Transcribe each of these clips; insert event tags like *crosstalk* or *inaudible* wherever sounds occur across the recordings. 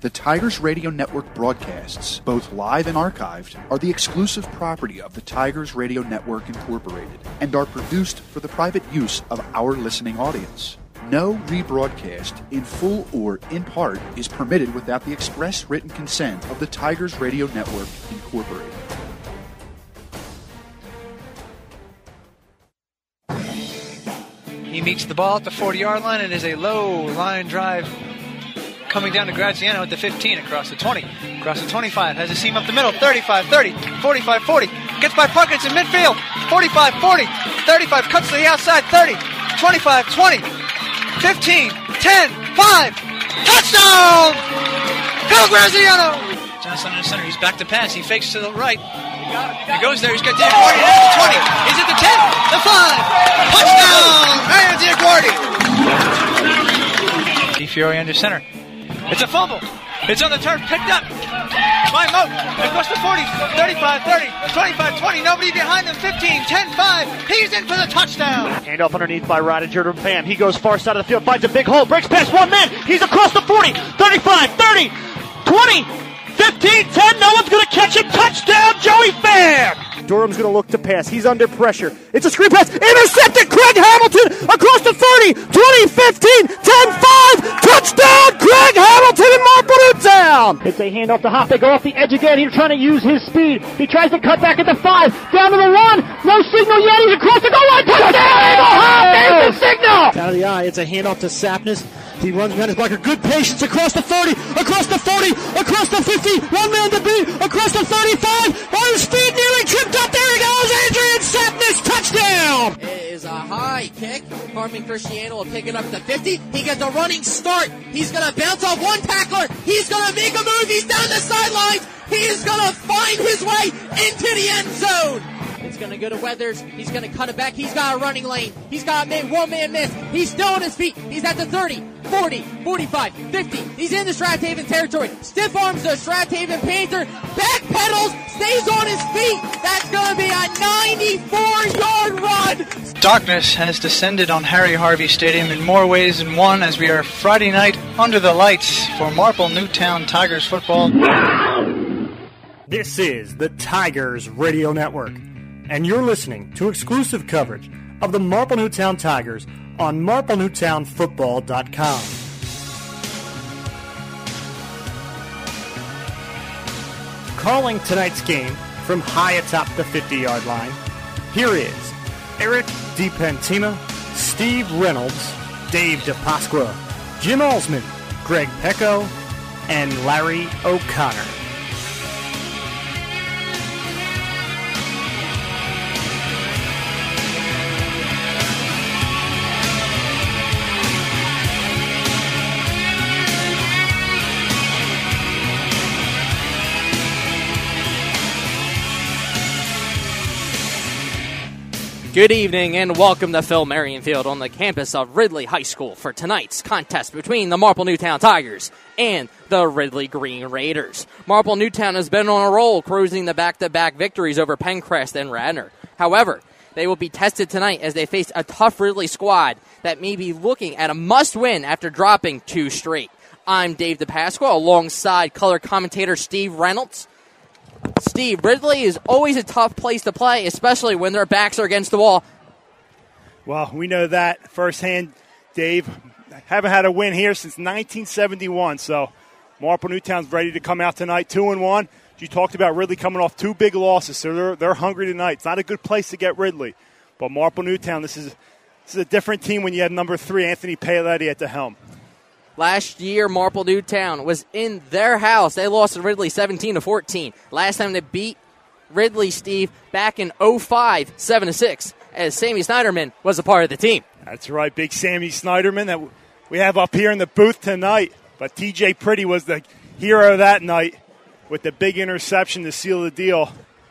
The Tigers Radio Network broadcasts, both live and archived, are the exclusive property of the Tigers Radio Network Incorporated and are produced for the private use of our listening audience. No rebroadcast, in full or in part, is permitted without the express written consent of the Tigers Radio Network Incorporated. He meets the ball at the 40 yard line and is a low line drive coming down to Graziano at the 15, across the 20, across the 25, has a seam up the middle, 35 30, 45 40, gets by Puckett in midfield, 45 40, 35, cuts to the outside, 30, 25 20, 15, 10, 5, touchdown! Phil Graziano! Johnson in the center, he's back to pass, he fakes to the right. He goes there, he's got Diaguardi at the 20, he's at the 10, the 5, touchdown! Mario Diaguardi! DiFiore under center. It's a fumble. It's on the turf, picked up by Moat. Across the 40, 35, 30, 25, 20. Nobody behind him. 15, 10, 5. He's in for the touchdown. Hand off underneath by Rodinger to Bam. He goes far side of the field, finds a big hole, breaks past one man. He's across the 40, 35, 30, 20, 15, 10. No one's going to catch him. Touchdown, Joey Pham. Durham's going to look to pass. He's under pressure. It's a screen pass. Intercepted. Craig Hamilton across the 30, 20, 15, 10, 5. Touchdown, Craig Hamilton in Marple Newtown. It's a handoff to Hop. They go off the edge again. He's trying to use his speed. He tries to cut back at the 5. Down to the 1. No signal yet. He's across the goal line. Touchdown, Eagle Hop. There's the signal. Out of the eye. It's a handoff to Sapness. He runs behind his blocker. Good patience across the 40, across the 40, across the 50. One man to beat. Across the 35. On his feet, nearly tripped up. There he goes. Adrian Sapness. Touchdown. It is a high kick. Carmen Cristiano will pick it up to 50. He gets a running start. He's going to bounce off one tackler. He's going to make a move. He's down the sidelines. He is going to find his way into the end zone. It's going to go to Weathers. He's going to cut it back. He's got a running lane. He's got a one man miss. He's still on his feet. He's at the 30, 40, 45, 50. He's in the Strath Haven territory. Stiff arms the Strath Haven Panther. Back pedals. Stays on his feet. That's going to be a 94 yard run. Darkness has descended on Harry Harvey Stadium in more ways than one as we are Friday night under the lights for Marple Newtown Tigers football. This is the Tigers Radio Network, and you're listening to exclusive coverage of the Marple Newtown Tigers on marplenewtownfootball.com. Calling tonight's game from high atop the 50 yard line, here is Eric DiPentima, Steve Reynolds, Dave DiPasqua, Jim Alsman, Greg Pecco, and Larry O'Connor. Good evening and welcome to Phil Marion Field on the campus of Ridley High School for tonight's contest between the Marple Newtown Tigers and the Ridley Green Raiders. Marple Newtown has been on a roll, cruising the back-to-back victories over Penncrest and Radnor. However, they will be tested tonight as they face a tough Ridley squad that may be looking at a must-win after dropping two straight. I'm Dave DiPasqua alongside color commentator Steve Reynolds. Steve, Ridley is always a tough place to play, especially when their backs are against the wall. Well, we know that firsthand, Dave. Haven't had a win here since 1971, so Marple Newtown's ready to come out tonight, two and one. You talked about Ridley coming off two big losses, so they're, they're hungry tonight. It's not a good place to get Ridley, but Marple Newtown, this is this is a different team when you have number three Anthony Paoletti at the helm. Last year, Marple Newtown was in their house. They lost to Ridley 17 to 14. Last time they beat Ridley, Steve, back in 05, 7 to 6, as Sammy Snyderman was a part of the team. That's right, big Sammy Snyderman that we have up here in the booth tonight. But TJ Pretty was the hero that night with the big interception to seal the deal.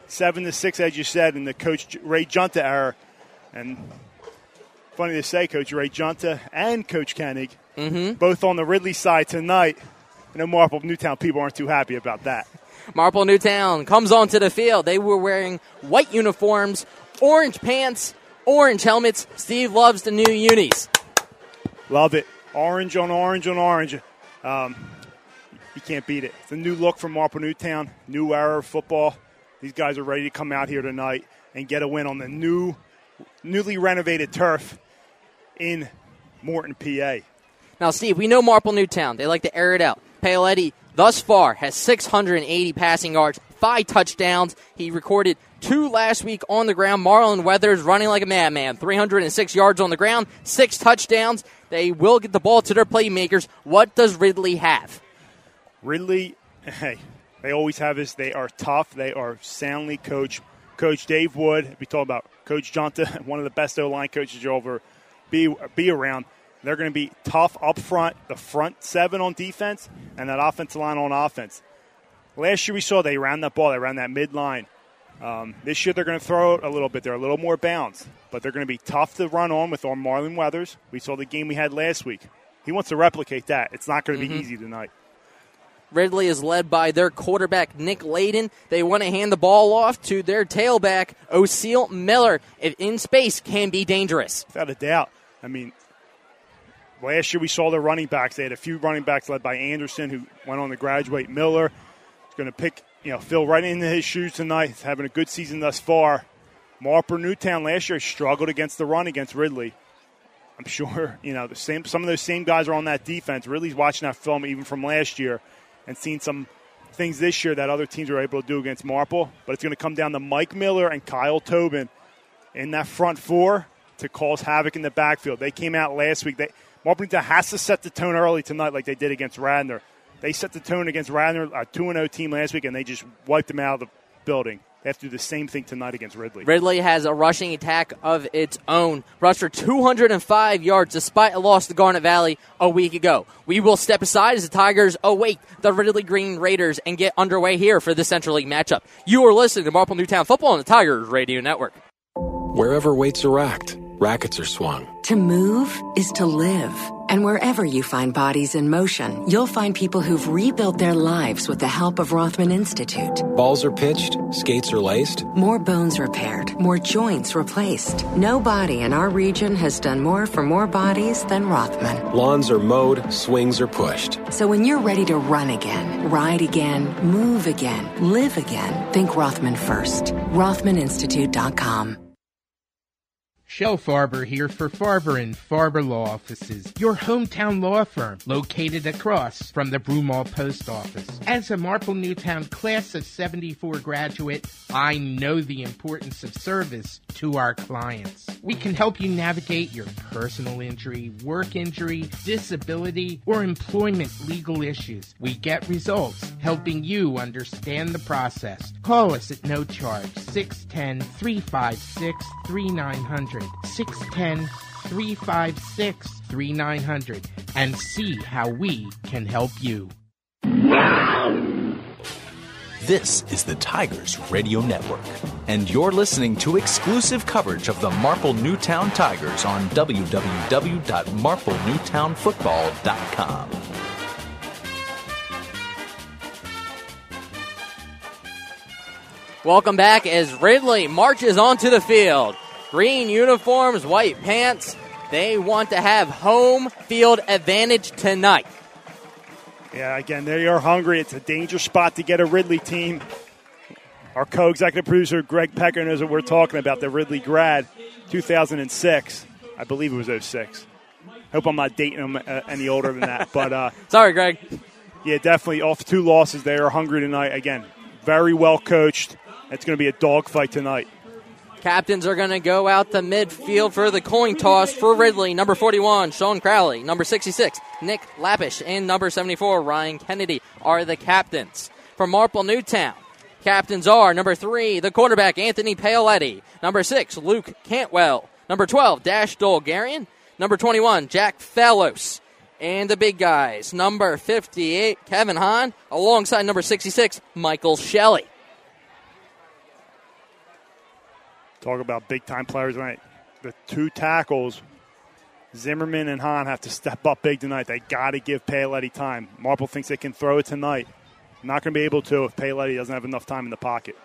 7 to 6, as you said, in the coach Ray Junta error. And funny to say, Coach Ray Junta and Coach Koenig Mm-hmm. both on the Ridley side tonight. I know Marple Newtown people aren't too happy about that. Marple Newtown comes onto the field. They were wearing white uniforms, orange pants, orange helmets. Steve loves the new unis. Love it. Orange on orange on orange. Um, you can't beat it. It's a new look from Marple Newtown, new era of football. These guys are ready to come out here tonight and get a win on the new, newly renovated turf in Morton, PA. Now, Steve, we know Marple Newtown. They like to air it out. Paoletti, thus far, has 680 passing yards, five touchdowns. He recorded two last week on the ground. Marlon Weathers running like a madman, 306 yards on the ground, six touchdowns. They will get the ball to their playmakers. What does Ridley have? Ridley, *laughs* hey, they always have this. They are tough. They are soundly coached. Coach Dave Wood, we talk about Coach Johnson, *laughs* one of the best O line coaches you'll ever be, be around. They're going to be tough up front, the front seven on defense, and that offensive line on offense. Last year we saw they ran that ball, they ran that midline. Um, this year they're going to throw it a little bit. They're a little more balanced, but they're going to be tough to run on with our Marlon Weathers. We saw the game we had last week. He wants to replicate that. It's not going to be Mhm. easy tonight. Ridley is led by their quarterback, Nick Layden. They want to hand the ball off to their tailback, O'Seal Miller. If in space, can be dangerous. Without a doubt. I mean, last year we saw their running backs. They had a few running backs led by Anderson, who went on to graduate. Miller is going to pick, you know, fill right into his shoes tonight. He's having a good season thus far. Marple Newtown last year struggled against the run against Ridley. I'm *laughs* sure, you know, the same. Some of those same guys are on that defense. Ridley's watching that film even from last year and seen some things this year that other teams were able to do against Marple. But it's going to come down to Mike Miller and Kyle Tobin in that front four to cause havoc in the backfield. They came out last week. They Marple has to set the tone early tonight, like they did against Radnor. They set the tone against Radnor, a two and zero team last week, and they just wiped them out of the building. They have to do the same thing tonight against Ridley. Ridley has a rushing attack of its own. Rushed for 205 yards despite a loss to Garnet Valley a week ago. We will step aside as the Tigers await the Ridley Green Raiders and get underway here for the Central League matchup. You are listening to Marple Newtown Football on the Tigers Radio Network. Wherever weights are racked, rackets are swung. To move is to live. And wherever you find bodies in motion, you'll find people who've rebuilt their lives with the help of Rothman Institute. Balls are pitched, skates are laced. More bones repaired, more joints replaced. No body in our region has done more for more bodies than Rothman. Lawns are mowed, swings are pushed. So when you're ready to run again, ride again, move again, live again, think Rothman first. RothmanInstitute.com. Shel Farber here for Farber and Farber Law Offices, your hometown law firm located across from the Broomall Post Office. As a Marple Newtown class of 74 graduate, I know the importance of service to our clients. We can help you navigate your personal injury, work injury, disability, or employment legal issues. We get results helping you understand the process. Call us at no charge 610 356 3900. 610 356 3900 and see how we can help you. This is the Tigers Radio Network, and you're listening to exclusive coverage of the Marple Newtown Tigers on www.marplenewtownfootball.com. Welcome back as Ridley marches onto the field. Green uniforms, white pants. They want to have home field advantage tonight. Yeah, again, they are hungry. It's a dangerous spot to get a Ridley team. Our co-executive producer Greg Pecker knows what we're talking about. The Ridley grad, 2006. I believe it was 06. Hope I'm not dating him uh, any older than that. But uh, *laughs* sorry, Greg. Yeah, definitely off two losses. They are hungry tonight. Again, very well coached. It's going to be a dogfight tonight. Captains are going to go out the midfield for the coin toss for Ridley. Number 41, Sean Crowley. Number 66, Nick Lappish. And number 74, Ryan Kennedy are the captains. For Marple Newtown, captains are number 3, the quarterback, Anthony Paoletti. Number 6, Luke Cantwell. Number 12, Dash Dolgarian. Number 21, Jack Fellows. And the big guys, number 58, Kevin Hahn, alongside number 66, Michael Shelley. Talk about big time players tonight. The two tackles, Zimmerman and Hahn have to step up big tonight. They got to give Paoletti time. Marple thinks they can throw it tonight. Not going to be able to if Paoletti doesn't have enough time in the pocket.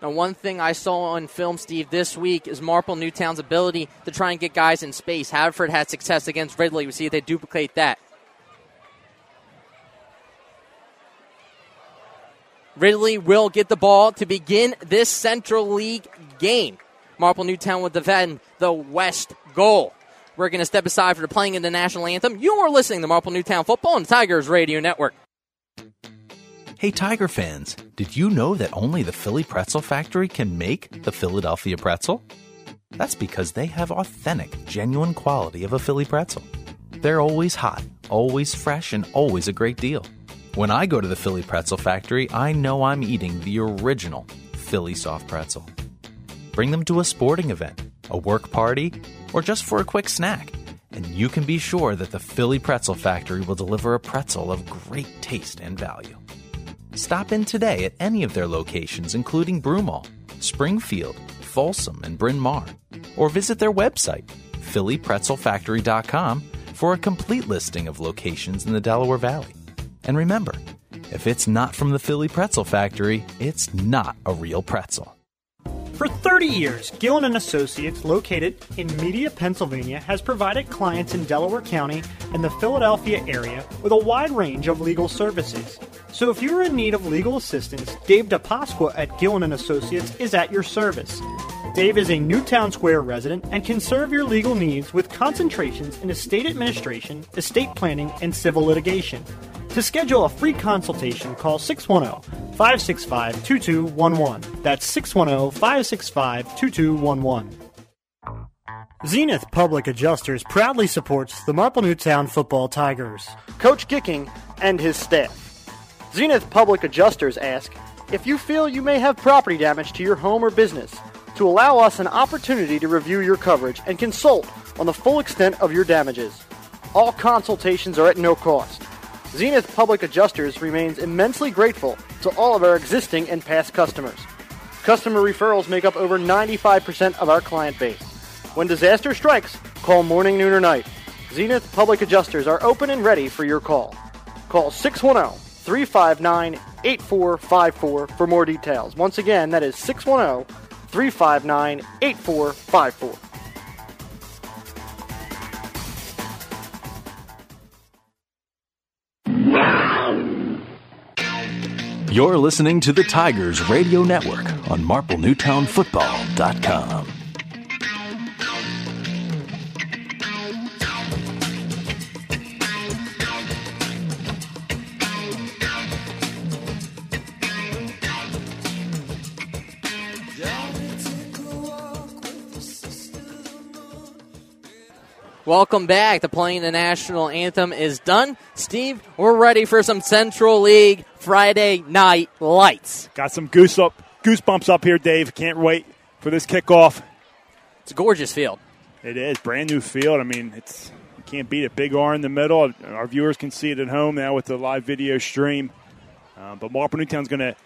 Now, one thing I saw on film, Steve, this week is Marple Newtown's ability to try and get guys in space. Haverford had success against Ridley. We see if they duplicate that. Ridley will get the ball to begin this Central League game. Marple Newtown will defend the West goal. We're going to step aside for the playing of the national anthem. You are listening to Marple Newtown Football and Tigers Radio Network. Hey, Tiger fans, did you know that only the Philly Pretzel Factory can make the Philadelphia pretzel? That's because they have authentic, genuine quality of a Philly pretzel. They're always hot, always fresh, and always a great deal. When I go to the Philly Pretzel Factory, I know I'm eating the original Philly soft pretzel. Bring them to a sporting event, a work party, or just for a quick snack, and you can be sure that the Philly Pretzel Factory will deliver a pretzel of great taste and value. Stop in today at any of their locations, including Broomall, Springfield, Folsom, and Bryn Mawr, or visit their website, phillypretzelfactory.com, for a complete listing of locations in the Delaware Valley. And remember, if it's not from the Philly Pretzel Factory, it's not a real pretzel. For 30 years, Gillen and Associates, located in Media, Pennsylvania, has provided clients in Delaware County and the Philadelphia area with a wide range of legal services. So if you're in need of legal assistance, Dave DiPasqua at Gillen and Associates is at your service. Dave is a Newtown Square resident and can serve your legal needs with concentrations in estate administration, estate planning, and civil litigation. To schedule a free consultation, call 610 565 2211. That's 610 565 2211. Zenith Public Adjusters proudly supports the Marple Newtown Football Tigers, Coach Gicking, and his staff. Zenith Public Adjusters ask if you feel you may have property damage to your home or business, to allow us an opportunity to review your coverage and consult on the full extent of your damages. All consultations are at no cost. Zenith Public Adjusters remains immensely grateful to all of our existing and past customers. Customer referrals make up over 95% of our client base. When disaster strikes, call morning, noon, or night. Zenith Public Adjusters are open and ready for your call. Call 610 359 8454 for more details. Once again, that is 610 359 8454. You're listening to the Tigers Radio Network on MarpleNewtownFootball.com. Welcome back. The playing the national anthem is done. Steve, we're ready for some Central League Friday night lights. Got some goose up, goosebumps up here, Dave. Can't wait for this kickoff. It's a gorgeous field. It is brand new field. I mean, it's you can't beat it. Big R in the middle. Our viewers can see it at home now with the live video stream. Uh, but Marple Newtown's going to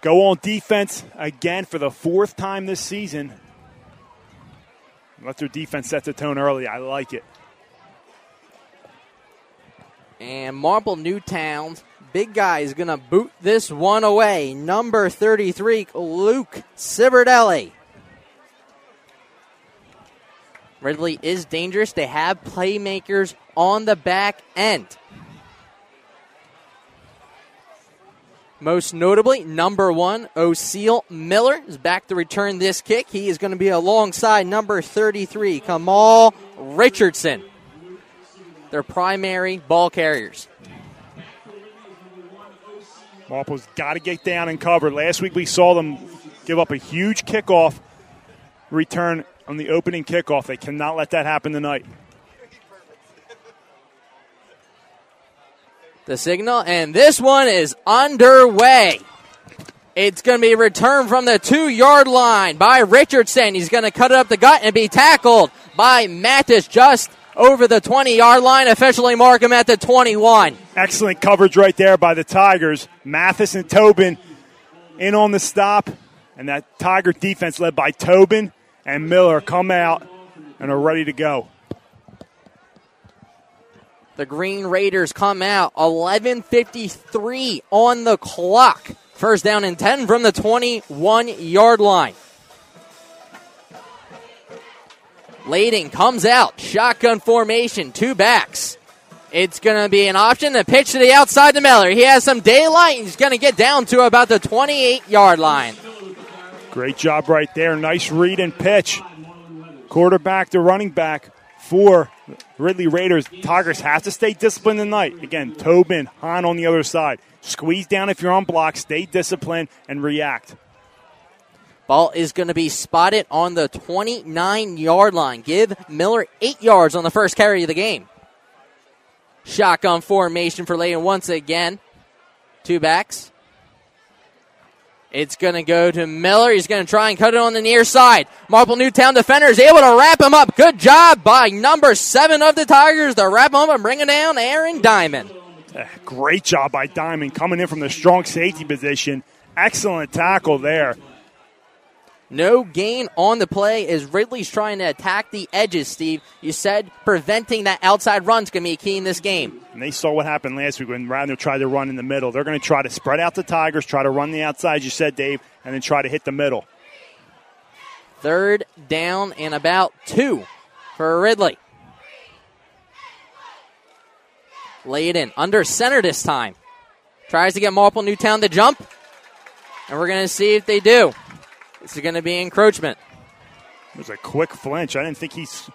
go on defense again for the fourth time this season. Let their defense set the tone early. I like it. And Marple Newtown's big guy is going to boot this one away. Number 33, Luke Ciberdelli. Ridley is dangerous. They have playmakers on the back end. Most notably, number one, O'Seal Miller is back to return this kick. He is going to be alongside number 33, Kamal Richardson. Their primary ball carriers. Marple's got to get down and cover. Last week we saw them give up a huge kickoff return on the opening kickoff. They cannot let that happen tonight. The signal, and this one is underway. It's going to be returned from the two yard line by Richardson. He's going to cut it up the gut and be tackled by Mathis just over the 20 yard line. Officially mark him at the 21. Excellent coverage right there by the Tigers. Mathis and Tobin in on the stop, and that Tiger defense led by Tobin and Miller come out and are ready to go. The Green Raiders come out 11:53 on the clock. First down and 10 from the 21 yard line. Layden comes out, shotgun formation, two backs. It's going to be an option to pitch to the outside to Miller. He has some daylight. He's going to get down to about the 28 yard line. Great job right there. Nice read and pitch. Quarterback to running back for Ridley Raiders. Tigers have to stay disciplined tonight. Again, Tobin, Hahn on the other side. Squeeze down if you're on block, stay disciplined, and react. Ball is going to be spotted on the 29 yard line. Give Miller eight yards on the first carry of the game. Shotgun formation for Layden once again. Two backs. It's going to go to Miller. He's going to try and cut it on the near side. Marple Newtown defender is able to wrap him up. Good job by number seven of the Tigers to wrap him up and bring it down, Aaron Diamond. Uh, great job by Diamond coming in from the strong safety position. Excellent tackle there. No gain on the play as Ridley's trying to attack the edges, Steve. You said preventing that outside run is going to be key in this game. And they saw what happened last week when Radnor tried to run in the middle. They're going to try to spread out the Tigers, try to run the outside, you said, Dave, and then try to hit the middle. Third down and about two for Ridley. Layden under center this time. Tries to get Marple Newtown to jump. And we're going to see if they do. This is going to be encroachment. It was a quick flinch. I didn't think he's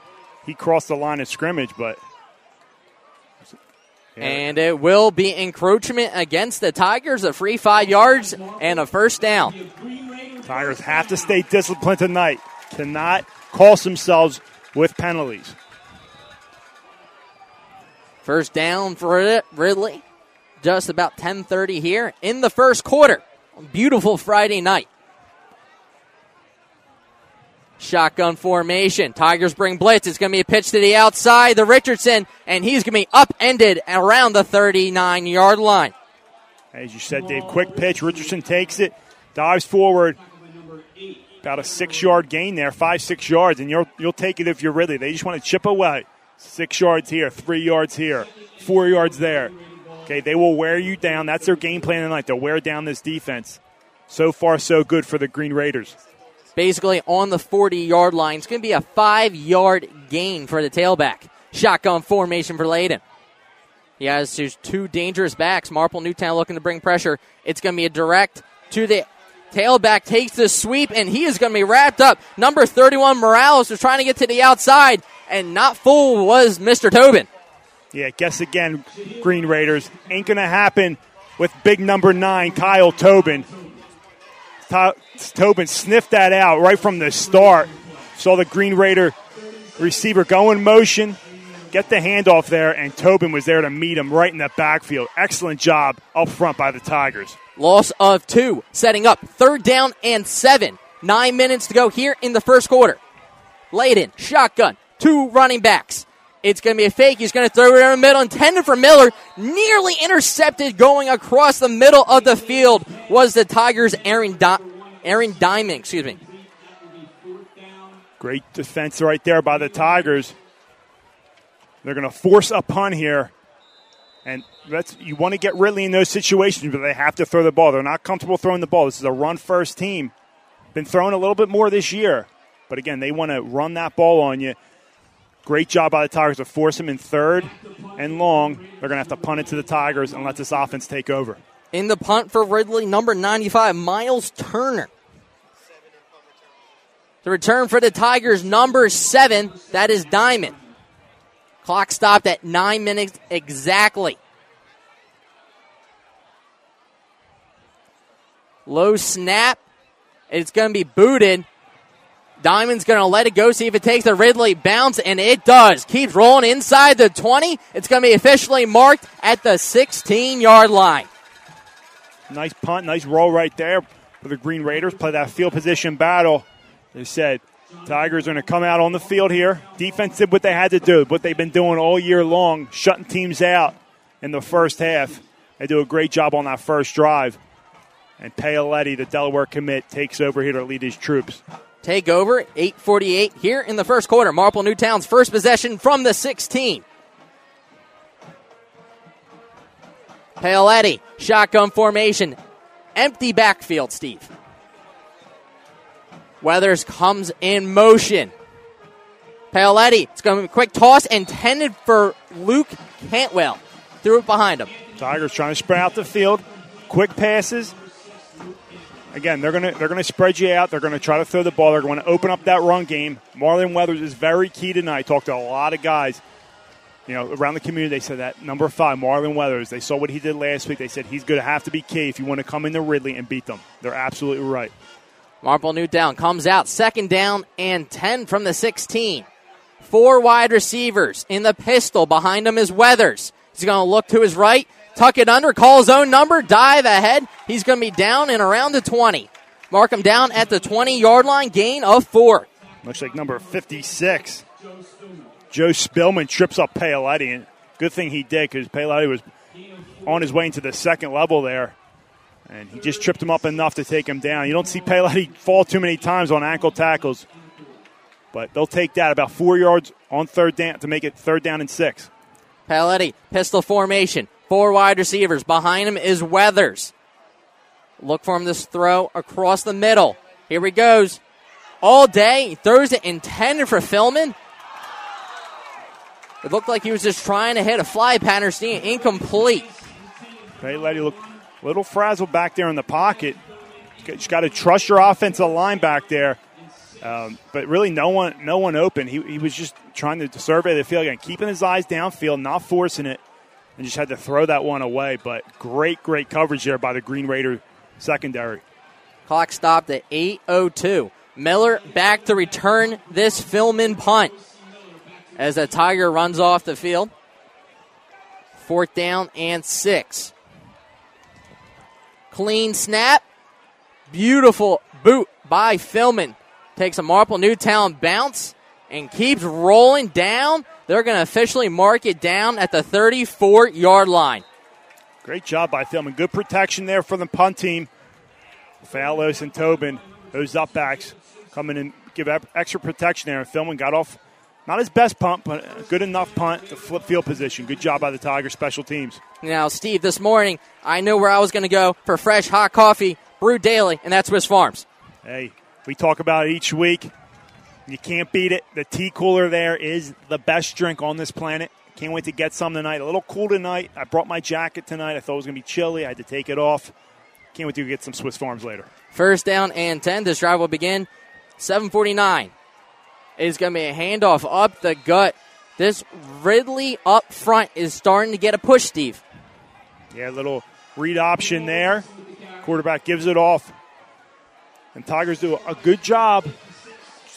he crossed the line of scrimmage, but yeah. and it will be encroachment against the Tigers. A free five yards and a first down. Tigers have to stay disciplined tonight. Cannot cost themselves with penalties. First down for Ridley. Just about 10:30 here in the first quarter. Beautiful Friday night. Shotgun formation. Tigers bring blitz. It's going to be a pitch to the outside. The Richardson, and he's going to be upended around the 39 yard line. As you said, Dave, quick pitch. Richardson takes it, dives forward. About a six yard gain there, five, six yards, and you'll, you'll take it if you're Ridley. They just want to chip away. Six yards here, three yards here, four yards there. Okay, they will wear you down. That's their game plan tonight. They'll wear down this defense. So far, so good for the Green Raiders basically on the 40 yard line. It's going to be a five yard gain for the tailback. Shotgun formation for Layden. He has two dangerous backs. Marple Newtown looking to bring pressure. It's going to be a direct to the tailback, takes the sweep, and he is going to be wrapped up. Number 31, Morales, was trying to get to the outside, and not full was Mr. Tobin. Yeah, guess again, Green Raiders. Ain't going to happen with big number nine, Kyle Tobin. Tobin sniffed that out right from the start. Saw the Green Raider receiver go in motion, get the handoff there, and Tobin was there to meet him right in the backfield. Excellent job up front by the Tigers. Loss of two, setting up third down and seven. Nine minutes to go here in the first quarter. Layden, shotgun, two running backs. It's going to be a fake. He's going to throw it in the middle, intended for Miller. Nearly intercepted going across the middle of the field was the Tigers' Aaron, Di- Aaron Diamond. Excuse me. Great defense right there by the Tigers. They're going to force a punt here. And that's you want to get Ridley in those situations, but they have to throw the ball. They're not comfortable throwing the ball. This is a run first team. Been throwing a little bit more this year. But again, they want to run that ball on you. Great job by the Tigers to force him in third and long. They're going to have to punt it to the Tigers and let this offense take over. In the punt for Ridley, number 95, Miles Turner. The return for the Tigers, number seven, that is Diamond. Clock stopped at nine minutes exactly. Low snap. It's going to be booted. Diamond's going to let it go, see if it takes the Ridley bounce, and it does. Keeps rolling inside the 20. It's going to be officially marked at the 16 yard line. Nice punt, nice roll right there for the Green Raiders. Play that field position battle. They said Tigers are going to come out on the field here. Defense did what they had to do, what they've been doing all year long, shutting teams out in the first half. They do a great job on that first drive. And Paoletti, the Delaware commit, takes over here to lead his troops take over. 8:48 here in the first quarter. Marple Newtown's first possession from the 16. Paoletti, shotgun formation, empty backfield. Steve Weathers comes in motion. Paoletti, it's going to be a quick toss intended for Luke Cantwell. Threw it behind him. Tigers trying to spread out the field. Quick passes. Again, they're gonna they're gonna spread you out. They're gonna try to throw the ball. They're going to open up that run game. Marlon Weathers is very key tonight. Talked to a lot of guys, you know, around the community. They said that number five, Marlon Weathers. They saw what he did last week. They said he's to have to be key if you want to come into Ridley and beat them. They're absolutely right. Marple Newtown comes out second down and 10 from the 16. Four wide receivers in the pistol. Behind him is Weathers. He's going to look to his right, tuck it under, call his own number, dive ahead. He's going to be down and around the 20. Mark him down at the 20 yard line, gain of four. Looks like number 56. Joe Spillman trips up Paoletti. And good thing he did because Paoletti was on his way into the second level there. And he just tripped him up enough to take him down. You don't see Paoletti fall too many times on ankle tackles. But they'll take that about four yards on third down to make it third down and six. Paoletti, pistol formation. Four wide receivers. Behind him is Weathers. Look for him this throw across the middle. Here he goes. All day. Throws it intended for Philman. It looked like he was just trying to hit a fly pattern, seeing incomplete. Paoletti looked a little frazzled back there in the pocket. You got to trust your offensive line back there. Um, but really, no one, no one open. He, he was just trying to survey the field again, keeping his eyes downfield, not forcing it, and just had to throw that one away. But great, great coverage there by the Green Raider secondary. Clock stopped at 8:02. Miller back to return this Philman punt as the Tiger runs off the field. Fourth down and six. Clean snap. Beautiful boot by Philman. Takes a Marple Newtown bounce and keeps rolling down. They're going to officially mark it down at the 34 yard line. Great job by Philman. Good protection there for the punt team. Fellows and Tobin, those up backs, come in and give extra protection there. And Philman got off not his best punt, but a good enough punt to flip field position. Good job by the Tiger special teams. Now, Steve, this morning I knew where I was going to go for fresh hot coffee, brewed daily, and that's Swiss Farms. Hey, we talk about it each week. You can't beat it. The tea cooler there is the best drink on this planet. Can't wait to get some tonight. A little cool tonight. I brought my jacket tonight. I thought it was going to be chilly. I had to take it off. Can't wait to get some Swiss Farms later. First down and 10. This drive will begin 749 is going to be a handoff up the gut. This Ridley up front is starting to get a push, Steve. Yeah, little read option there. Quarterback gives it off. And Tigers do a good job.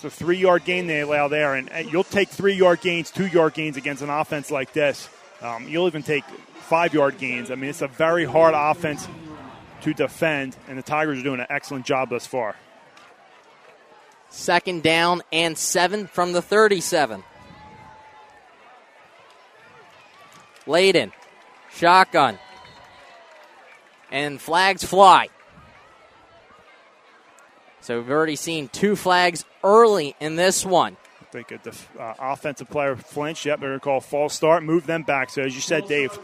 A three yard gain they allow there. And you'll take three yard gains, two yard gains against an offense like this. Um, you'll even take five yard gains. I mean, it's a very hard offense to defend, and the Tigers are doing an excellent job thus far. Second down and seven from the 37. Layden, shotgun, and flags fly. So we've already seen two flags early in this one. I think the uh, offensive player flinched. Yep, they're going to call false start, move them back. So as you said, Dave,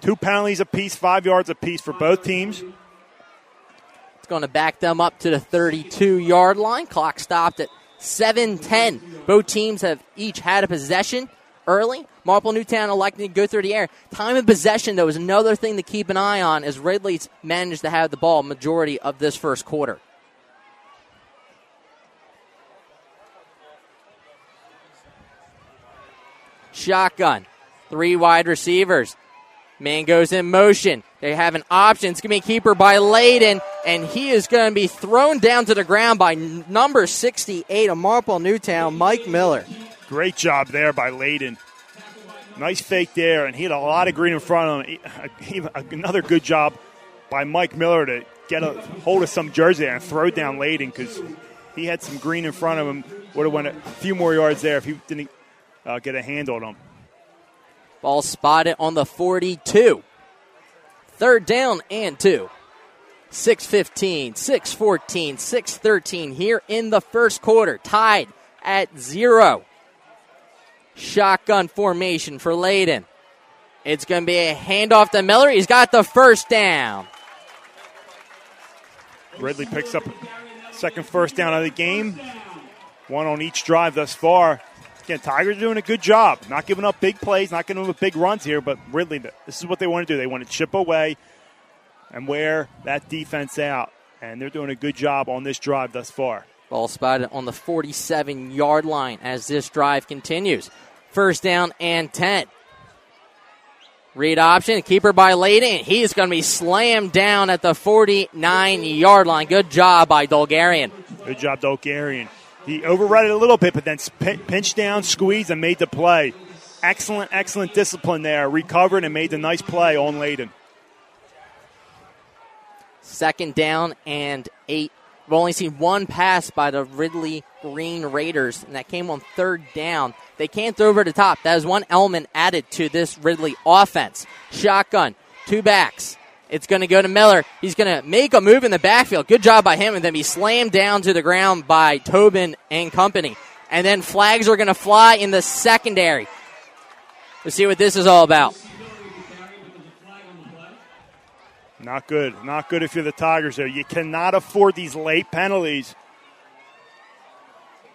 two penalties apiece, five yards apiece for both teams It's going to back them up to the 32 yard line. Clock stopped at 7:10. Both teams have each had a possession early. Marple Newtown electing to go through the air. Time of possession, though, is another thing to keep an eye on as Ridley's managed to have the ball majority of this first quarter. Shotgun. Three wide receivers. Man goes in motion. They have an option. It's going to be a keeper by Layden, and he is going to be thrown down to the ground by number 68 of Marple Newtown, Mike Miller. Great job there by Layden. Nice fake there, and he had a lot of green in front of him. Uh, another good job by Mike Miller to get a hold of some jersey and throw down Layden because he had some green in front of him. Would have went a few more yards there if he didn't uh, get a handle on him. Ball spotted on the 42. Third down and two. 615, 614, 613 here in the first quarter. Tied at zero. Shotgun formation for Layden. It's going to be a handoff to Miller. He's got the first down. Ridley picks up second first down of the game. One on each drive thus far. Again, Tigers are doing a good job, not giving up big plays, not giving up big runs here, but really, this is what they want to do. They want to chip away and wear that defense out, and they're doing a good job on this drive thus far. Ball spotted on the 47 yard line as this drive continues. First down and 10. Read option, keeper by Layden. He's going to be slammed down at the 49 yard line. Good job by Dolgarian. Good job, Dolgarian. He overrun it a little bit, but then pinched down, squeezed, and made the play. Excellent, excellent discipline there. Recovered and made the nice play on Layden. Second down and eight. We've only seen one pass by the Ridley Green Raiders, and that came on third down. They can't throw over the top. That is one element added to this Ridley offense. Shotgun, two backs. It's going to go to Miller. He's going to make a move in the backfield. Good job by him, and then be slammed down to the ground by Tobin and company. And then flags are going to fly in the secondary. Let's see what this is all about. Not good. Not good if you're the Tigers there. You cannot afford these late penalties.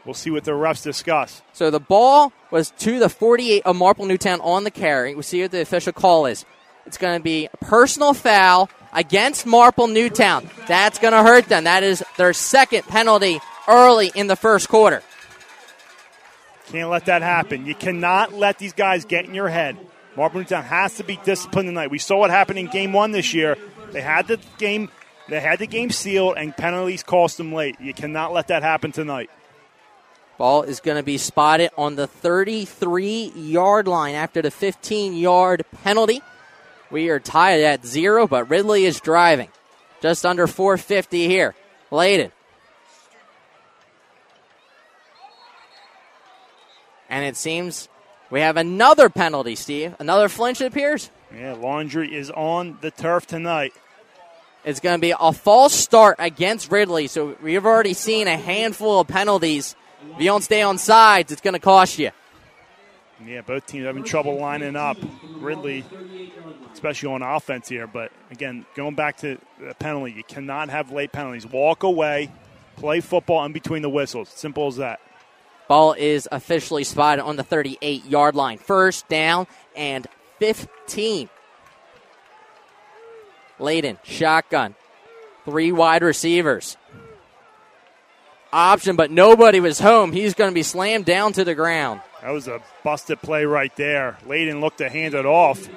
We'll see what the refs discuss. So the ball was to the 48 of Marple Newtown on the carry. We'll see what the official call is. It's going to be a personal foul against Marple Newtown. That's going to hurt them. That is their second penalty early in the first quarter. Can't let that happen. You cannot let these guys get in your head. Marple Newtown has to be disciplined tonight. We saw what happened in game one this year. They had the game they had the game sealed and penalties cost them late. You cannot let that happen tonight. Ball is going to be spotted on the 33 yard line after the 15 yard penalty. We are tied at zero, but Ridley is driving. Just under 450 here. Layden. And it seems we have another penalty, Steve. Another flinch, it appears. Yeah, Laundry is on the turf tonight. It's going to be a false start against Ridley. So we've already seen a handful of penalties. If you don't stay on sides, it's going to cost you. Yeah, both teams having trouble lining up. Ridley, especially on offense here. But again, going back to the penalty, you cannot have late penalties. Walk away, play football in between the whistles. Simple as that. Ball is officially spotted on the 38 yard line. First down and 15. Layden, shotgun. Three wide receivers. Option, but nobody was home. He's going to be slammed down to the ground. That was a busted play right there. Layden looked to hand it off.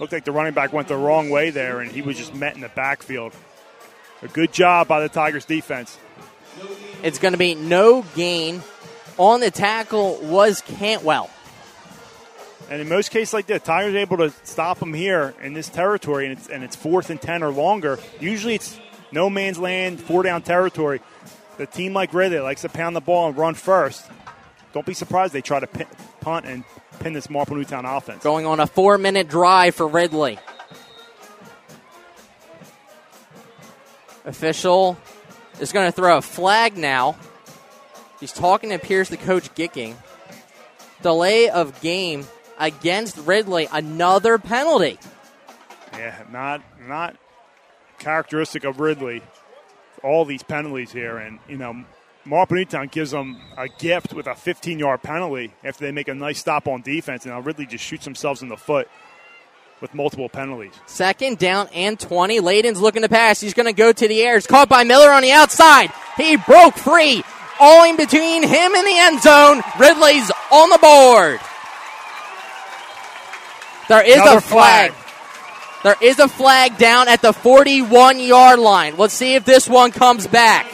Looked like the running back went the wrong way there, and he was just met in the backfield. A good job by the Tigers defense. It's going to be no gain. On the tackle was Cantwell. And in most cases like this, Tigers are able to stop them here in this territory, and it's, and it's fourth and 10 or longer. Usually it's no man's land, four down territory. The team like Ridley likes to pound the ball and run first. Don't be surprised they try to pin, punt and pin this Marple Newtown offense. Going on a four minute drive for Ridley. Official is going to throw a flag now. He's talking to Pierce, the coach, Gicking. Delay of game against Ridley. Another penalty. Yeah, not not characteristic of Ridley. All these penalties here, and you know, Marple Newtown gives them a gift with a 15-yard penalty after they make a nice stop on defense, and now Ridley just shoots themselves in the foot with multiple penalties. Second down and 20. Layden's looking to pass. He's going to go to the air. It's caught by Miller on the outside. He broke free. All in between him and the end zone. Ridley's on the board. There is Another a flag. flag. There is a flag down at the 41 yard line. Let's see if this one comes back.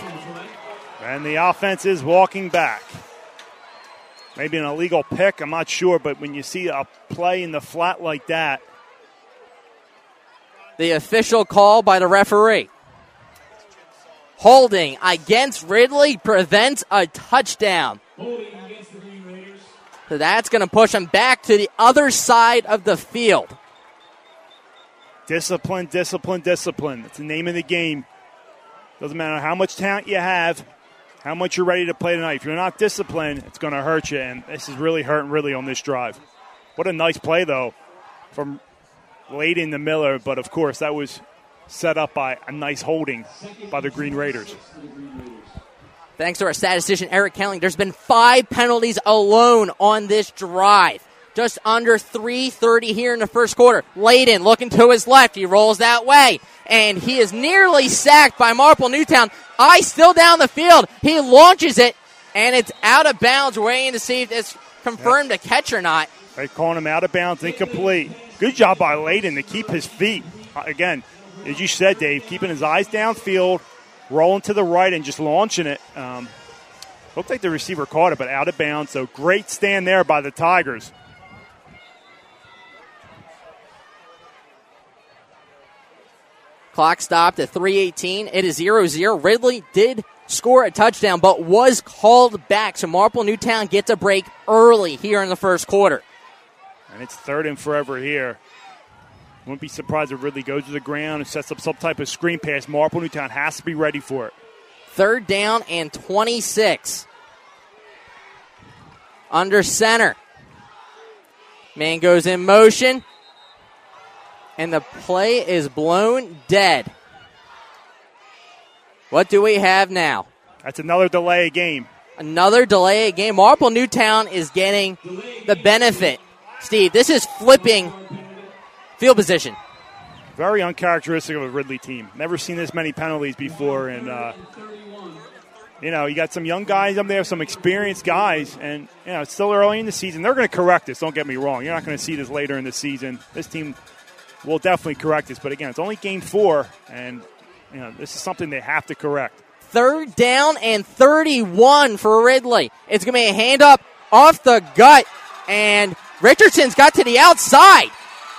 And the offense is walking back. Maybe an illegal pick, I'm not sure, but when you see a play in the flat like that, The official call by the referee. Holding against Ridley prevents a touchdown. So that's going to push him back to the other side of the field. discipline, discipline, discipline. It's the name of the game. Doesn't matter how much talent you have, how much you're ready to play tonight. If you're not disciplined, it's going to hurt you, and this is really hurting really on this drive. What a nice play, though, from late in the Miller, but of course, that was set up by a nice holding by the Green Raiders. Thanks to our statistician Eric Kelling, there's been five penalties alone on this drive. Just under 3.30 here in the first quarter. Layden looking to his left. He rolls that way. And he is nearly sacked by Marple Newtown. I still down the field. He launches it, and it's out of bounds, waiting to see if it's confirmed a catch or not. They calling him out of bounds, incomplete. Good job by Layden to keep his feet. Uh, Again, as you said, Dave, keeping his eyes downfield, rolling to the right, and just launching it. Um, looked like the receiver caught it, but out of bounds. So great stand there by the Tigers. Clock stopped at 318. It is 0 0. Ridley did score a touchdown, but was called back. So Marple Newtown gets a break early here in the first quarter. And it's third and forever here. Wouldn't be surprised if Ridley goes to the ground and sets up some type of screen pass. Marple Newtown has to be ready for it. Third down and 26. Under center. Man goes in motion. And the play is blown dead. What do we have now? That's another delay game. Another delay game. Marple Newtown is getting the benefit. Steve, this is flipping field position. Very uncharacteristic of a Ridley team. Never seen this many penalties before, and uh, you know you got some young guys up there, some experienced guys, and you know it's still early in the season. They're going to correct this. Don't get me wrong. You're not going to see this later in the season. This team will definitely correct this, but again, it's only game four, and you know this is something they have to correct. Third down and 31 for Ridley. It's going to be a hand up off the gut, and Richardson's got to the outside.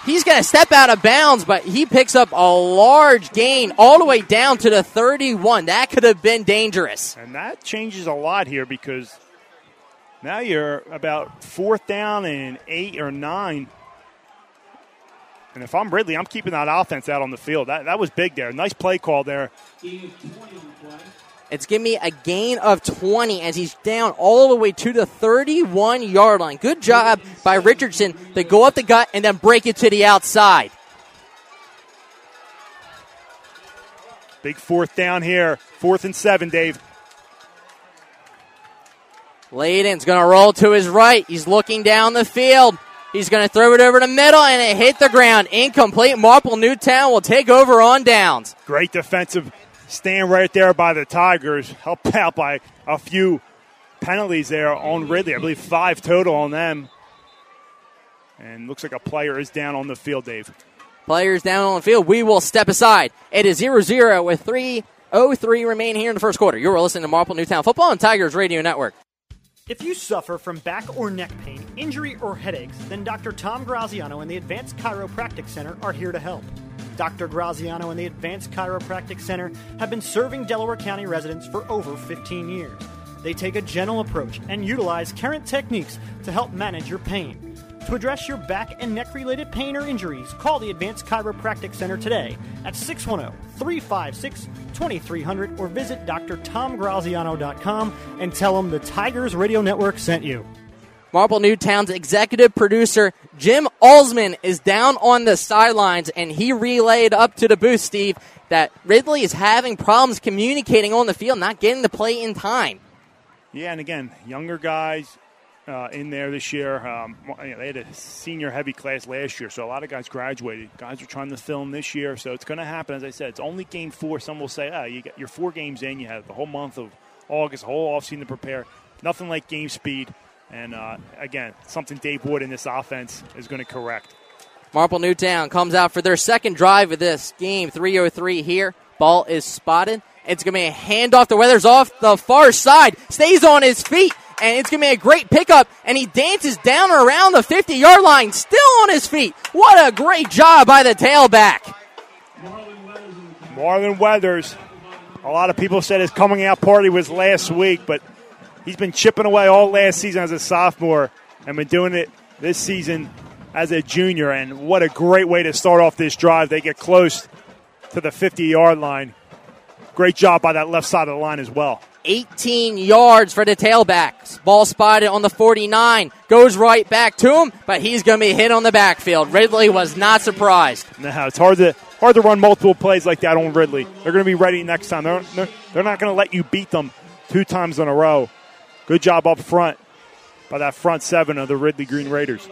He's going to step out of bounds, but he picks up a large gain all the way down to the 31. That could have been dangerous. And that changes a lot here because now you're about fourth down and eight or nine. And if I'm Ridley, I'm keeping that offense out on the field. That, that was big there. Nice play call there. It's giving me a gain of 20 as he's down all the way to the 31 yard line. Good job by Richardson to go up the gut and then break it to the outside. Big fourth down here. Fourth and seven, Dave. Layden's going to roll to his right. He's looking down the field. He's going to throw it over the middle, and it hit the ground. Incomplete. Marple Newtown will take over on downs. Great defensive stand right there by the Tigers. Helped *laughs* out by a few penalties there on Ridley. I believe five total on them. And looks like a player is down on the field, Dave. Players down on the field. We will step aside. It is 0 0 with 3.03 remain here in the first quarter. You're listening to Marple Newtown Football and Tigers Radio Network. If you suffer from back or neck pain, injury, or headaches, then Dr. Tom Graziano and the Advanced Chiropractic Center are here to help. Dr. Graziano and the Advanced Chiropractic Center have been serving Delaware County residents for over 15 years. They take a gentle approach and utilize current techniques to help manage your pain. To address your back and neck related pain or injuries, call the Advanced Chiropractic Center today at 610 356 2300 or visit drtomgraziano.com and tell them the Tigers Radio Network sent you. Marple Newtown's executive producer, Jim Alsman, is down on the sidelines and he relayed up to the booth, Steve, that Ridley is having problems communicating on the field, not getting the play in time. Yeah, and again, younger guys uh, in there this year. Um, you know, they had a senior heavy class last year, so a lot of guys graduated. Guys are trying to film this year, so it's going to happen. As I said, it's only game four. Some will say, "Ah, you get your four games in. You have the whole month of August, whole offseason to prepare." Nothing like game speed. And uh, again, something Dave Wood in this offense is going to correct. Marple Newtown comes out for their second drive of this game, 303 here. Ball is spotted. It's going to be a handoff. The weather's off the far side. Stays on his feet. And it's going to be a great pickup. And he dances down around the 50 yard line, still on his feet. What a great job by the tailback. Marlon Weathers. A lot of people said his coming out party was last week, but he's been chipping away all last season as a sophomore and been doing it this season as a junior. And what a great way to start off this drive. They get close to the 50 yard line. Great job by that left side of the line as well. 18 yards for the tailback. Ball spotted on the 49. Goes right back to him, but he's going to be hit on the backfield. Ridley was not surprised. No, it's hard to hard to run multiple plays like that on Ridley. They're going to be ready next time. They're, they're, they're not going to let you beat them two times in a row. Good job up front by that front seven of the Ridley Green Raiders.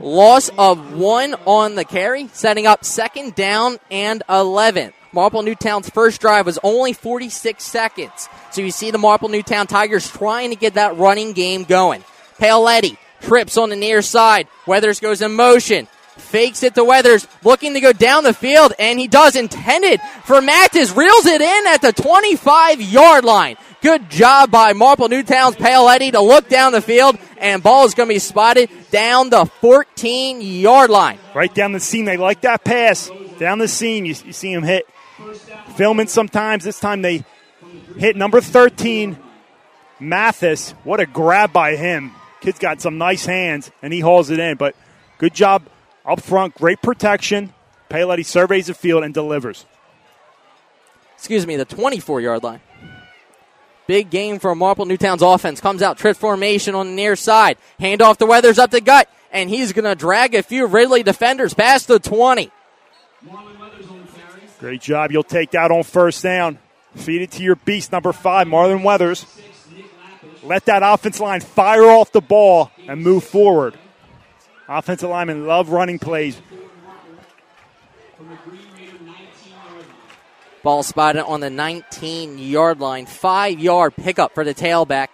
Loss of one on the carry, setting up second down and 11. Marple Newtown's first drive was only 46 seconds. So you see the Marple Newtown Tigers trying to get that running game going. Paoletti trips on the near side. Weathers goes in motion. Fakes it to Weathers, looking to go down the field, and he does. Intended for Mathis, reels it in at the 25 yard line. Good job by Marple Newtown's Paoletti to look down the field, and ball is going to be spotted down the 14 yard line. Right down the seam. They like that pass. Down the seam, you, you see him hit. Filming sometimes. This time they hit number 13, Mathis. What a grab by him. Kid's got some nice hands, and he hauls it in. But good job up front. Great protection. Paoletti surveys the field and delivers. Excuse me, the 24 yard line. Big game for Marple Newtown's offense. Comes out, trip formation on the near side. Hand off to Weathers up the gut, and he's going to drag a few Ridley defenders past the 20. Great job. You'll take that on first down. Feed it to your beast, number five, Marlon Weathers. Let that offensive line fire off the ball and move forward. Offensive linemen love running plays. Ball spotted on the 19 yard line. Five yard pickup for the tailback.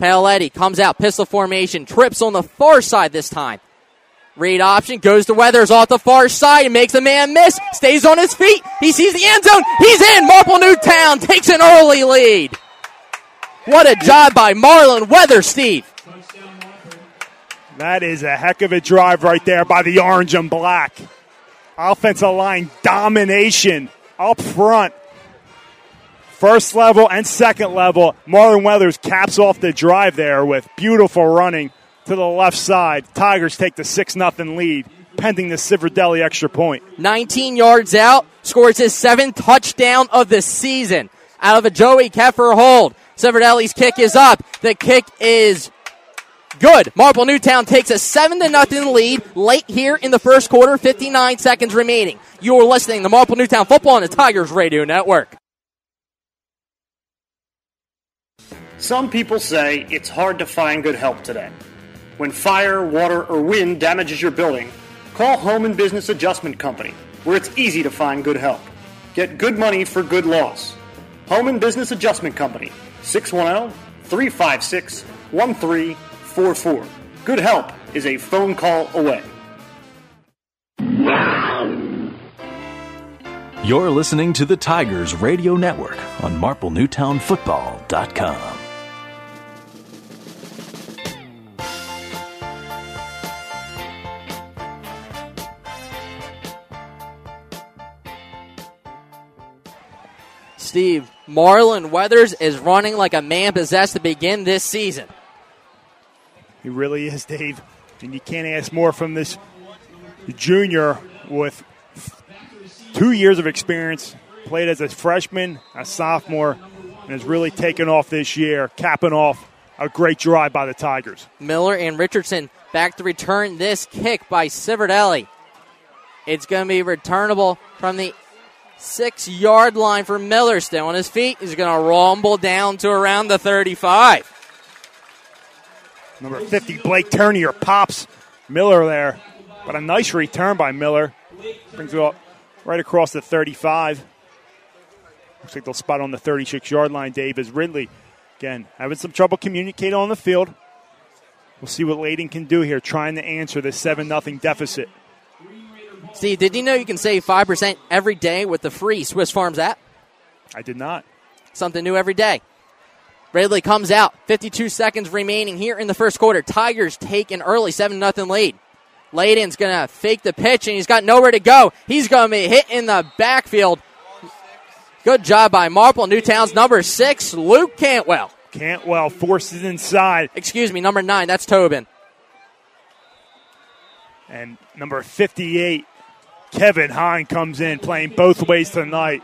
Paoletti comes out, pistol formation, trips on the far side this time. Read option goes to Weathers off the far side and makes a man miss. Stays on his feet. He sees the end zone. He's in. Marple Newtown takes an early lead. What a job by Marlon Weathers, Steve. That is a heck of a drive right there by the orange and black. Offensive line domination up front. First level and second level. Marlon Weathers caps off the drive there with beautiful running to the left side. Tigers take the 6 0 lead, pending the Civerdelli extra point. 19 yards out, scores his seventh touchdown of the season out of a Joey Keffer hold. Civerdelli's kick is up. The kick is good. Marple Newtown takes a 7 to nothing lead late here in the first quarter, 59 seconds remaining. You're listening to Marple Newtown Football on the Tigers Radio Network. Some people say it's hard to find good help today. When fire, water, or wind damages your building, call Home and Business Adjustment Company, where it's easy to find good help. Get good money for good loss. Home and Business Adjustment Company, 610 356 1344. Good help is a phone call away. You're listening to the Tigers Radio Network on MarpleNewtownFootball.com. Steve, Marlon Weathers is running like a man possessed to begin this season. He really is, Dave. And you can't ask more from this junior with two years of experience, played as a freshman, a sophomore, and has really taken off this year, capping off a great drive by the Tigers. Miller and Richardson back to return this kick by Civerdelli. It's going to be returnable from the six yard line for Miller. Still on his feet. He's going to rumble down to around the 35. Number 50, Blake Turnier pops Miller there. But a nice return by Miller. Brings it up right across the 35. Looks like they'll spot on the 36 yard line, Dave, as Ridley, again, having some trouble communicating on the field. We'll see what Layden can do here, trying to answer this 7 0 deficit. Steve, did you know you can save 5% every day with the free Swiss Farms app? I did not. Something new every day. Ridley comes out. 52 seconds remaining here in the first quarter. Tigers take an early 7 0 lead. Layden's going to fake the pitch, and he's got nowhere to go. He's going to be hit in the backfield. Good job by Marple Newtown's number six, Luke Cantwell. Cantwell forces inside. Excuse me, number nine, that's Tobin. And number 58, Kevin Hine comes in playing both ways tonight.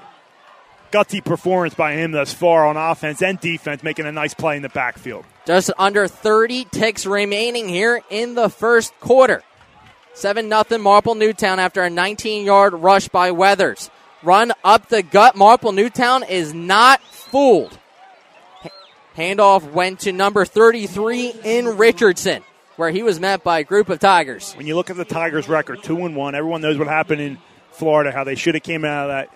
Gutsy performance by him thus far on offense and defense, making a nice play in the backfield. Just under 30 ticks remaining here in the first quarter. 7 0 Marple Newtown after a 19 yard rush by Weathers. Run up the gut. Marple Newtown is not fooled. Handoff went to number 33 in Richardson, where he was met by a group of Tigers. When you look at the Tigers' record, two and one, everyone knows what happened in Florida, how they should have came out of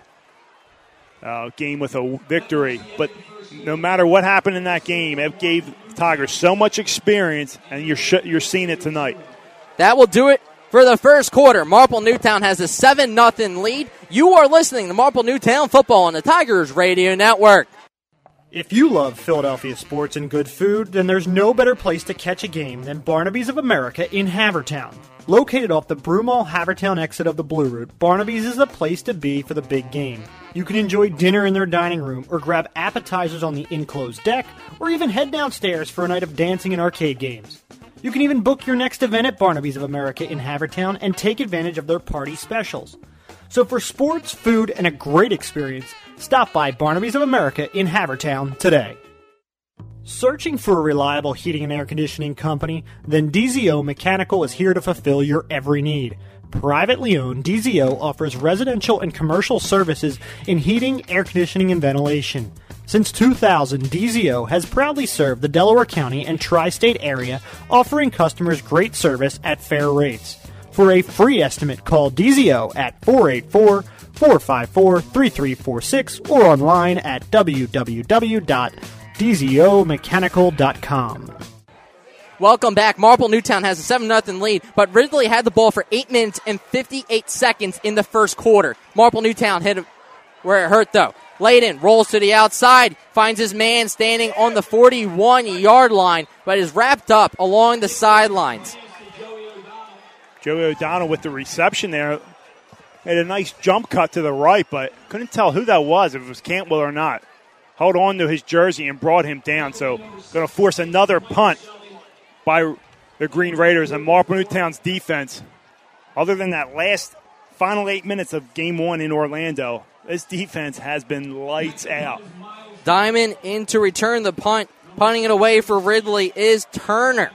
that uh, game with a victory. But no matter what happened in that game, it gave Tigers so much experience, and you're sh- you're seeing it tonight. That will do it for the first quarter. Marple Newtown has a 7 0 lead. You are listening to Marple Newtown football on the Tigers Radio Network. If you love Philadelphia sports and good food, then there's no better place to catch a game than Barnaby's of America in Havertown. Located off the Broomall Havertown exit of the Blue Route, Barnaby's is the place to be for the big game. You can enjoy dinner in their dining room or grab appetizers on the enclosed deck or even head downstairs for a night of dancing and arcade games. You can even book your next event at Barnaby's of America in Havertown and take advantage of their party specials. So for sports, food, and a great experience, stop by Barnaby's of America in Havertown today. Searching for a reliable heating and air conditioning company? Then DZO Mechanical is here to fulfill your every need. Privately owned, DZO offers residential and commercial services in heating, air conditioning, and ventilation. Since 2000, DZO has proudly served the Delaware County and tri state area, offering customers great service at fair rates. For a free estimate, call DZO at 484 454 3346 or online at www.dzomechanical.com. Welcome back. Marple Newtown has a 7 0 lead, but Ridley had the ball for 8 minutes and 58 seconds in the first quarter. Marple Newtown hit it where it hurt, though. Layden rolls to the outside, finds his man standing on the 41 yard line, but is wrapped up along the sidelines. Joey O'Donnell with the reception there. Made a nice jump cut to the right, but couldn't tell who that was, if it was Cantwell or not. Held on to his jersey and brought him down. So, going to force another punt by the Green Raiders and Marple Newtown's defense. Other than that last final eight minutes of game one in Orlando, this defense has been lights out. Diamond in to return the punt. Punting it away for Ridley is Turner.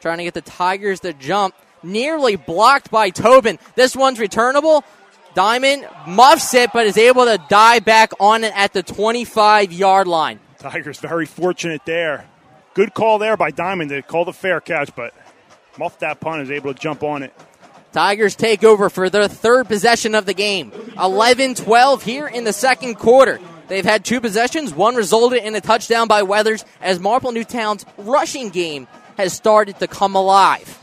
Trying to get the Tigers to jump. Nearly blocked by Tobin. This one's returnable. Diamond muffs it, but is able to dive back on it at the 25 yard line. Tigers very fortunate there. Good call there by Diamond to call the fair catch, but muffed that punt is able to jump on it. Tigers take over for their third possession of the game. 11 12 here in the second quarter. They've had two possessions. One resulted in a touchdown by Weathers as Marple Newtown's rushing game has started to come alive.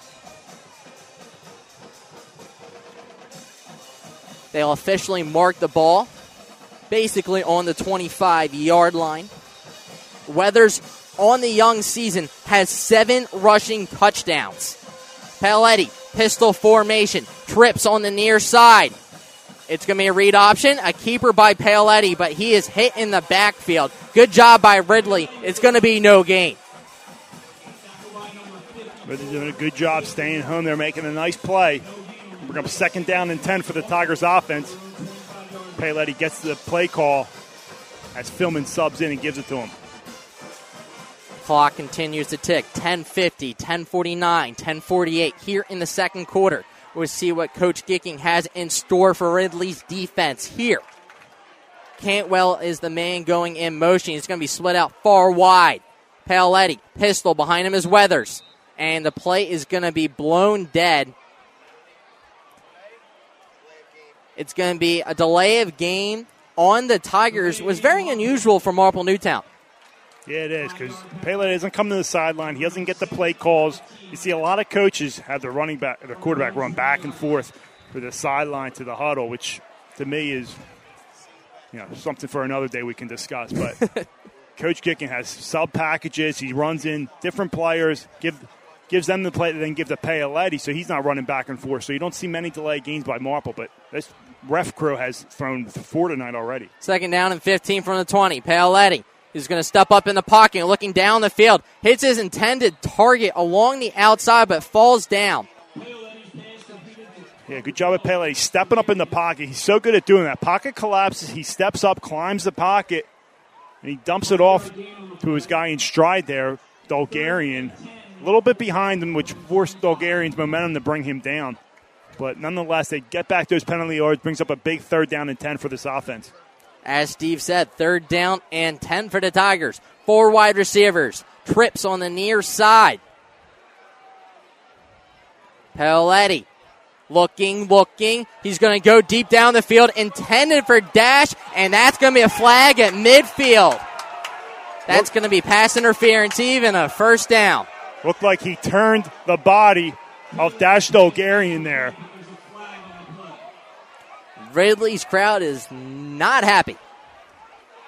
They'll officially mark the ball basically on the 25 yard line. Weathers on the young season has seven rushing touchdowns. Paoletti, pistol formation, trips on the near side. It's going to be a read option, a keeper by Paoletti, but he is hit in the backfield. Good job by Ridley. It's going to be no gain. Ridley's doing a good job staying home. They're making a nice play. Bring up second down and 10 for the Tigers offense. Paoletti gets the play call as Philman subs in and gives it to him. Clock continues to tick. 1050, 1049, 1048 here in the second quarter. We'll see what Coach Gicking has in store for Ridley's defense here. Cantwell is the man going in motion. He's going to be split out far wide. Paoletti, pistol behind him is Weathers. And the play is going to be blown dead. It's going to be a delay of game on the Tigers. It was very unusual for Marple Newtown. Yeah, it is because Pele doesn't come to the sideline. He doesn't get the play calls. You see a lot of coaches have their running back, their quarterback run back and forth for the sideline to the huddle, which to me is, you know, something for another day we can discuss. But *laughs* Coach Gicking has sub packages. He runs in different players, give gives them the play, then give the Paoletti, so he's not running back and forth. So you don't see many delay gains by Marple, but this ref crew has thrown four tonight already. Second down and 15 from the 20. Paoletti is going to step up in the pocket, looking down the field, hits his intended target along the outside, but falls down. Yeah, good job at Pele. He's stepping up in the pocket. He's so good at doing that. Pocket collapses. He steps up, climbs the pocket, and he dumps it off to his guy in stride there, Dolgarian. A little bit behind him, which forced Dolgarian's momentum to bring him down. But nonetheless, they get back those penalty yards, brings up a big third down and 10 for this offense. As Steve said, third down and 10 for the Tigers. Four wide receivers. Trips on the near side. Paoletti looking, looking. He's going to go deep down the field, intended for Dash, and that's going to be a flag at midfield. That's going to be pass interference, even a first down. Looked like he turned the body of Dash Dolgarian there. Ridley's crowd is not happy.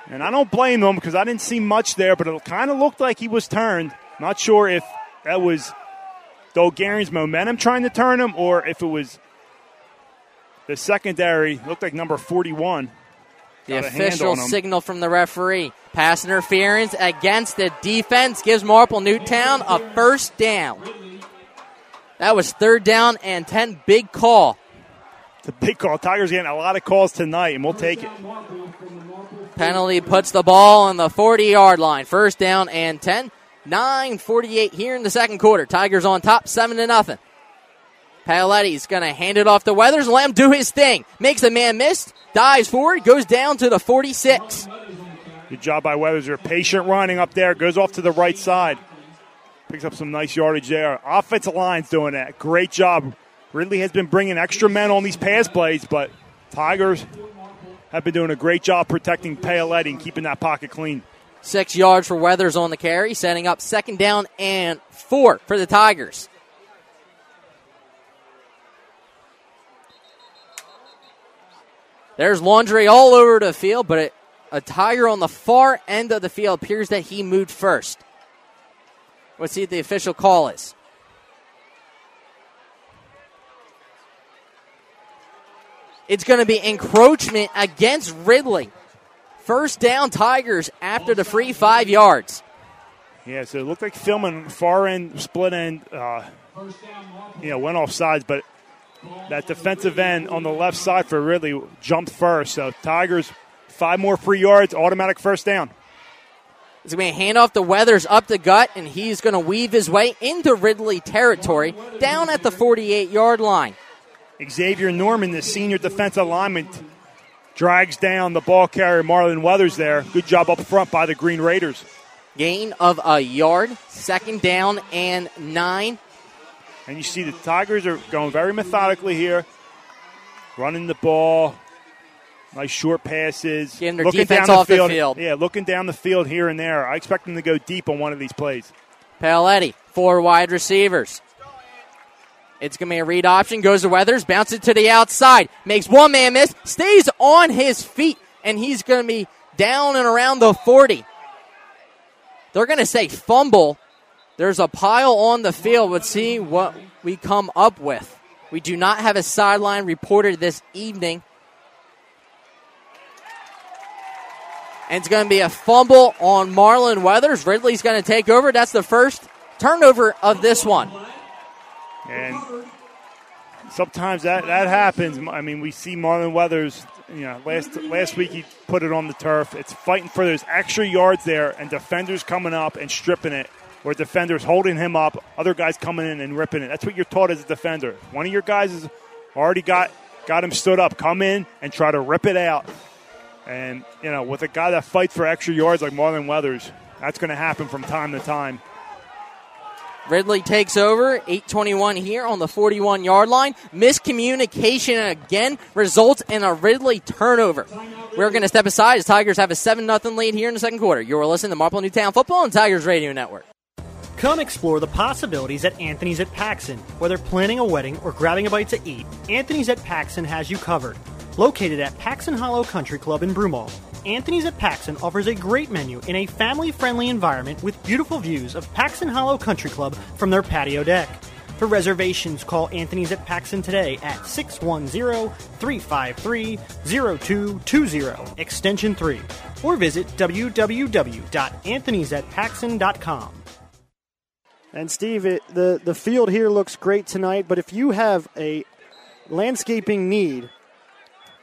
And I don't blame them because I didn't see much there, but it kind of looked like he was turned. Not sure if that was Dolgarian's momentum trying to turn him or if it was the secondary. Looked like number 41. The got official signal from the referee. Pass interference against the defense gives Marple Newtown a first down. That was third down and 10. Big call. It's a big call. Tigers getting a lot of calls tonight, and we'll take it. Penalty puts the ball on the 40 yard line. First down and 10. 9.48 here in the second quarter. Tigers on top, 7 to nothing. Paoletti's going to hand it off to Weathers let him do his thing. Makes a man miss, dives forward, goes down to the 46. Good job by Weathers. They're patient running up there. Goes off to the right side. Picks up some nice yardage there. Offensive line's doing that. Great job. Ridley has been bringing extra men on these pass plays, but Tigers have been doing a great job protecting Paoletti and keeping that pocket clean. Six yards for Weathers on the carry, setting up second down and four for the Tigers. There's laundry all over the field, but it, a Tiger on the far end of the field appears that he moved first. Let's see what the official call is. It's going to be encroachment against Ridley. First down, Tigers after the free five yards. Yeah, so it looked like Philman far end, split end, uh, you know, went off sides, but that defensive end on the left side for Ridley jumped first. So Tigers, five more free yards, automatic first down. It's going to be a handoff to Weathers up the gut, and he's going to weave his way into Ridley territory down at the 48 yard line. Xavier Norman, the senior defensive lineman, drags down the ball carrier Marlon Weathers there. Good job up front by the Green Raiders. Gain of a yard, second down and nine. And you see the Tigers are going very methodically here, running the ball, nice short passes, Getting their looking defense down off the field. field. Yeah, looking down the field here and there. I expect them to go deep on one of these plays. Paoletti, four wide receivers. It's going to be a read option. Goes to Weathers, bounces it to the outside. Makes one man miss, stays on his feet, and he's going to be down and around the 40. They're going to say fumble. There's a pile on the field. Let's see what we come up with. We do not have a sideline reporter this evening. And it's going to be a fumble on Marlon Weathers. Ridley's going to take over. That's the first turnover of this one. And sometimes that, that happens. I mean, we see Marlon Weathers. You know, last last week he put it on the turf. It's fighting for those extra yards there, and defenders coming up and stripping it, or defenders holding him up. Other guys coming in and ripping it. That's what you're taught as a defender. One of your guys has already got got him stood up. Come in and try to rip it out. And you know, with a guy that fights for extra yards like Marlon Weathers, that's going to happen from time to time. Ridley takes over, 821 here on the 41 yard line. Miscommunication again results in a Ridley turnover. We're going to step aside as Tigers have a 7 0 lead here in the second quarter. You're listening to Marple Newtown Football and Tigers Radio Network. Come explore the possibilities at Anthony's at Paxson. Whether planning a wedding or grabbing a bite to eat, Anthony's at Paxson has you covered. Located at Paxson Hollow Country Club in Broomall, Anthony's at Paxson offers a great menu in a family friendly environment with beautiful views of Paxson Hollow Country Club from their patio deck. For reservations, call Anthony's at Paxson today at 610 353 0220, extension 3, or visit www.anthonysatpaxson.com. And Steve, it, the the field here looks great tonight. But if you have a landscaping need,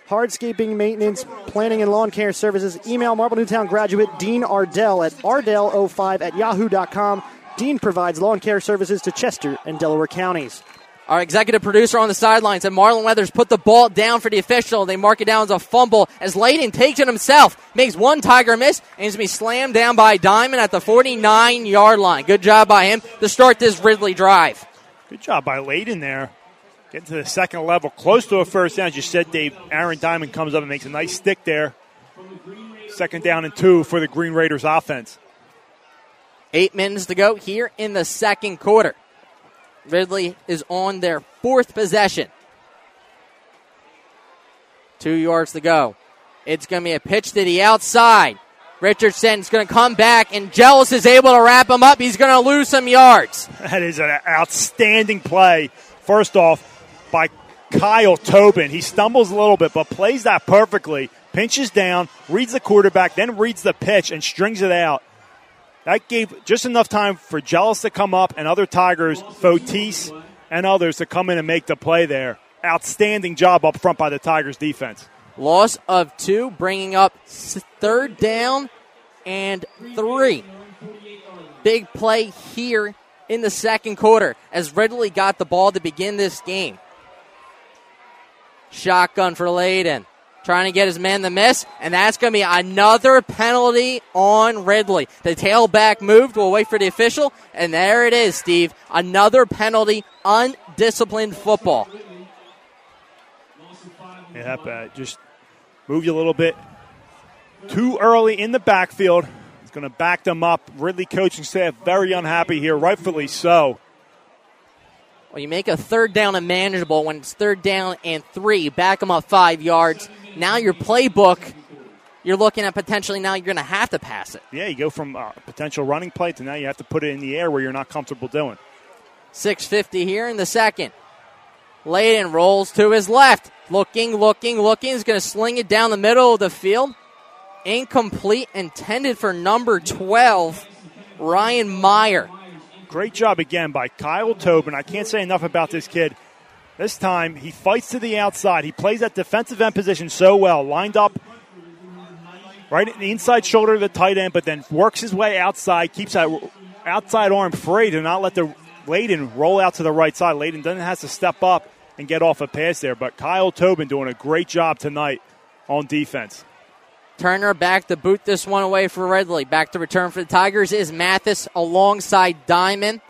hardscaping maintenance, planning, and lawn care services, email Marple Newtown graduate Dean Ardell at ardell05 at yahoo.com. Dean provides lawn care services to Chester and Delaware counties. Our executive producer on the sidelines and Marlon Weathers put the ball down for the official. They mark it down as a fumble as Layden takes it himself, makes one Tiger miss, and he's going to be slammed down by Diamond at the 49 yard line. Good job by him to start this Ridley drive. Good job by Layden there. Getting to the second level, close to a first down. As you said, Dave, Aaron Diamond comes up and makes a nice stick there. Second down and two for the Green Raiders offense. Eight minutes to go here in the second quarter. Ridley is on their fourth possession. Two yards to go. It's going to be a pitch to the outside. Richardson's going to come back, and Jealous is able to wrap him up. He's going to lose some yards. *laughs* That is an outstanding play. First off, by Kyle Tobin. He stumbles a little bit, but plays that perfectly. Pinches down, reads the quarterback, then reads the pitch and strings it out. That gave just enough time for Jealous to come up and other Tigers, Fotis and others, to come in and make the play there. Outstanding job up front by the Tigers defense. Loss of two, bringing up third down and three. Big play here in the second quarter as Ridley got the ball to begin this game. Shotgun for Layden. Trying to get his man the miss, and that's going to be another penalty on Ridley. The tailback moved. We'll wait for the official, and there it is, Steve. Another penalty, undisciplined football. Yep, uh, just move you a little bit too early in the backfield. It's going to back them up. Ridley coaching staff very unhappy here, rightfully so. Well, you make a third down and manageable when it's third down and three. Back them up five yards. Now your playbook, you're looking at potentially now you're going to have to pass it. Yeah, you go from a potential running play to now you have to put it in the air where you're not comfortable doing. 650 here in the second. Layden rolls to his left. Looking, looking, looking. He's going to sling it down the middle of the field. Incomplete, intended for number 12, Ryan Meyer. Great job again by Kyle Tobin. I can't say enough about this kid. This time, he fights to the outside. He plays that defensive end position so well, lined up right in the inside shoulder of the tight end, but then works his way outside, keeps that outside arm free to not let the Layden roll out to the right side. Layden doesn't have to step up and get off a pass there, but Kyle Tobin doing a great job tonight on defense. Turner back to boot this one away for Ridley. Back to return for the Tigers is Mathis alongside Diamond.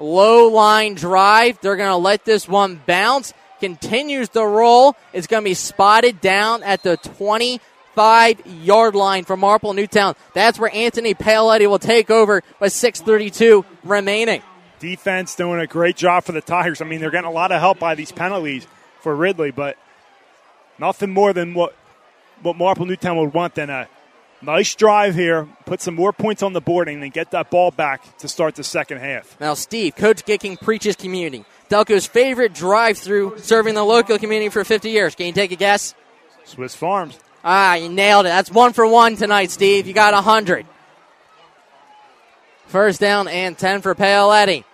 Low line drive. They're going to let this one bounce. Continues to roll. It's going to be spotted down at the 25 yard line for Marple Newtown. That's where Anthony Paoletti will take over with 6.32 remaining. Defense doing a great job for the Tigers. I mean, they're getting a lot of help by these penalties for Ridley, but nothing more than what what Marple Newtown would want than a nice drive here, put some more points on the board, and then get that ball back to start the second half. Now, Steve, Coach Gicking preaches community. Delco's favorite drive through serving the local community for 50 years. Can you take a guess? Swiss Farms. Ah, you nailed it. That's one for one tonight, Steve. You got 100. First down and 10 for Paoletti.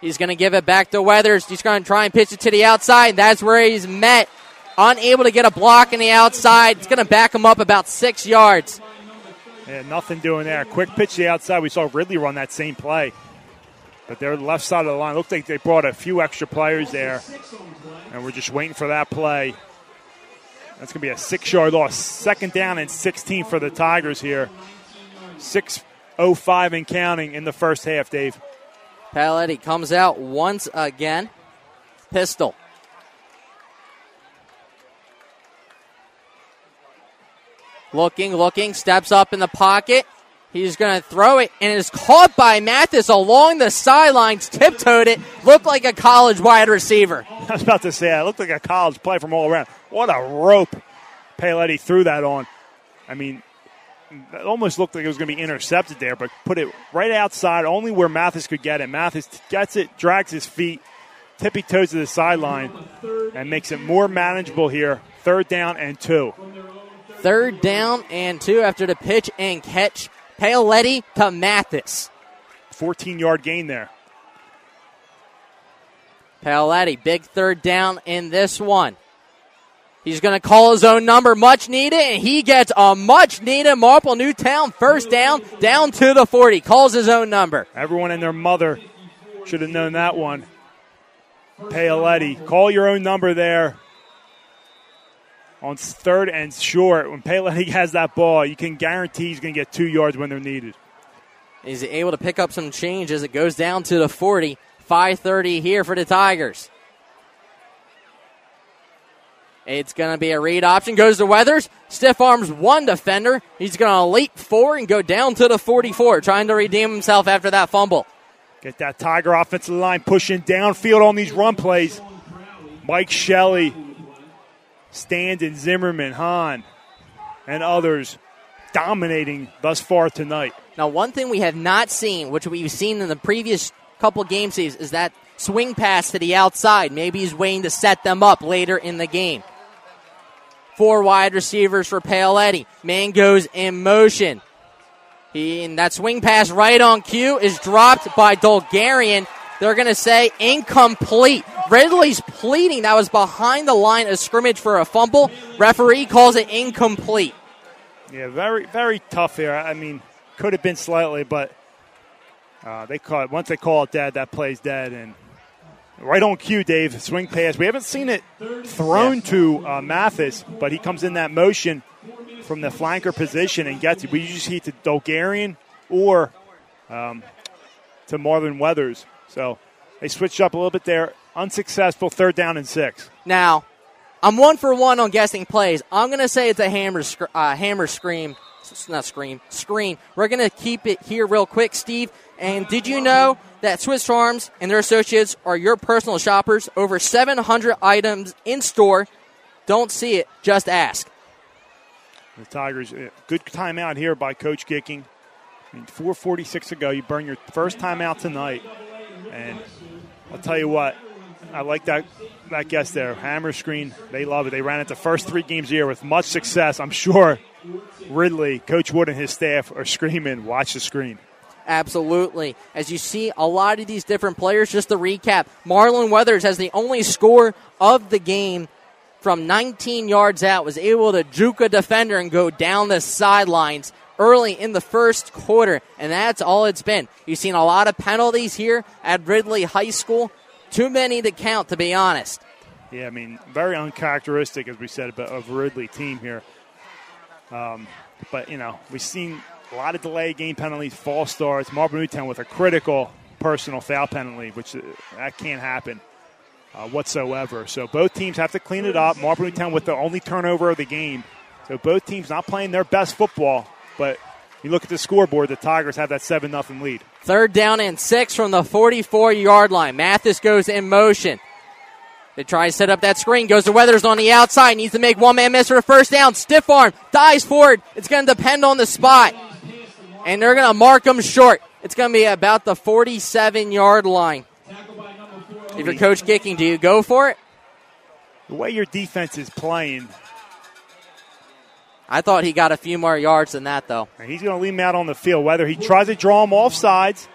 He's going to give it back to Weathers. He's going to try and pitch it to the outside. That's where he's met. Unable to get a block in the outside. It's going to back him up about six yards. Yeah, nothing doing there. Quick pitch to the outside. We saw Ridley run that same play. But they're the left side of the line. Looked like they brought a few extra players there. And we're just waiting for that play. That's going to be a six yard loss. Second down and 16 for the Tigers here. 6.05 and counting in the first half, Dave. Paoletti comes out once again. Pistol. Looking, looking, steps up in the pocket. He's going to throw it and is caught by Mathis along the sidelines, tiptoed it, looked like a college wide receiver. *laughs* I was about to say, it looked like a college play from all around. What a rope Paoletti threw that on. I mean, it almost looked like it was going to be intercepted there, but put it right outside, only where Mathis could get it. Mathis gets it, drags his feet, tippy toes to the sideline, and makes it more manageable here. Third down and two. Third down and two after the pitch and catch. Paoletti to Mathis. 14 yard gain there. Paoletti, big third down in this one. He's going to call his own number, much needed, and he gets a much needed Marple Newtown first down, down to the 40. Calls his own number. Everyone and their mother should have known that one. Paoletti, call your own number there on third and short. When Paoletti *laughs* has that ball, you can guarantee he's going to get two yards when they're needed. He's able to pick up some change as it goes down to the 40. 5.30 here for the Tigers. It's going to be a read option. Goes to Weathers. Stiff arms one defender. He's going to leap forward and go down to the 44, trying to redeem himself after that fumble. Get that Tiger offensive line pushing downfield on these run plays. Mike Shelley, Standen, Zimmerman, Hahn, and others dominating thus far tonight. Now, one thing we have not seen, which we've seen in the previous couple games, is that swing pass to the outside. Maybe he's waiting to set them up later in the game. Four wide receivers for Paoletti. Man goes in motion. He, and that swing pass right on cue is dropped by Dolgarian. They're going to say incomplete. Ridley's pleading that was behind the line of scrimmage for a fumble. Referee calls it incomplete. Yeah, very, very tough here. I mean, could have been slightly, but uh, they call it, once they call it dead, that play's dead. And right on cue, Dave, swing pass. We haven't seen it thrown to uh, Mathis, but he comes in that motion from the flanker position and gets it. We usually see it to Dolgarian or um, to Marlon Weathers. So they switched up a little bit there. Unsuccessful third down and six. Now, I'm one for one on guessing plays. I'm going to say it's a hammer, uh, hammer scream. Not scream, screen. We're going to keep it here real quick, Steve. And did you know that Swiss Farms and their associates are your personal shoppers? Over 700 items in store. Don't see it, just ask. The Tigers, uh, good timeout here by Coach Gicking. I mean, 4:46 ago, you burn your first timeout tonight, and I'll tell you what, I like that that guess there. Hammer screen, they love it. They ran it the first three games a year with much success. I'm sure Ridley, Coach Wood, and his staff are screaming, "Watch the screen." Absolutely. As you see, a lot of these different players, just to recap, Marlon Weathers has the only score of the game from 19 yards out, was able to juke a defender and go down the sidelines early in the first quarter, and that's all it's been. You've seen a lot of penalties here at Ridley High School. Too many to count, to be honest. Yeah, I mean, very uncharacteristic, as we said, of Ridley team here. Um, but, you know, we've seen a lot of delay game penalties, false starts. Marple Newtown with a critical personal foul penalty, which uh, that can't happen uh, whatsoever. So both teams have to clean it up. Marple Newtown with the only turnover of the game. So both teams not playing their best football, but you look at the scoreboard, the Tigers have that 7 0 lead. Third down and six from the 44 yard line. Mathis goes in motion. They try to set up that screen. Goes to Weathers on the outside. Needs to make one man miss for a first down. Stiff arm. Dies forward. It's going to depend on the spot. And they're going to mark him short. It's going to be about the 47 yard line. If you're Coach Gicking, do you go for it? The way your defense is playing. I thought he got a few more yards than that, though. He's going to leave him out on the field. Whether he tries to draw him off sides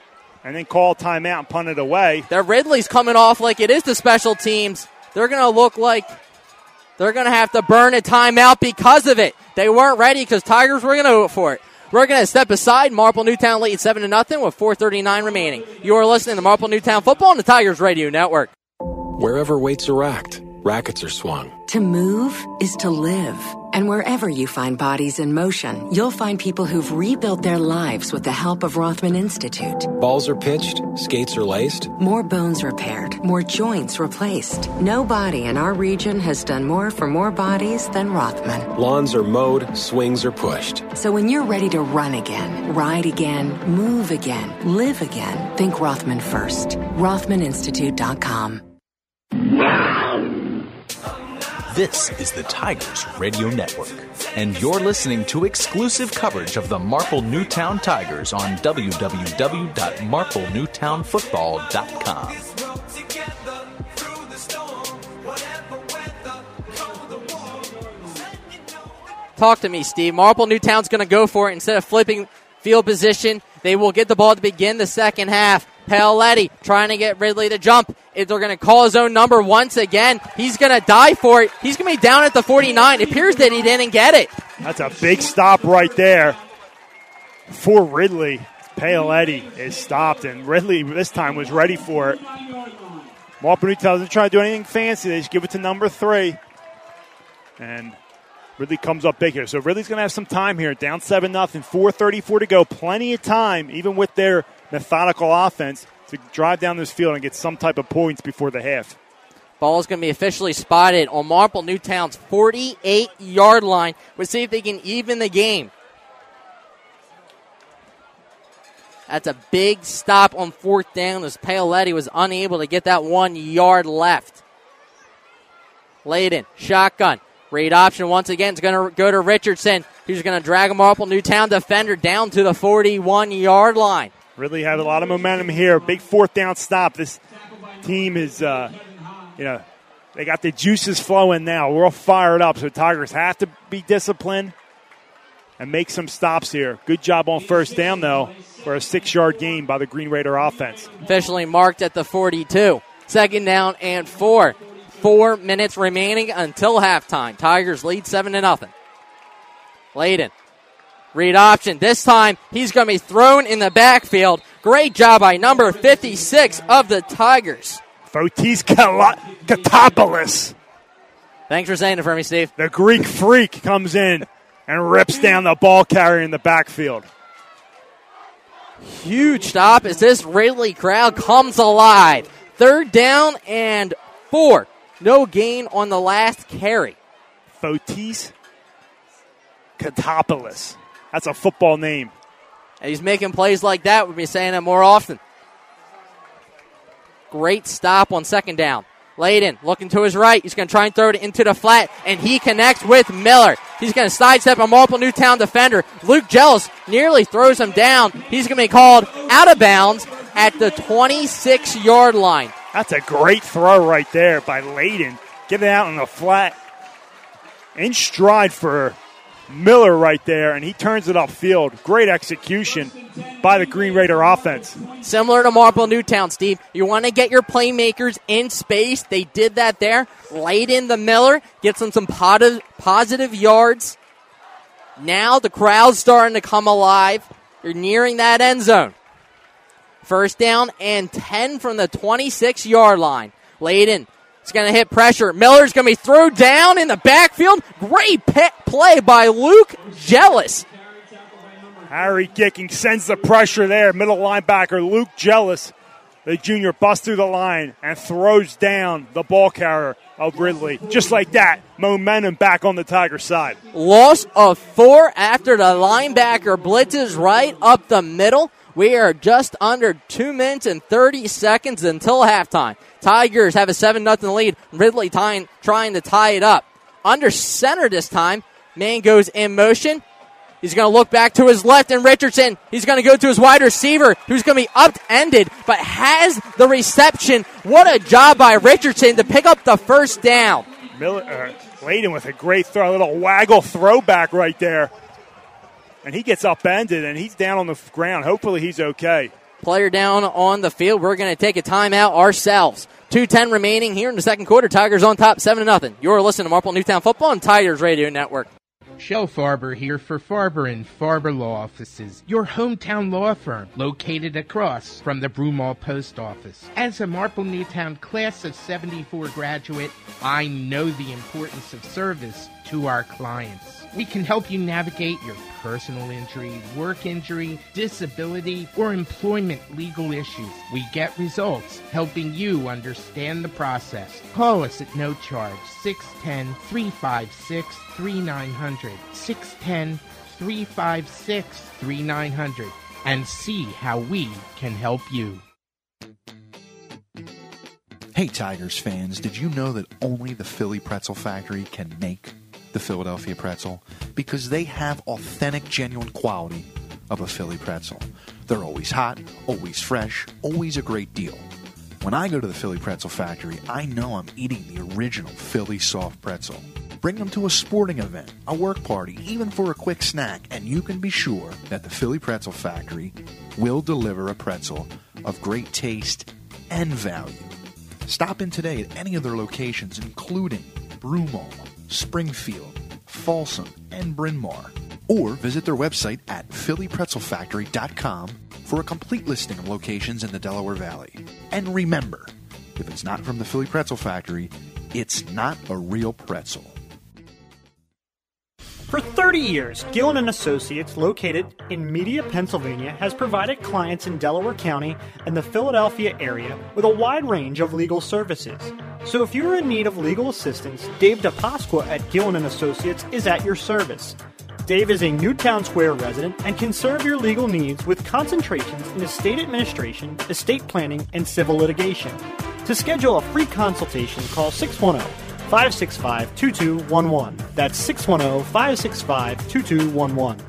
and then call timeout and punt it away. That Ridley's coming off like it is the special teams. They're going to look like they're going to have to burn a timeout because of it. They weren't ready because Tigers were going to go for it. We're going to step aside. Marple Newtown lead 7 to nothing with 4:39 remaining. You are listening to Marple Newtown Football on the Tigers Radio Network. Wherever weights are racked, rackets are swung. To move is to live. And wherever you find bodies in motion, you'll find people who've rebuilt their lives with the help of Rothman Institute. Balls are pitched, skates are laced. More bones repaired, more joints replaced. No body in our region has done more for more bodies than Rothman. Lawns are mowed, swings are pushed. So when you're ready to run again, ride again, move again, live again, think Rothman first. RothmanInstitute.com. This is the Tigers Radio Network, and you're listening to exclusive coverage of the Marple Newtown Tigers on www.marplenewtownfootball.com. Talk to me, Steve. Marple Newtown's going to go for it instead of flipping field position. They will get the ball to begin the second half. Paoletti trying to get Ridley to jump. If they're going to call his own number once again, he's going to die for it. He's going to be down at the 49. It appears that he didn't get it. That's a big stop right there for Ridley. Paoletti is stopped, and Ridley this time was ready for it. Marple doesn't try to do anything fancy. They just give it to number three. And Ridley comes up big here. So Ridley's going to have some time here. Down 7 nothing. 4.34 to go. Plenty of time, even with their methodical offense, to drive down this field and get some type of points before the half. Ball is going to be officially spotted on Marple Newtown's 48 yard line. We'll see if they can even the game. That's a big stop on fourth down as Paoletti was unable to get that one yard left. Layden, shotgun. Read option once again. It's going to go to Richardson, who's going to drag a Marple Newtown defender down to the 41 yard line. Really have a lot of momentum here. Big fourth down stop. This team is, uh, you know, they got the juices flowing now. We're all fired up. So Tigers have to be disciplined and make some stops here. Good job on first down, though for a six yard gain by the Green Raider offense. Officially marked at the 42. Second down and four. Four minutes remaining until halftime. Tigers lead 7 to nothing. Layden. Read option. This time he's going to be thrown in the backfield. Great job by number 56 of the Tigers. Fotis Katopoulos. Thanks for saying it for me, Steve. The Greek freak comes in and rips down the ball carrier in the backfield. Huge stop as this Ridley crowd comes alive. Third down and four. No gain on the last carry. Fotis Katopoulos. That's a football name. And he's making plays like that. We'll be saying it more often. Great stop on second down. Layden looking to his right. He's going to try and throw it into the flat, and he connects with Miller. He's going to sidestep a Marple Newtown defender. Luke Jealous nearly throws him down. He's going to be called out of bounds at the 26 yard line. That's a great throw right there by Layden. Get it out on the flat. In stride for Miller right there, and he turns it upfield. Great execution by the Green Raider offense. Similar to Marple Newtown, Steve. You want to get your playmakers in space. They did that there. Layden the Miller, gets them some positive yards. Now the crowd's starting to come alive. You're nearing that end zone. First down and 10 from the 26 yard line. Layden it's going to hit pressure. Miller's going to be thrown down in the backfield. Great play by Luke Jealous. Harry Gicking sends the pressure there. Middle linebacker Luke Jealous, the junior, busts through the line and throws down the ball carrier of Ridley. Just like that, momentum back on the Tiger side. Loss of four after the linebacker blitzes right up the middle. We are just under two minutes and 30 seconds until halftime. Tigers have a 7 0 lead. Ridley tying, trying to tie it up. Under center this time. Man goes in motion. He's going to look back to his left, and Richardson, he's going to go to his wide receiver, who's going to be upended, but has the reception. What a job by Richardson to pick up the first down. Miller, uh, Layden with a great throw, a little waggle throwback right there. And he gets upended, and he's down on the ground. Hopefully, he's okay player down on the field. We're going to take a timeout ourselves. 2.10 remaining here in the second quarter. Tigers on top, 7 0. You're listening to Marple Newtown Football on Tigers Radio Network. Shell Farber here for Farber and Farber Law Offices, your hometown law firm located across from the Broomall Post Office. As a Marple Newtown class of 74 graduate, I know the importance of service to our clients. We can help you navigate your personal injury, work injury, disability, or employment legal issues. We get results helping you understand the process. Call us at no charge 610 356 3900. 610 356 3900 and see how we can help you. Hey, Tigers fans, did you know that only the Philly Pretzel Factory can make the Philadelphia pretzel because they have authentic, genuine quality of a Philly pretzel. They're always hot, always fresh, always a great deal. When I go to the Philly Pretzel Factory, I know I'm eating the original Philly soft pretzel. Bring them to a sporting event, a work party, even for a quick snack, and you can be sure that the Philly Pretzel Factory will deliver a pretzel of great taste and value. Stop in today at any of their locations, including Broomall, Springfield, Folsom, and Bryn Mawr. Or visit their website at phillypretzelfactory.com for a complete listing of locations in the Delaware Valley. And remember, if it's not from the Philly Pretzel Factory, it's not a real pretzel. For 30 years, Gillen and Associates, located in Media, Pennsylvania, has provided clients in Delaware County and the Philadelphia area with a wide range of legal services. So if you're in need of legal assistance, Dave DiPasqua at Gillen and Associates is at your service. Dave is a Newtown Square resident and can serve your legal needs with concentrations in estate administration, estate planning, and civil litigation. To schedule a free consultation, call 610 565 2211. That's 610 565 2211.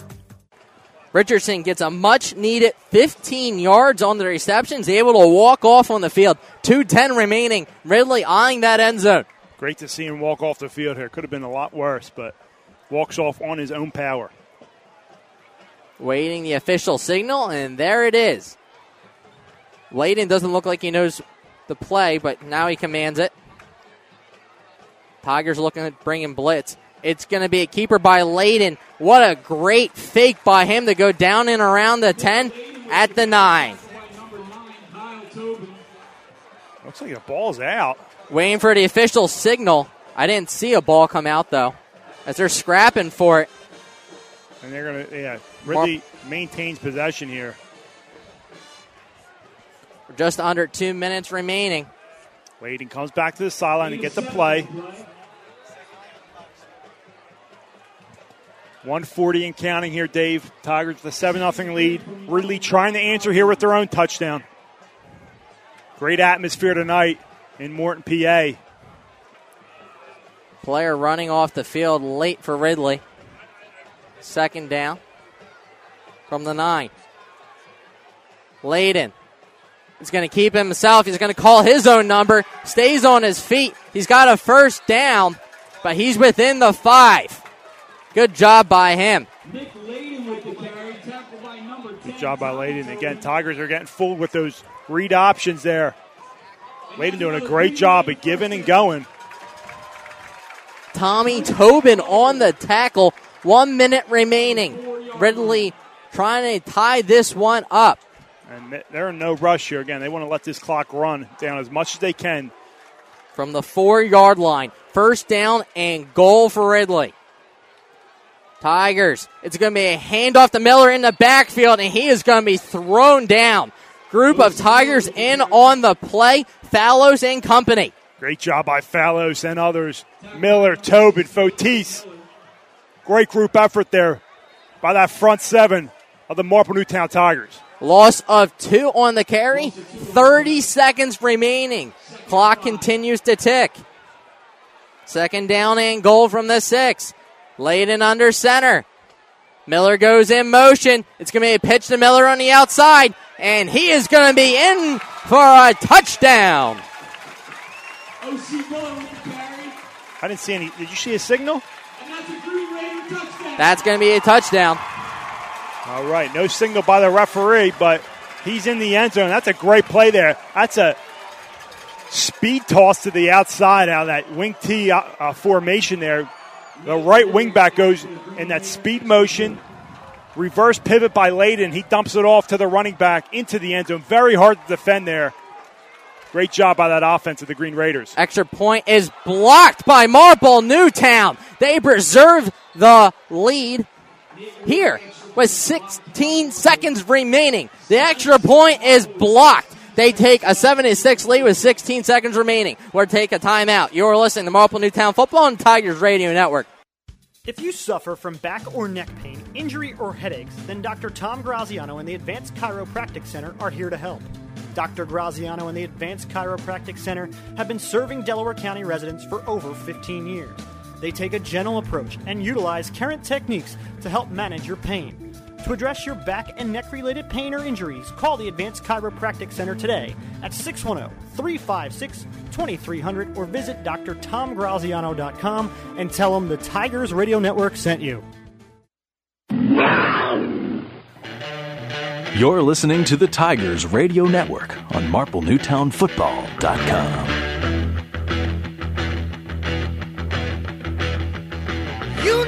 Richardson gets a much needed 15 yards on the receptions, able to walk off on the field. 2.10 remaining. Ridley eyeing that end zone. Great to see him walk off the field here. Could have been a lot worse, but walks off on his own power. Waiting the official signal, and there it is. Layden doesn't look like he knows the play, but now he commands it. Tigers looking at bringing blitz. It's going to be a keeper by Layden. What a great fake by him to go down and around the 10 at the 9. Looks like the ball's out. Waiting for the official signal. I didn't see a ball come out, though, as they're scrapping for it. And they're going to, yeah, Ridley maintains possession here. Just under two minutes remaining. Layden comes back to the sideline to get the play. 140 and counting here, Dave. Tigers with a 7 0 lead. Ridley trying to answer here with their own touchdown. Great atmosphere tonight in Morton, PA. Player running off the field late for Ridley. Second down from the nine. Layden is going to keep himself. He's going to call his own number. Stays on his feet. He's got a first down, but he's within the five. Good job by him. Good job by Layden. Again, Tigers are getting fooled with those read options there. Layden doing a great job of giving and going. Tommy Tobin on the tackle. One minute remaining. Ridley trying to tie this one up. And they're in no rush here. Again, they want to let this clock run down as much as they can. From the four yard line. First down and goal for Ridley. Tigers. It's going to be a handoff to Miller in the backfield, and he is going to be thrown down. Group of Tigers in on the play. Fellows and company. Great job by Fellows and others. Miller, Tobin, Fotis. Great group effort there by that front seven of the Marple Newtown Tigers. Loss of two on the carry. 30 seconds remaining. Clock continues to tick. Second down and goal from the six. Layden under center. Miller goes in motion. It's going to be a pitch to Miller on the outside, and he is going to be in for a touchdown. I didn't see any. Did you see a signal? That's going to be a touchdown. All right, no signal by the referee, but he's in the end zone. That's a great play there. That's a speed toss to the outside out of that wing T uh, uh, formation there. The right wing back goes in that speed motion, reverse pivot by Layden. He dumps it off to the running back into the end zone. Very hard to defend there. Great job by that offense of the Green Raiders. Extra point is blocked by Marple Newtown. They preserve the lead here with 16 seconds remaining. The extra point is blocked. They take a 76 lead with 16 seconds remaining. We're take a timeout. You're listening to Marple Newtown Football and Tigers Radio Network. If you suffer from back or neck pain, injury, or headaches, then Dr. Tom Graziano and the Advanced Chiropractic Center are here to help. Dr. Graziano and the Advanced Chiropractic Center have been serving Delaware County residents for over 15 years. They take a gentle approach and utilize current techniques to help manage your pain. To address your back and neck related pain or injuries, call the Advanced Chiropractic Center today at 610 356 2300 or visit drtomgraziano.com and tell them the Tigers Radio Network sent you. You're listening to the Tigers Radio Network on MarpleNewtownFootball.com. You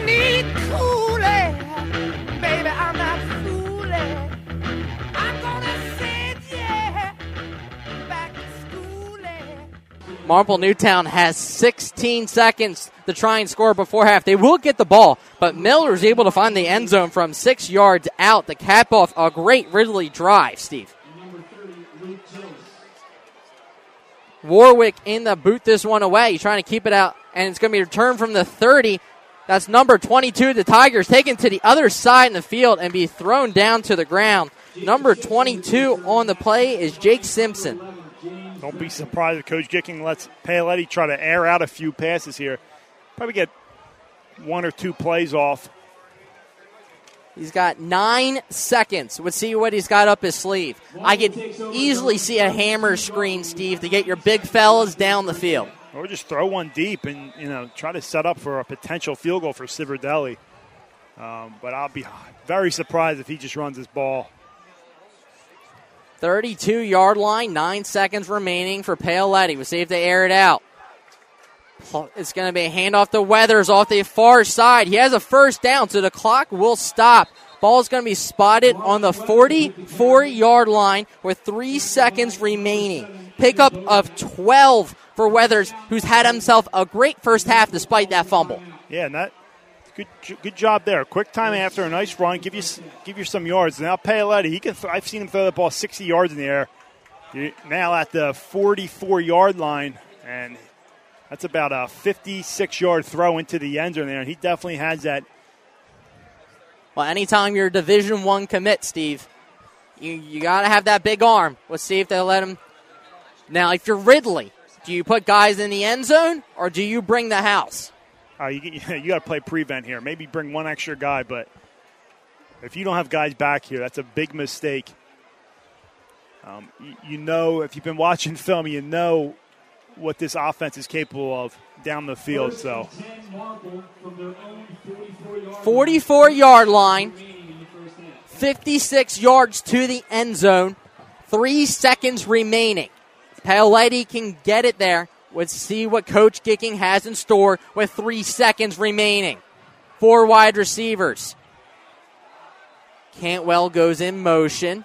Marple Newtown has 16 seconds to try and score before half. They will get the ball, but Miller is able to find the end zone from six yards out to cap off a great Ridley drive, Steve. Warwick in the boot this one away. He's trying to keep it out, and it's going to be returned from the 30. That's number 22. The Tigers taken to the other side in the field and be thrown down to the ground. Number 22 on the play is Jake Simpson. Don't be surprised if Coach Gicking lets Paoletti try to air out a few passes here. Probably get one or two plays off. He's got nine seconds. Let's see what he's got up his sleeve. I could easily see a hammer screen, Steve, to get your big fellas down the field. Or just throw one deep and you know try to set up for a potential field goal for Civerdelli. Um, but I'll be very surprised if he just runs his ball. 32 yard line, nine seconds remaining for Paoletti. We'll see if they air it out. It's going to be a handoff to Weathers off the far side. He has a first down, so the clock will stop. Ball is going to be spotted on the 44 yard line with three seconds remaining. Pickup of 12 for Weathers, who's had himself a great first half despite that fumble. Yeah, and that good good job there. Quick time after a nice run, give you give you some yards. Now Paoletti, he can. Th- I've seen him throw the ball 60 yards in the air. Now at the 44 yard line, and that's about a 56 yard throw into the end zone there. And he definitely has that. Well, anytime you're a Division One commit, Steve, you you got to have that big arm. Let's see if they let him. Now, if you're Ridley, do you put guys in the end zone or do you bring the house? Uh, you *laughs* you got to play prevent here. Maybe bring one extra guy, but if you don't have guys back here, that's a big mistake. Um, you, you know, if you've been watching *laughs* film, you know what this offense is capable of down the field. So, 44 yard line, 56 yards to the end zone, three seconds remaining. Paoletti can get it there. Let's see what Coach Gicking has in store with three seconds remaining. Four wide receivers. Cantwell goes in motion.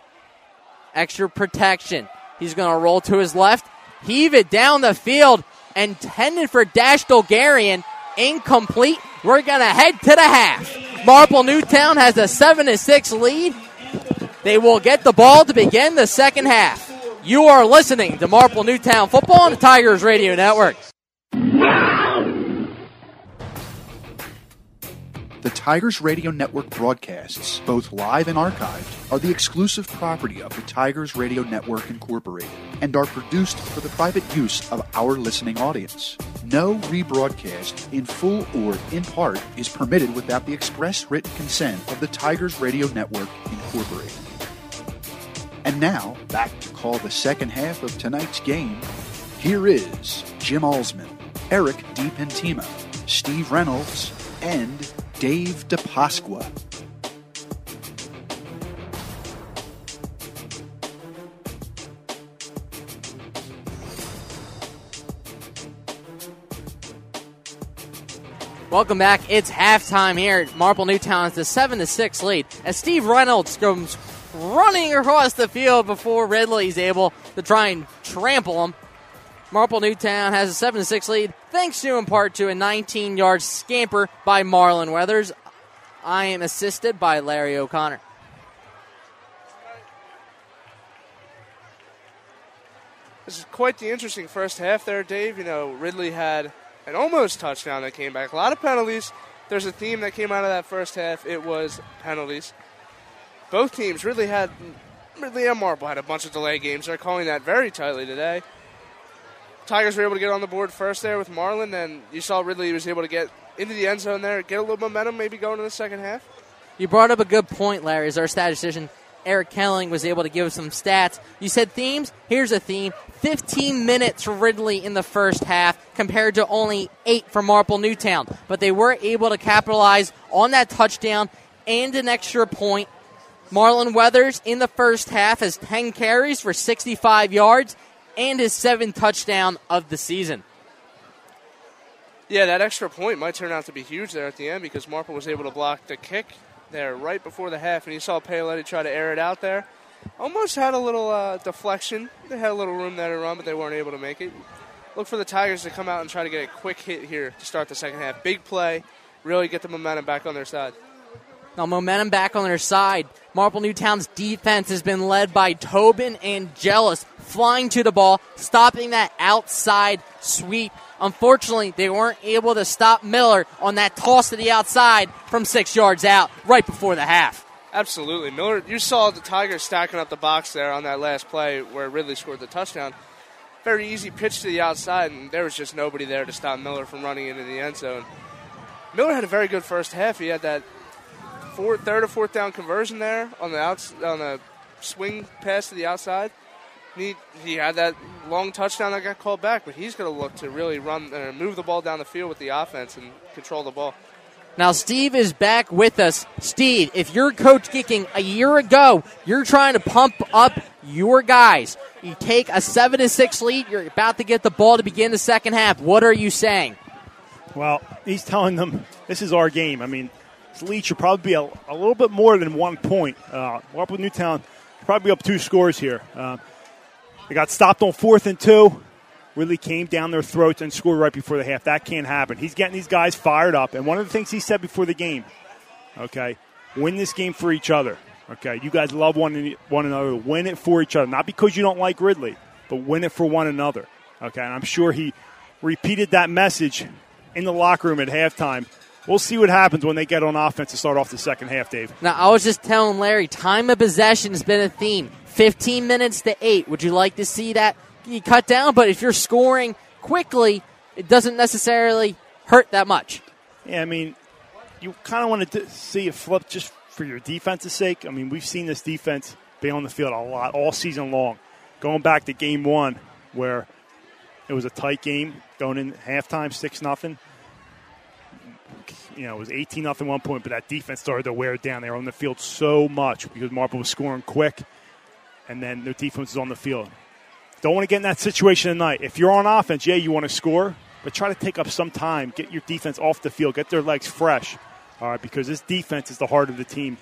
Extra protection. He's going to roll to his left, heave it down the field, intended for Dash Dolgarian. Incomplete. We're going to head to the half. Marple Newtown has a 7 to 6 lead. They will get the ball to begin the second half. You are listening to Marple Newtown Football on the Tigers Radio Network. The Tigers Radio Network broadcasts, both live and archived, are the exclusive property of the Tigers Radio Network Incorporated and are produced for the private use of our listening audience. No rebroadcast, in full or in part, is permitted without the express written consent of the Tigers Radio Network Incorporated. And now, back to call the second half of tonight's game. Here is Jim Alsman, Eric DiPentima, Steve Reynolds, and Dave DiPasqua. Welcome back. It's halftime here at Marple Newtown. It's a 7 to 6 lead as Steve Reynolds comes running across the field before Ridley's able to try and trample him. Marple Newtown has a 7 6 lead thanks to in part to a 19 yard scamper by Marlon Weathers. I am assisted by Larry O'Connor. This is quite the interesting first half there, Dave. You know, Ridley had an almost touchdown that came back. A lot of penalties. There's a theme that came out of that first half. It was penalties. Both teams really had Ridley and Marple had a bunch of delay games. They're calling that very tightly today. Tigers were able to get on the board first there with Marlon, and you saw Ridley was able to get into the end zone there, get a little momentum, maybe going in the second half. You brought up a good point, Larry. As our statistician Eric Kelling was able to give some stats. You said themes. Here's a theme: 15 minutes for Ridley in the first half, compared to only eight for Marple Newtown. But they were able to capitalize on that touchdown and an extra point Marlon Weathers in the first half has 10 carries for 65 yards and his seventh touchdown of the season. Yeah, that extra point might turn out to be huge there at the end because Marple was able to block the kick there right before the half, and you saw Paoletti try to air it out there. Almost had a little uh, deflection. They had a little room there to run, but they weren't able to make it. Look for the Tigers to come out and try to get a quick hit here to start the second half. Big play, really get the momentum back on their side. Now, momentum back on their side. Marple Newtown's defense has been led by Tobin and Jealous, flying to the ball, stopping that outside sweep. Unfortunately, they weren't able to stop Miller on that toss to the outside from six yards out right before the half. Absolutely. Miller, you saw the Tigers stacking up the box there on that last play where Ridley scored the touchdown. Very easy pitch to the outside, and there was just nobody there to stop Miller from running into the end zone. Miller had a very good first half. He had that fourth, third or fourth down conversion there on the outs, on the swing pass to the outside. He, he had that long touchdown that got called back, but he's going to look to really run and move the ball down the field with the offense and control the ball. Now, Steve is back with us. Steve, if you're Coach Gicking a year ago, you're trying to pump up your guys. You take a 7 to 6 lead, you're about to get the ball to begin the second half. What are you saying? Well, he's telling them this is our game. I mean, lead should probably be a, a little bit more than one point. Uh, with Newtown probably up two scores here. Uh, they got stopped on fourth and two. Really came down their throats and scored right before the half. That can't happen. He's getting these guys fired up. And one of the things he said before the game, okay, win this game for each other. Okay, you guys love one one another. Win it for each other, not because you don't like Ridley, but win it for one another. Okay, and I'm sure he repeated that message in the locker room at halftime. We'll see what happens when they get on offense to start off the second half, Dave. Now, I was just telling Larry, time of possession has been a theme. 15 minutes to 8. Would you like to see that you cut down? But if you're scoring quickly, it doesn't necessarily hurt that much. Yeah, I mean, you kind of want to see it flip just for your defense's sake. I mean, we've seen this defense be on the field a lot all season long. Going back to game one, where it was a tight game, going in halftime, 6 nothing. You know, it was 18 nothing one point, but that defense started to wear down. They were on the field so much because Marple was scoring quick, and then their defense was on the field. Don't want to get in that situation tonight. If you're on offense, yeah, you want to score, but try to take up some time, get your defense off the field, get their legs fresh. All right, because this defense is the heart of the team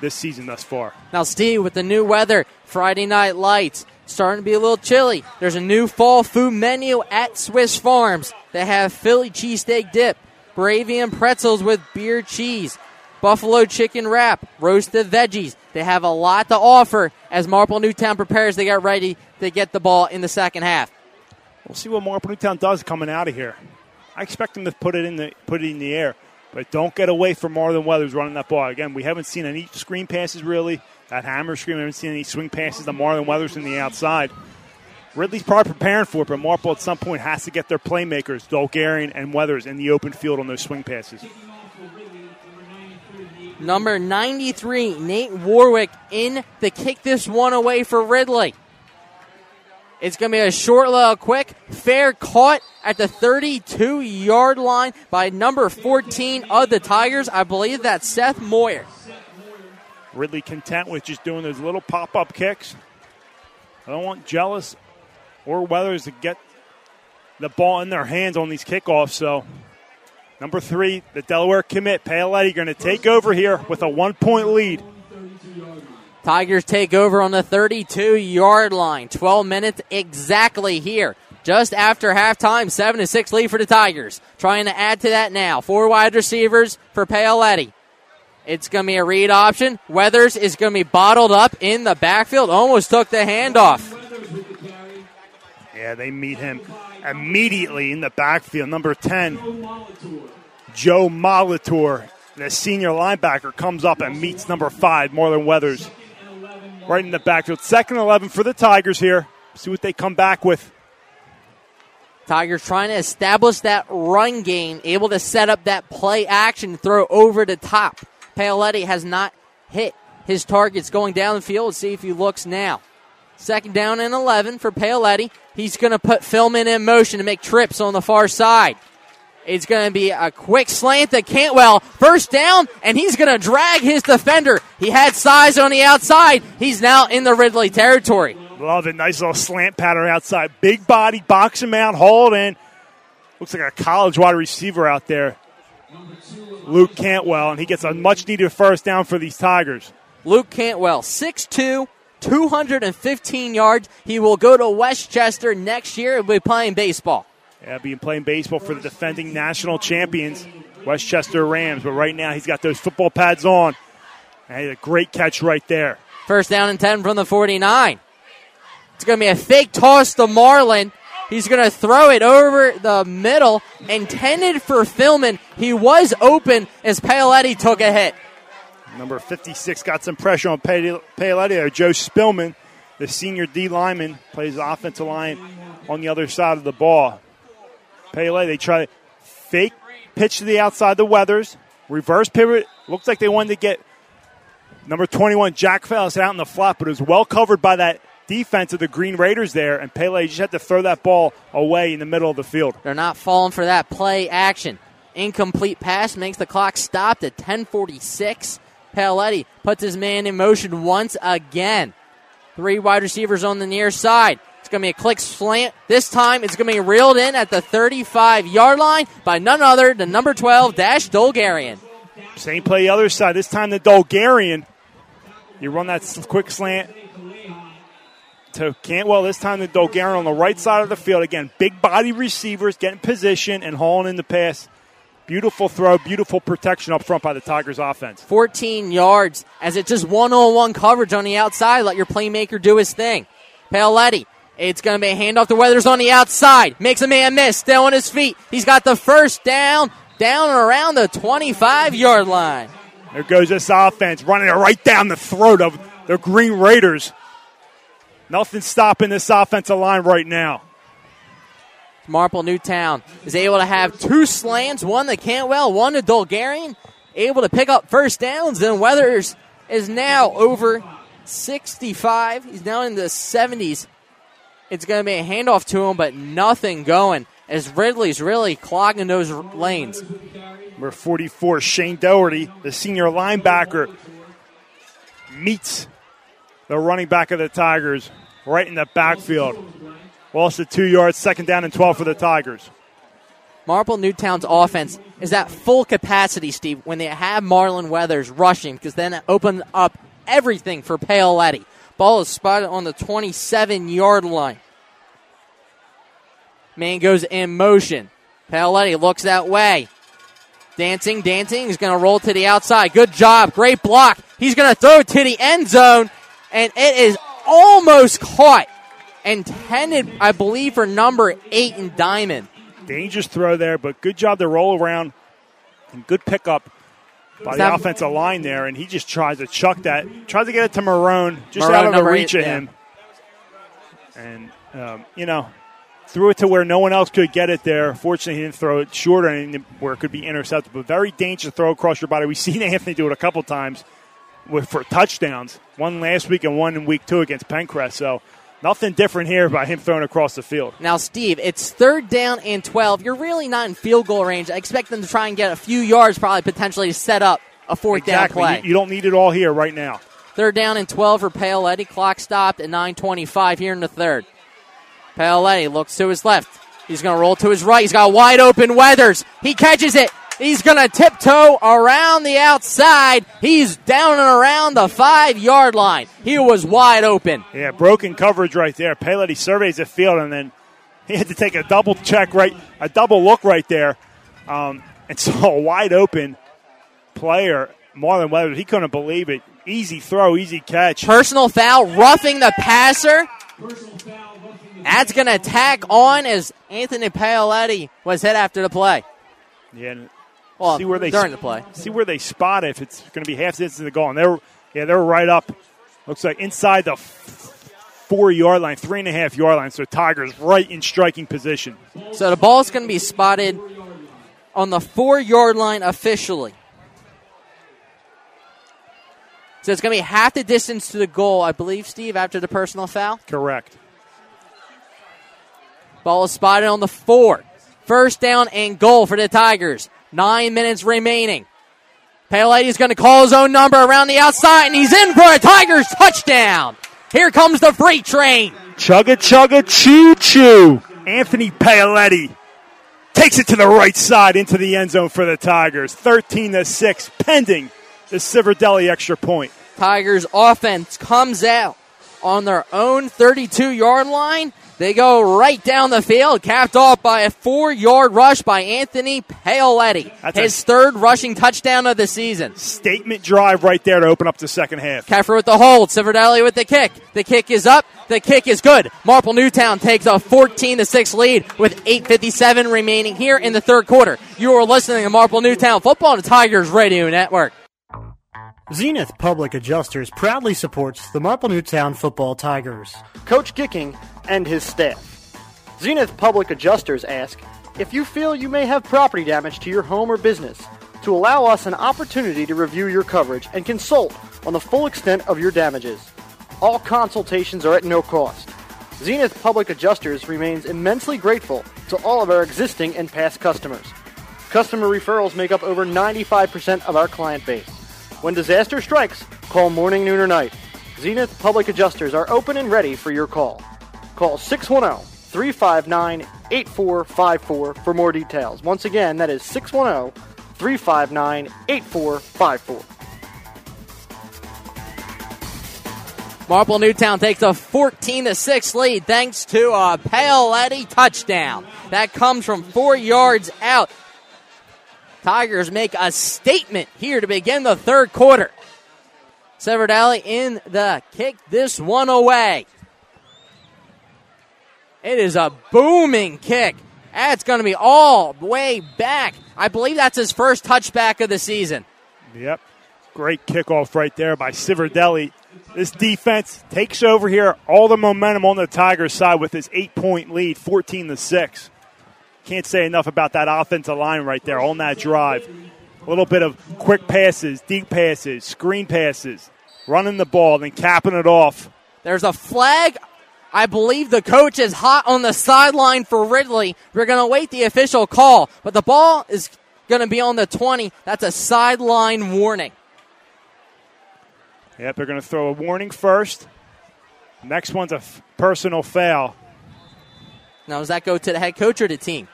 this season thus far. Now, Steve, with the new weather, Friday night lights, starting to be a little chilly. There's a new fall food menu at Swiss Farms. They have Philly cheesesteak dip, Moravian pretzels with beer cheese, buffalo chicken wrap, roasted veggies. They have a lot to offer as Marple Newtown prepares to get ready to get the ball in the second half. We'll see what Marple Newtown does coming out of here. I expect them to put it in the put it in the air, but don't get away from Marlon Weathers running that ball. Again, we haven't seen any screen passes really. That hammer screen, we haven't seen any swing passes to Marlon Weathers in the outside. Ridley's probably preparing for it, but Marple at some point has to get their playmakers, Dolgarian and Weathers, in the open field on those swing passes. Number 93, Nate Warwick, in the kick this one away for Ridley. It's going to be a short little quick, fair caught at the 32 yard line by number 14 of the Tigers. I believe that's Seth Moyer. Ridley content with just doing those little pop up kicks. I don't want Jealous or Weathers to get the ball in their hands on these kickoffs. So, number three, the Delaware commit, Paoletti, going to take over here with a one point lead. Tigers take over on the 32 yard line. 12 minutes exactly here. Just after halftime, 7 to 6 lead for the Tigers. Trying to add to that now. Four wide receivers for Paoletti. It's going to be a read option. Weathers is going to be bottled up in the backfield. Almost took the handoff. Yeah, they meet him immediately in the backfield. Number 10, Joe Molitor, the senior linebacker, comes up and meets number 5, Marlon Weathers, right in the backfield. Second 11 for the Tigers here. See what they come back with. Tigers trying to establish that run game, able to set up that play action, throw over the top. Paoletti has not hit his targets going down the field. See if he looks now. Second down and 11 for Paoletti. He's going to put Philman in motion to make trips on the far side. It's going to be a quick slant to Cantwell. First down, and he's going to drag his defender. He had size on the outside. He's now in the Ridley territory. Love it. Nice little slant pattern outside. Big body, box him out, hold in. Looks like a college wide receiver out there. Luke Cantwell, and he gets a much needed first down for these Tigers. Luke Cantwell, 6'2, 215 yards. He will go to West Chester next year and be playing baseball. Yeah, being playing baseball for the defending national champions, West Chester Rams. But right now, he's got those football pads on. And a great catch right there. First down and 10 from the 49. It's going to be a fake toss to Marlon. He's going to throw it over the middle, intended for Philman. He was open as Paoletti took a hit. Number 56 got some pressure on Paoletti. Joe Spillman, the senior D lineman, plays the offensive line on the other side of the ball. Paoletti, they try to fake pitch to the outside the Weathers, reverse pivot. Looks like they wanted to get number 21, Jack Fellows, out in the flat, but it was well covered by that defense of the Green Raiders there, and Pele just had to throw that ball away in the middle of the field. They're not falling for that play action. Incomplete pass makes the clock stop at 10:46. Paoletti puts his man in motion once again. Three wide receivers on the near side. It's going to be a click slant. This time it's going to be reeled in at the 35 yard line by none other than number 12, Dash Dolgarian. Same play the other side. This time the Dolgarian. You run that quick slant to Cantwell. This time the Dolgarian on the right side of the field. Again, big body receivers getting position and hauling in the pass. Beautiful throw, beautiful protection up front by the Tigers offense. 14 yards as it's just one on one coverage on the outside. Let your playmaker do his thing. Paoletti. It's going to be a handoff to Weathers on the outside. Makes a man miss. Still on his feet. He's got the first down, down and around the 25 yard line. There goes this offense running it right down the throat of the Green Raiders. Nothing stopping this offensive line right now. Marple Newtown is able to have two slants, one to Cantwell, one to Dolgarian, able to pick up first downs. Then Weathers is now over 65. He's now in the 70s. It's going to be a handoff to him, but nothing going as Ridley's really clogging those lanes. Number 44, Shane Doherty, the senior linebacker, meets the running back of the Tigers right in the backfield. Lost the two yards, second down and 12 for the Tigers. Marple Newtown's offense is at full capacity, Steve, when they have Marlon Weathers rushing, because then it opens up everything for Paoletti. Ball is spotted on the 27 yard line. Man goes in motion. Paoletti looks that way. Dancing, dancing. He's going to roll to the outside. Good job. Great block. He's going to throw it to the end zone and it is almost caught. Intended, I believe, for number eight in Diamond. Dangerous throw there, but good job to roll around and good pickup by the offensive line there. And he just tries to chuck that, tries to get it to Marone, just Marone, out of the reach eight, of yeah. him. And, um, you know, threw it to where no one else could get it there. Fortunately, he didn't throw it short or anything where it could be intercepted, but very dangerous throw across your body. We've *laughs* seen Anthony do it a couple times with, for touchdowns. One last week and one in week two against Penncrest. So nothing different here by him throwing across the field. Now, Steve, it's third down and 12. You're really not in field goal range. I expect them to try and get a few yards, probably potentially to set up a fourth Exactly. down play. You, you don't need it all here right now. Third down and 12 for Paoletti. Clock stopped at 9.25 here in the third. Paoletti looks to his left. He's going to roll to his right. He's got wide open Weathers. He catches it. He's going to tiptoe around the outside. He's down and around the five yard line. He was wide open. Yeah, broken coverage right there. Paoletti surveys the field, and then he had to take a double check right, a double look right there, um, and *laughs* saw a wide open player, Marlon Weathers. He couldn't believe it. Easy throw, easy catch. Personal foul, roughing the passer. That's going to tack on as Anthony Paoletti was hit after the play. Yeah. Well, see where they during the play. See where they spot it if it's going to be half distance to the goal. And they're yeah they're right up. Looks like inside the four yard line, three and a half yard line. So Tigers right in striking position. So the ball's going to be spotted on the four yard line officially. So it's going to be half the distance to the goal, I believe, Steve, after the personal foul. Correct. Ball is spotted on the four. First down and goal for the Tigers. Nine minutes remaining. Paoletti's going to call his own number around the outside, and he's in for a Tigers touchdown. Here comes the freight train. Chugga chugga choo choo. Anthony Paoletti takes it to the right side into the end zone for the Tigers. 13 to 6, pending the Civerdelli extra point. Tigers offense comes out on their own 32 yard line. They go right down the field, capped off by a four yard rush by Anthony Paoletti. That's His third rushing touchdown of the season. Statement drive right there to open up the second half. Keffer with the hold. Civerdelli with the kick. The kick is up. The kick is good. Marple Newtown takes a 14 to 6 lead with 8.57 remaining here in the third quarter. You are listening to Marple Newtown Football on the Tigers Radio Network. Zenith Public Adjusters proudly supports the Marple Newtown Football Tigers. Coach Gicking and his staff. Zenith Public Adjusters ask if you feel you may have property damage to your home or business, to allow us an opportunity to review your coverage and consult on the full extent of your damages. All consultations are at no cost. Zenith Public Adjusters remains immensely grateful to all of our existing and past customers. Customer referrals make up over 95% of our client base. When disaster strikes, call morning, noon, or night. Zenith Public Adjusters are open and ready for your call. Call 610 359 8454 for more details. Once again, that is 610 359 8454. Marple Newtown takes a 14 to 6 lead thanks to a Paoletti touchdown. That comes from four yards out. Tigers make a statement here to begin the third quarter. Civerdelli in the kick this one away. It is a booming kick. That's going to be all the way back. I believe that's his first touchback of the season. Yep. Great kickoff right there by Civerdelli. This defense takes over here all the momentum on the Tigers side with this eight point lead, 14 to 6. Can't say enough about that offensive line right there on that drive. A little bit of quick passes, deep passes, screen passes, running the ball, then capping it off. There's a flag. I believe the coach is hot on the sideline for Ridley. We're going to wait the official call, but the ball is going to be on the 20. That's a sideline warning. Yep, they're going to throw a warning first. Next one's a f- personal foul. Now, does that go to the head coach or the team?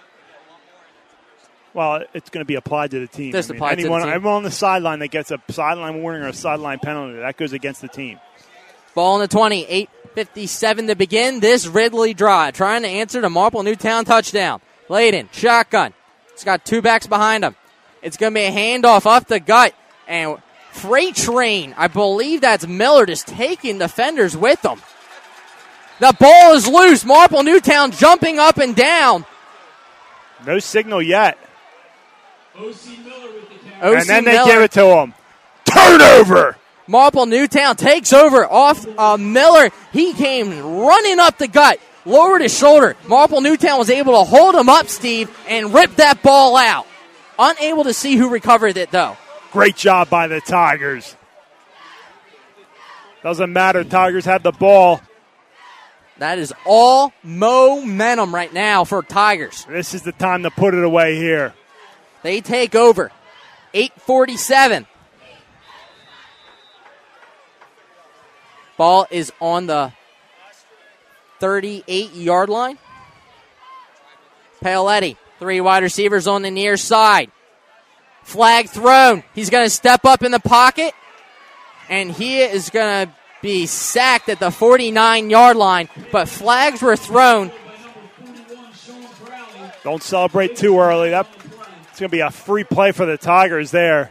Well, it's going to be applied to the team. Just I mean, applied to the anyone, team. anyone on the sideline that gets a sideline warning or a sideline penalty, that goes against the team. Ball on the 20. 8.57 to begin this Ridley drive. Trying to answer the Marple Newtown touchdown. Layden, shotgun. It's got two backs behind him. It's going to be a handoff off the gut. And Freight Train, I believe that's Miller, just taking defenders with him. The ball is loose. Marple Newtown jumping up and down. No signal yet. O.C. Miller with the carry. O. And then they Miller. give it to him. Turnover. Marple Newtown takes over off uh, Miller. He came running up the gut, lowered his shoulder. Marple Newtown was able to hold him up, Steve, and rip that ball out. Unable to see who recovered it, though. Great job by the Tigers. Doesn't matter. Tigers have the ball. That is all momentum right now for Tigers. This is the time to put it away here. They take over. 847. Ball is on the 38 yard line. Paoletti, three wide receivers on the near side. Flag thrown. He's going to step up in the pocket, and he is going to be sacked at the 49 yard line. But flags were thrown. Don't celebrate too early. That it's going to be a free play for the Tigers there.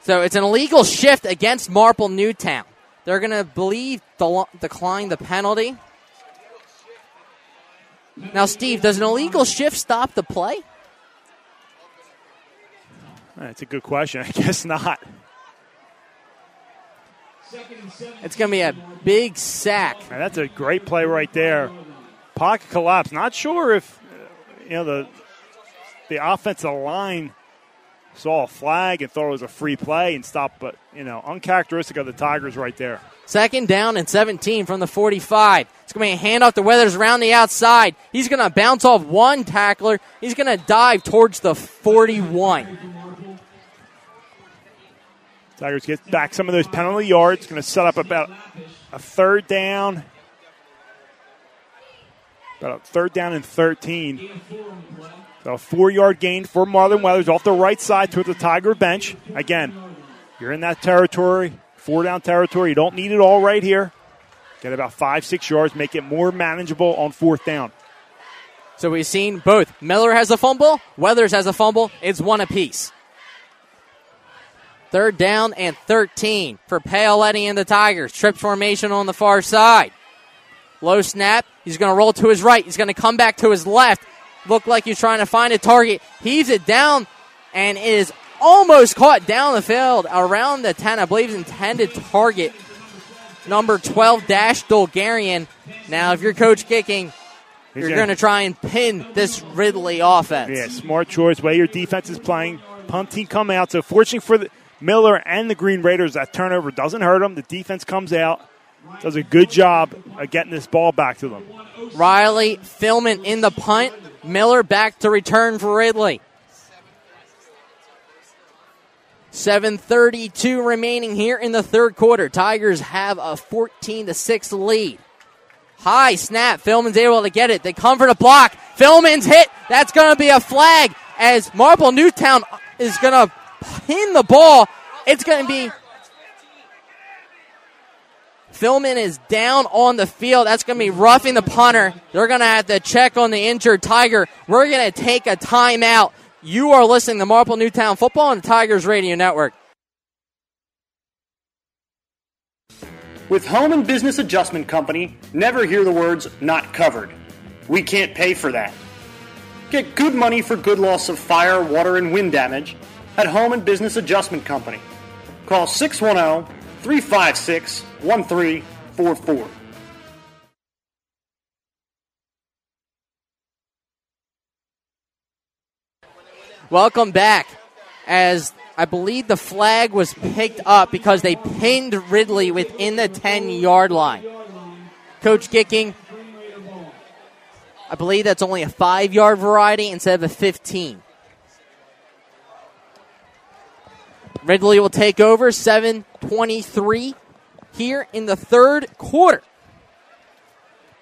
So it's an illegal shift against Marple Newtown. They're going to believe del- decline the penalty. Now, Steve, does an illegal shift stop the play? That's a good question. *laughs* I guess not. It's going to be a big sack. That's a great play right there. Pocket collapse. Not sure if you know the the offensive line saw a flag and thought it was a free play and stopped, but, you know, uncharacteristic of the Tigers right there. Second down and 17 from the 45. It's going to be a handoff to Weathers around the outside. He's going to bounce off one tackler. He's going to dive towards the 41. Tigers get back some of those penalty yards. Going to set up about a third down. About a third down and 13. A four yard gain for Marlon Weathers off the right side to the Tiger bench. Again, you're in that territory, four down territory. You don't need it all right here. Get about five, six yards, make it more manageable on fourth down. So we've seen both. Miller has a fumble, Weathers has a fumble. It's one apiece. Third down and 13 for Paoletti and the Tigers. Trip formation on the far side. Low snap. He's going to roll to his right. He's going to come back to his left. Look like he's trying to find a target. Heaves it down and is almost caught down the field around the 10. I believe intended target, number 12 Dash Dolgarian. Now, if you're coach Gicking, He's you're gonna- try and pin this Ridley offense. Yeah, smart choice. Way your defense is playing. Punt team come out. So fortunately for the Miller and the Green Raiders, that turnover doesn't hurt them. The defense comes out, does a good job of getting this ball back to them. Riley Philman in the punt. Miller back to return for Ridley. 732 remaining here in the third quarter. Tigers have a 14 to 6 lead. High snap. Philman's able to get it. They come for the block. Philman's hit. That's going to be a flag as Marple Newtown is going to pin the ball. It's going to be Philman is down on the field. That's going to be roughing the punter. They're going to have to check on the injured Tiger. We're going to take a timeout. You are listening to Marple Newtown Football on the Tigers Radio Network. With Home and Business Adjustment Company, never hear the words not covered. We can't pay for that. Get good money for good loss of fire, water, and wind damage at Home and Business Adjustment Company. Call 610 356 1344. Welcome back. As I believe the flag was picked up because they pinned Ridley within the 10 yard line. Coach Gicking, I believe that's only a five yard variety instead of a 15. Ridley will take over 723 here in the third quarter.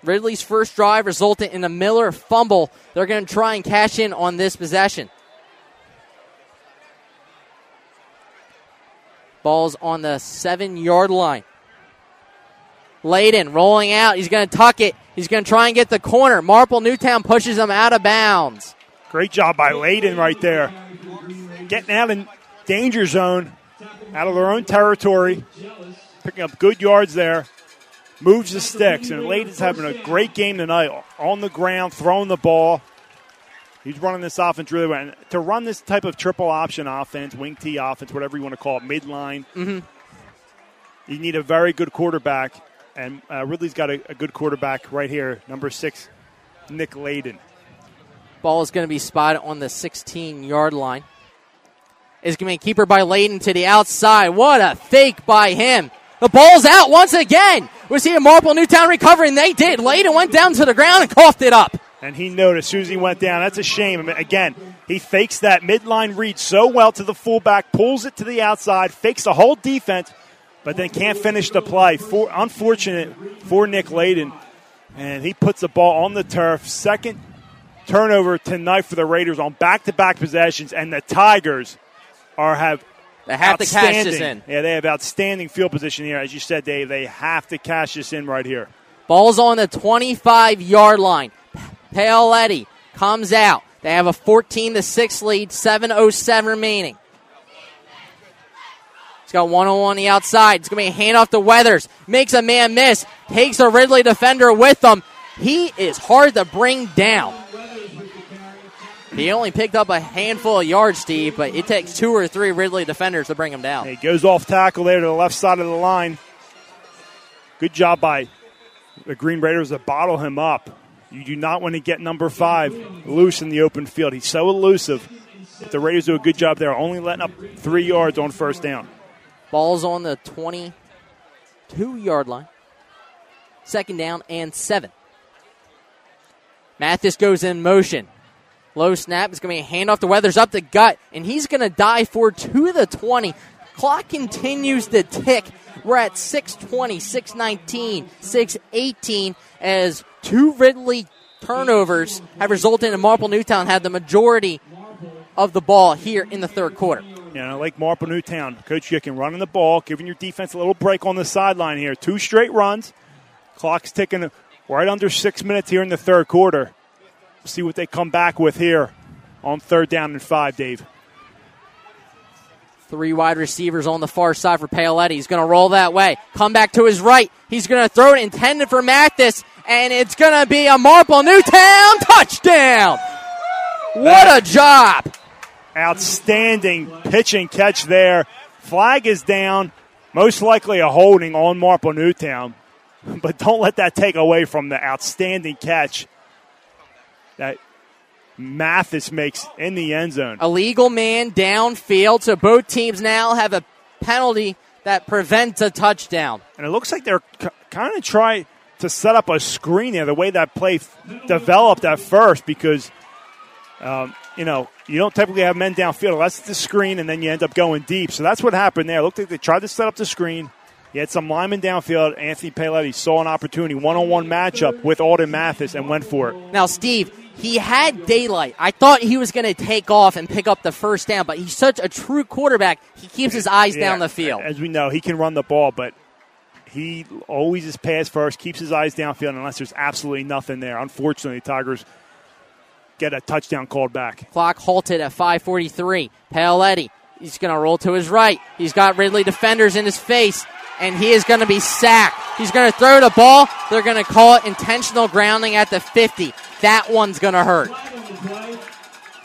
Ridley's first drive resulted in a Miller fumble. They're going to try and cash in on this possession. Ball's on the seven yard line. Layden rolling out. He's going to tuck it. He's going to try and get the corner. Marple Newtown pushes him out of bounds. Great job by Layden right there. Getting out in danger zone, out of their own territory, picking up good yards there. Moves the sticks, and Layden's having a great game tonight. On the ground, throwing the ball. He's running this offense really well. And to run this type of triple option offense, wing T offense, whatever you want to call it, midline, Mhm. you need a very good quarterback. And uh, Ridley's got a, a good quarterback right here, number six, Nick Layden. Ball is going to be spotted on the 16 yard line. Is going to be a keeper by Layden to the outside. What a fake by him. The ball's out once again. We see a Marple Newtown recovering. They did. Layden went down to the ground and coughed it up. And he noticed Susie went down. That's a shame. I mean, again, he fakes that midline read so well to the fullback, pulls it to the outside, fakes the whole defense, but then can't finish the play. For, unfortunate for Nick Layden. And he puts the ball on the turf. Second turnover tonight for the Raiders on back to back possessions. And the Tigers are have They have to cash this in. Yeah, they have outstanding field position here. As you said, Dave, they have to cash this in right here. Ball's on the 25 yard line. Paoletti comes out. They have a 14 to 6 lead, 7.07 remaining. He's got one on one on the outside. It's going to be a handoff to Weathers. Makes a man miss. Takes a Ridley defender with him. He is hard to bring down. He only picked up a handful of yards, Steve, but it takes two or three Ridley defenders to bring him down. He goes off tackle there to the left side of the line. Good job by the Green Raiders to bottle him up. You do not want to get number five loose in the open field. He's so elusive. The Raiders do a good job there, only letting up three yards on first down. Ball's on the 22 yard line. Second down and seven. Mathis goes in motion. Low snap is going to be a handoff to Weathers up the gut, and he's going to dive for to the 20. Clock continues to tick. We're at 620, 619, 618 as two Ridley turnovers have resulted in Marple Newtown had the majority of the ball here in the third quarter. Know, like Marple Newtown, Coach You Gicking running the ball, giving your defense a little break on the sideline here. Two straight runs. Clock's ticking right under six minutes here in the third quarter. See what they come back with here on third down and five, Dave. Three wide receivers on the far side for Paoletti. He's going to roll that way. Come back to his right. He's going to throw it intended for Mathis, and it's going to be a Marple Newtown touchdown. What a job! Outstanding pitch and catch there. Flag is down. Most likely a holding on Marple Newtown. *laughs* But don't let that take away from the outstanding catch that Mathis makes in the end zone. Illegal man downfield, so both teams now have a penalty that prevents a touchdown. And it looks like they're c- kind of trying to set up a screen there, the way that play f- developed at first, because, um, you know, you don't typically have men downfield unless it's the screen, and then you end up going deep. So that's what happened there. It looked like they tried to set up the screen. You had some linemen downfield. Anthony Paoletti saw an opportunity, one on one matchup with Alden Mathis, and went for it. Now, Steve, he had daylight. I thought he was going to take off and pick up the first down, but he's such a true quarterback. He keeps his eyes Yeah, down the field. As we know, he can run the ball, but he always is pass first, keeps his eyes downfield unless there's absolutely nothing there. Unfortunately, Tigers get a touchdown called back. Clock halted at 5:43. Paoletti, he's going to roll to his right. He's got Ridley defenders in his face, and he is going to be sacked. He's going to throw the ball. They're going to call it intentional grounding at the 50. That one's going to hurt.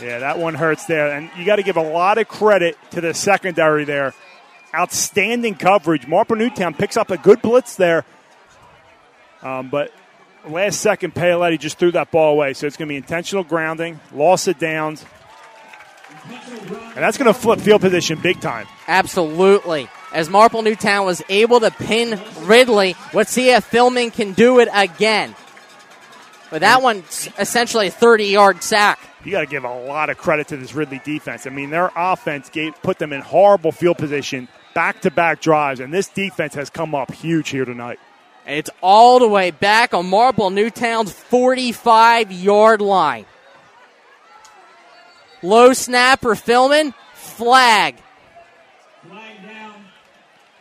Yeah, that one hurts there. And you got to give a lot of credit to the secondary there. Outstanding coverage. Marple Newtown picks up a good blitz there. Um, but last second, Paoletti just threw that ball away. So it's going to be intentional grounding, loss of downs. And that's going to flip field position big time. Absolutely. As Marple Newtown was able to pin Ridley, let's see if Philman can do it again. But that one's essentially a 30 yard sack. You got to give a lot of credit to this Ridley defense. I mean, their offense gave, put them in horrible field position, back to back drives, and this defense has come up huge here tonight. It's all the way back on Marple Newtown's 45 yard line. Low snap for Philman, flag.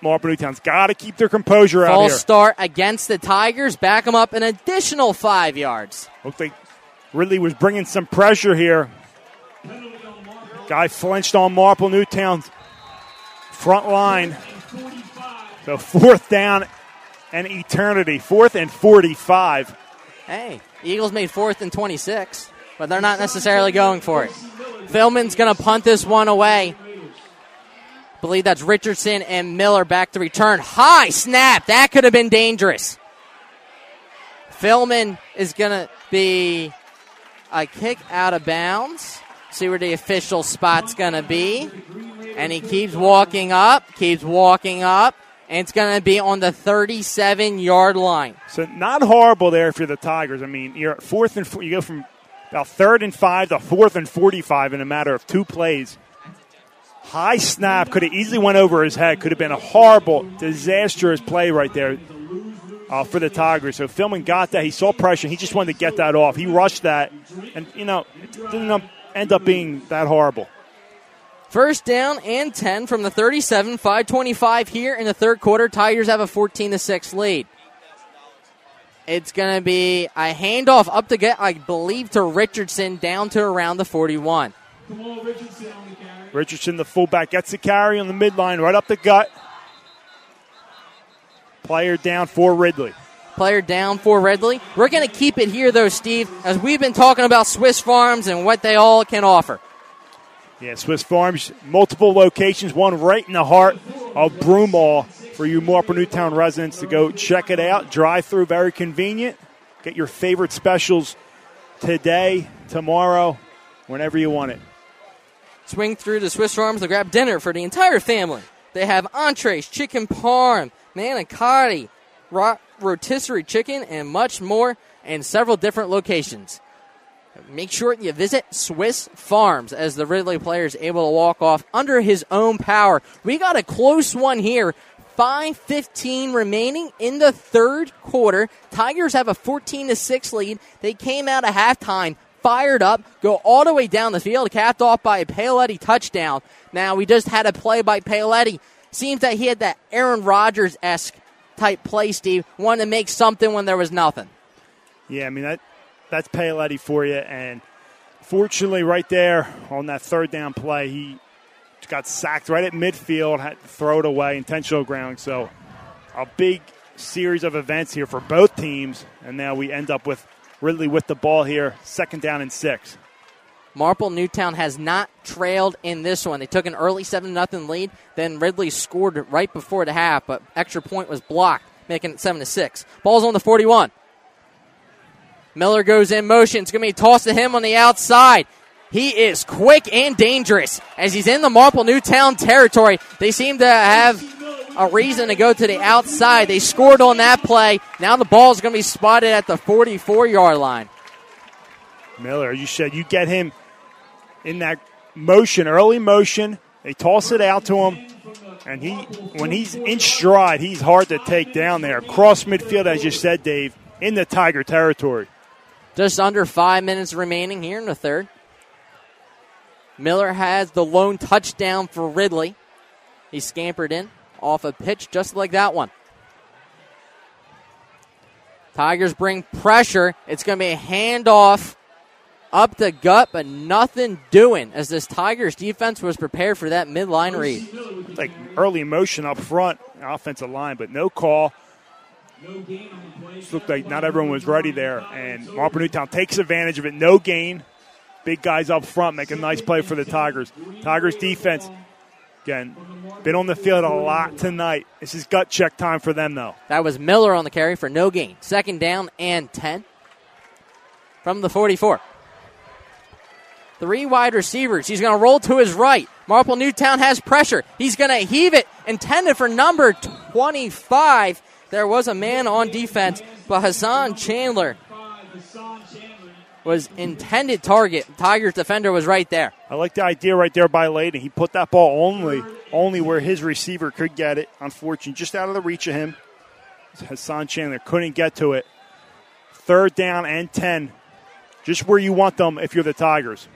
Marple Newtown's got to keep their composure out False here. start against the Tigers, back them up an additional five yards. Looks like Ridley was bringing some pressure here. Guy flinched on Marple Newtown's front line. So fourth down and eternity. Fourth and 45. Hey, Eagles made fourth and 26, but they're not necessarily going for it. Philman's going to punt this one away. Believe that's Richardson and Miller back to return. High snap. That could have been dangerous. Philman is going to be a kick out of bounds. See where the official spot's going to be. And he keeps walking up, keeps walking up, and it's going to be on the 37 yard line. So not horrible there for the Tigers. I mean, you're fourth and four, you go from about third and five to fourth and 45 in a matter of two plays. High snap could have easily went over his head. Could have been a horrible, disastrous play right there uh, for the Tigers. So Philman got that. He saw pressure. He just wanted to get that off. He rushed that, and you know, it didn't end up being that horrible. First down and 10 from the 37, 525 here in the third quarter. Tigers have a 14 to 6 lead. It's going to be a handoff up to get, I believe, to Richardson down to around the 41. Richardson, the fullback, gets the carry on the midline, right up the gut. Player down for Ridley. Player down for Ridley. We're going to keep it here, though, Steve, as we've been talking about Swiss Farms and what they all can offer. Yeah, Swiss Farms, multiple locations, one right in the heart of Broomall for you Marple Newtown residents to go check it out. Drive through, very convenient. Get your favorite specials today, tomorrow, whenever you want it. Swing through the Swiss Farms to grab dinner for the entire family. They have entrees, chicken parm, manicotti, ro- rotisserie chicken, and much more, in several different locations. Make sure you visit Swiss Farms as the Ridley player is able to walk off under his own power. We got a close one here. 5:15 remaining in the third quarter. Tigers have a 14 to 6 lead. They came out of halftime fired up, go all the way down the field, capped off by a Paoletti touchdown. Now we just had a play by Paoletti. Seems that he had that Aaron Rodgers esque type play, Steve. Wanted to make something when there was nothing. Yeah, I mean that that's Paoletti for you, and fortunately, right there on that third down play, he got sacked right at midfield, had to throw it away, intentional grounding. So a big series of events here for both teams, and now we end up with Ridley with the ball here, second down and six. Marple Newtown has not trailed in this one. They took an early 7 0 lead, then Ridley scored right before the half, but extra point was blocked, making it 7 to 6. Ball's on the 41. Miller goes in motion. It's going to be tossed to him on the outside. He is quick and dangerous as he's in the Marple Newtown territory. They seem to have a reason to go to the outside. They scored on that play. Now the ball is going to be spotted at the 44 yard line. Miller, you said you get him in that motion, early motion. They toss it out to him, and he, when he's in stride, he's hard to take down there. Cross midfield, as you said, Dave, in the Tiger territory. Just under five minutes remaining here in the third. Miller has the lone touchdown for Ridley. He scampered in off a pitch just like that one. Tigers bring pressure. It's going to be a handoff up the gut, but nothing doing as this Tigers defense was prepared for that midline read. Like early motion up front, offensive line, but no call. Looked like not everyone was ready there, and Marple Newtown takes advantage of it. No gain. Big guys up front make a nice play for the Tigers. Tigers defense, again, been on the field a lot tonight. This is gut check time for them, though. That was Miller on the carry for no gain. Second down and 10 from the 44. Three wide receivers. He's going to roll to his right. Marple Newtown has pressure. He's going to heave it, intended for number 25. There was a man on defense, but Hassan Chandler was intended target. Tigers defender was right there. I like the idea right there by Layden. He put that ball only only where his receiver could get it. Unfortunately, just out of the reach of him. Hassan Chandler couldn't get to it. Third down and 10. Just where you want them if you're the Tigers.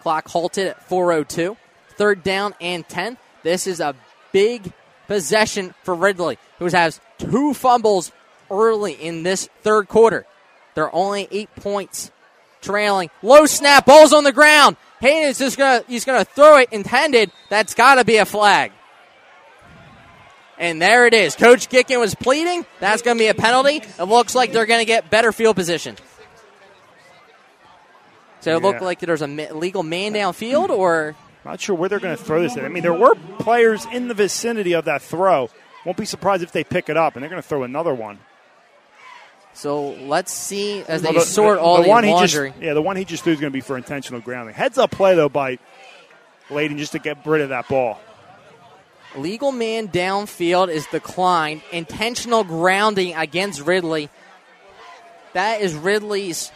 Clock halted at 4.02. Third down and 10. This is a big possession for Ridley, who has two fumbles early in this third quarter. They're only eight points trailing. Low snap, ball's on the ground. Layden's just gonna he's gonna throw it intended. That's gotta be a flag. And there it is. Coach Gicking was pleading. That's gonna be a penalty. It looks like they're gonna get better field position. So it looked Yeah. like there's a legal man downfield, or Not sure where they're going to throw this at. I mean, there were players in the vicinity of that throw. Won't be surprised if they pick it up, and they're going to throw another one. So. Let's see as they Well, the- sort the- all the, one he laundry. just yeah the one he just threw is going to be for intentional grounding. Heads up play though by Layden just to get rid of that ball. Legal man downfield is declined. Intentional grounding against Ridley. That is Ridley's.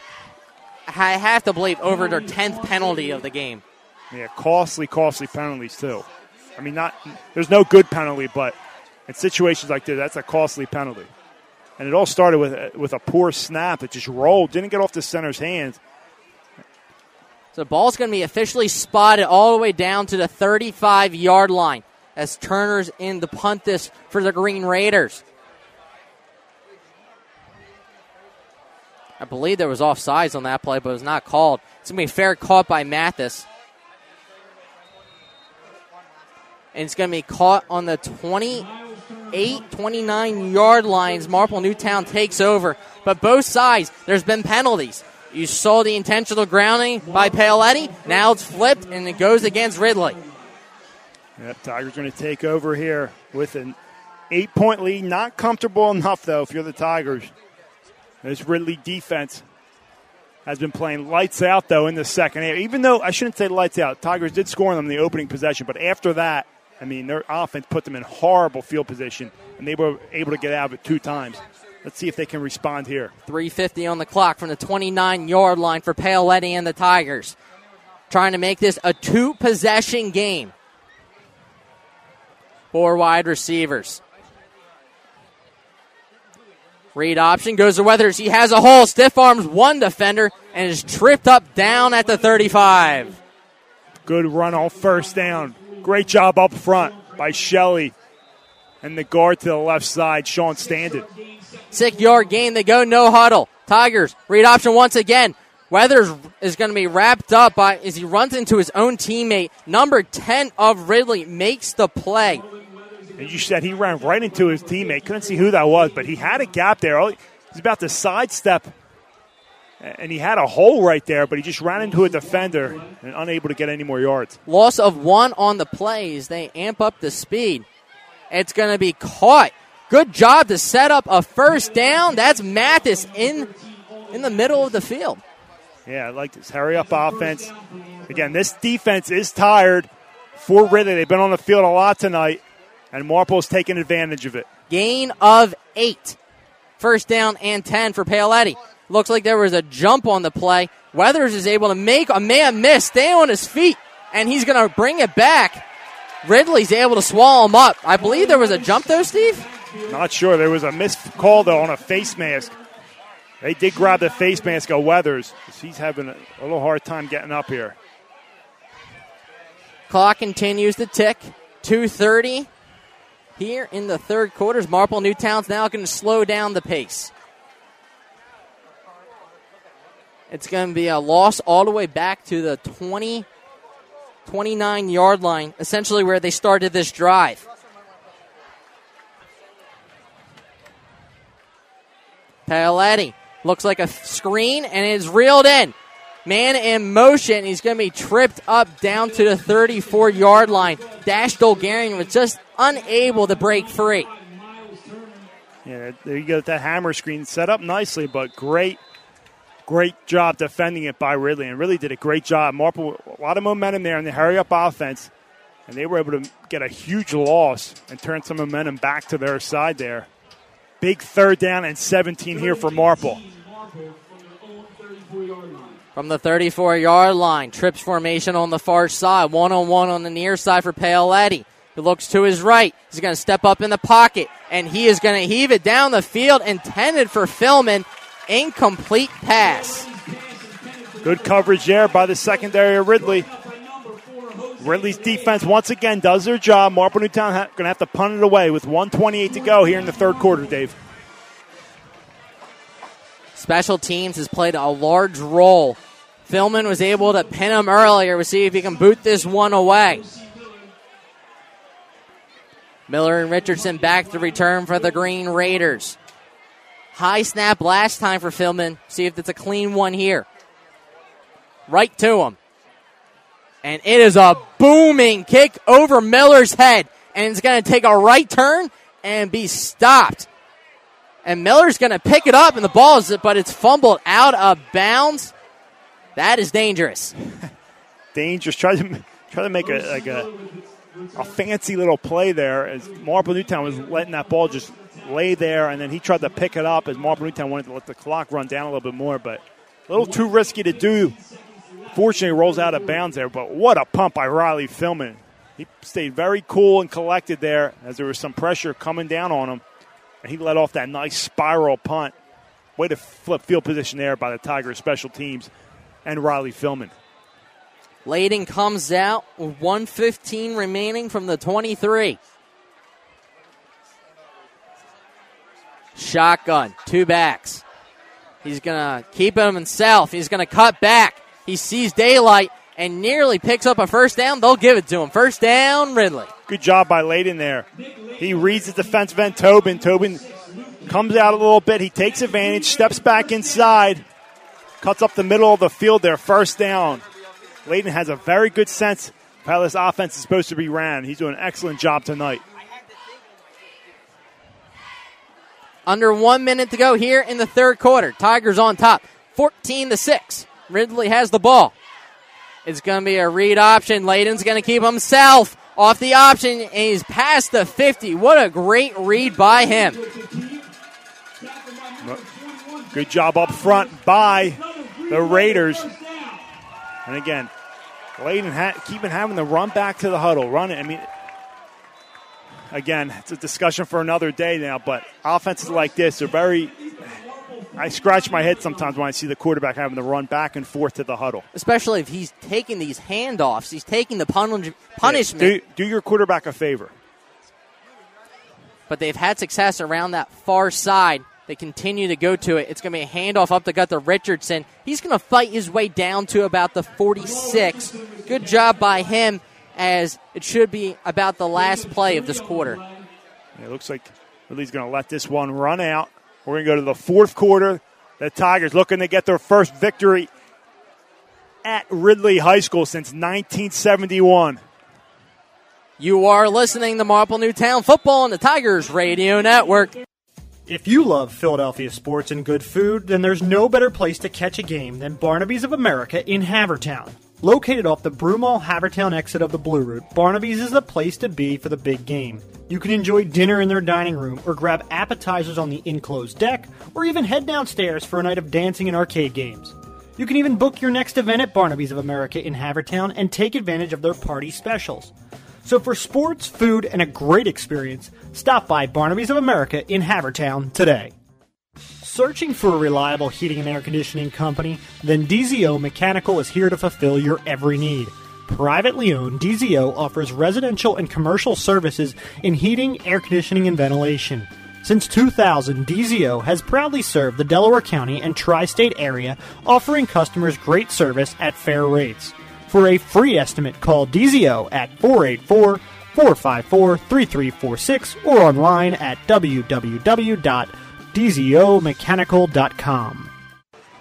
I have to believe over their tenth penalty of the game. Yeah, costly, costly penalties too. I mean, not there's no good penalty, but in situations like this, that's a costly penalty. And it all started with with a poor snap that just rolled, didn't get off the center's hands. So the ball's going to be officially spotted all the way down to the 35 yard line as Turner's in the punt this for the Green Raiders. I believe there was offsides on that play, but it was not called. It's going to be a fair caught by Mathis. And it's going to be caught on the 28, 29 yard lines. Marple Newtown takes over. But both sides, there's been penalties. You saw the intentional grounding by Paoletti. Now it's flipped and it goes against Ridley. Yep, Tigers going to take over here with an eight point lead. Not comfortable enough, though, if you're the Tigers. This Ridley defense has been playing lights out, though, in the second half. Even though I shouldn't say lights out, Tigers did score on them in the opening possession, but after that, I mean, their offense put them in horrible field position, and they were able to get out of it two times. Let's see if they can respond here. 350 on the clock from the 29 yard line for Paoletti and the Tigers. Trying to make this a two possession game. Four wide receivers. Read option goes to Weathers. He has a hole. Stiff arms one defender and is tripped up down at the 35. Good run on first down. Great job up front by Shelley. And the guard to the left side, Sean Standard. Six yard gain. They go no huddle. Tigers read option once again. Weathers is going to be wrapped up by as he runs into his own teammate. Number 10 of Ridley makes the play. And you said he ran right into his teammate. Couldn't see who that was, but he had a gap there. Oh, He's about to sidestep, and he had a hole right there, but he just ran into a defender and unable to get any more yards. Loss of one on the plays. They amp up the speed. It's going to be caught. Good job to set up a first down. That's Mathis in in the middle of the field. Yeah, I like this hurry up offense. Again, this defense is tired for Ridley. They've been on the field a lot tonight, and Marple's taking advantage of it. Gain of eight. First down and 10 for Paoletti. Looks like there was a jump on the play. Weathers is able to make a man miss, stay on his feet, and he's going to bring it back. Ridley's able to swallow him up. I believe there was a jump, though, Steve? Not sure. There was a missed call, though, on a face mask. They did grab the face mask of Weathers. He's having a, little hard time getting up here. Clock continues to tick. 2.30 here in the third quarters. Marple Newtown's now going to slow down the pace. It's going to be a loss all the way back to the 20, 29 yard line, essentially where they started this drive. Paoletti looks like a screen and is reeled in. Man in motion. He's going to be tripped up down to the 34 yard line. Dash Dolgarian was just unable to break free. Yeah, there you go. That hammer screen set up nicely, but great, great job defending it by Ridley, and really did a great job. Marple, a lot of momentum there in the hurry up offense, and they were able to get a huge loss and turn some momentum back to their side there. Big third down and 17 here for Marple. From the 34 yard line, trips formation on the far side, one on one on the near side for Paoletti. He looks to his right. He's going to step up in the pocket, and he is going to heave it down the field, intended for Philman. Incomplete pass. Good coverage there by the secondary of Ridley. Ridley's defense once again does their job. Marple Newtown ha- going to have to punt it away with 128 to go here in the third quarter, Dave. Special teams has played a large role. Philman was able to pin him earlier. We'll see if he can boot this one away. Miller and Richardson back to return for the Green Raiders. High snap last time for Philman. See if it's a clean one here. Right to him. And it is a booming kick over Miller's head. And it's going to take a right turn and be stopped. And Miller's going to pick it up, and the ball is, but it's fumbled out of bounds. That is dangerous. *laughs* Dangerous. Try to try to make a like a a fancy little play there as Marple Newtown was letting that ball just lay there, and then he tried to pick it up as Marple Newtown wanted to let the clock run down a little bit more, but a little too risky to do. Fortunately, rolls out of bounds there, but what a pump by Riley Philman. He stayed very cool and collected there as there was some pressure coming down on him, and he let off that nice spiral punt. Way to flip field position there by the Tigers special teams and Riley Philman. Layden comes out with 115 remaining from the 23. Shotgun, two backs. He's going to keep him himself. He's going to cut back. He sees daylight and nearly picks up a first down. They'll give it to him. First down, Ridley. Good job by Layden there. He reads the defensive end, Tobin. Tobin comes out a little bit. He takes advantage, steps back inside, cuts up the middle of the field there. First down. Layden has a very good sense of how this offense is supposed to be ran. He's doing an excellent job tonight. Under one minute to go here in the third quarter. Tigers on top. 14 to 6. Ridley has the ball. It's going to be a read option. Layden's going to keep himself off the option, and he's past the 50. What a great read by him. Good job up front by the Raiders. And again, Layden ha- keeping having the run back to the huddle. Run it. I mean, again, it's a discussion for another day now, but offenses like this are very. I scratch my head sometimes when I see the quarterback having to run back and forth to the huddle. Especially if he's taking these handoffs, he's taking the punish- punishment. Do, do your quarterback a favor. but they've had success around that far side. They continue to go to it. It's going to be a handoff up the gut to Richardson. He's going to fight his way down to about the 46. Good job by him, as it should be about the last play of this quarter. It looks like Ridley's going to let this one run out. We're going to go to the fourth quarter. The Tigers looking to get their first victory at Ridley High School since 1971. You are listening to Marple Newtown Football on the Tigers Radio Network. If you love Philadelphia sports and good food, then there's no better place to catch a game than Barnaby's of America in Havertown. Located off the Broomall Havertown exit of the Blue Route, Barnaby's is the place to be for the big game. You can enjoy dinner in their dining room, or grab appetizers on the enclosed deck, or even head downstairs for a night of dancing and arcade games. You can even book your next event at Barnaby's of America in Havertown and take advantage of their party specials. So for sports, food, and a great experience, stop by Barnaby's of America in Havertown today. Searching for a reliable heating and air conditioning company? Then DZO Mechanical is here to fulfill your every need. Privately owned, DZO offers residential and commercial services in heating, air conditioning, and ventilation. Since 2000, DZO has proudly served the Delaware County and tri state area, offering customers great service at fair rates. For a free estimate, call DZO at 484 454 3346 or online at www.dzomechanical.com.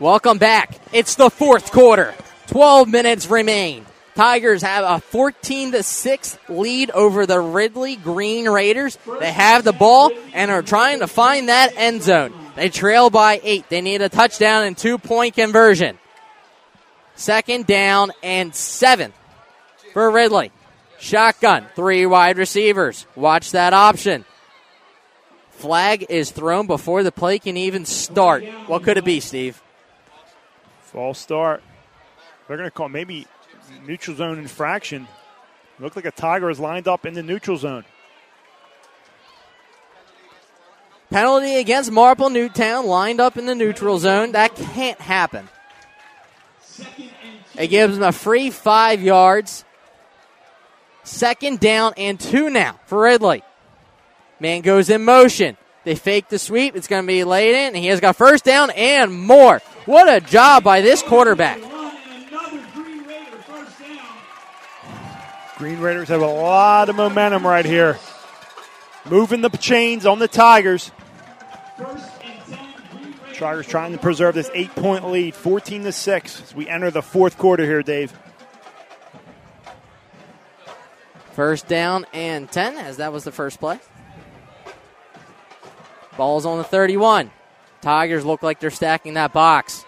Welcome back. It's the fourth quarter. 12 minutes remain. Tigers have a 14 to 6 lead over the Ridley Green Raiders. They have the ball and are trying to find that end zone. They trail by 8. They need a touchdown and two point conversion. Second down and 7 for Ridley. Shotgun, three wide receivers. Watch that option. Flag is thrown before the play can even start. What could it be, Steve? False start. They're going to call maybe neutral zone infraction. Looked like a Tiger is lined up in the neutral zone. Penalty against Marple Newtown, lined up in the neutral zone. That can't happen. It gives them a free five yards. Second down and two now for Ridley. Man goes in motion. They fake the sweep. It's going to be Layden, and he has got first down and more. What a job by this quarterback. Green Raiders have a lot of momentum right here. Moving the chains on the Tigers. Tigers trying to preserve this eight point lead, 14 to 6, as we enter the fourth quarter here, Dave. First down and 10, as that was the first play. Ball's on the 31. Tigers look like they're stacking that box.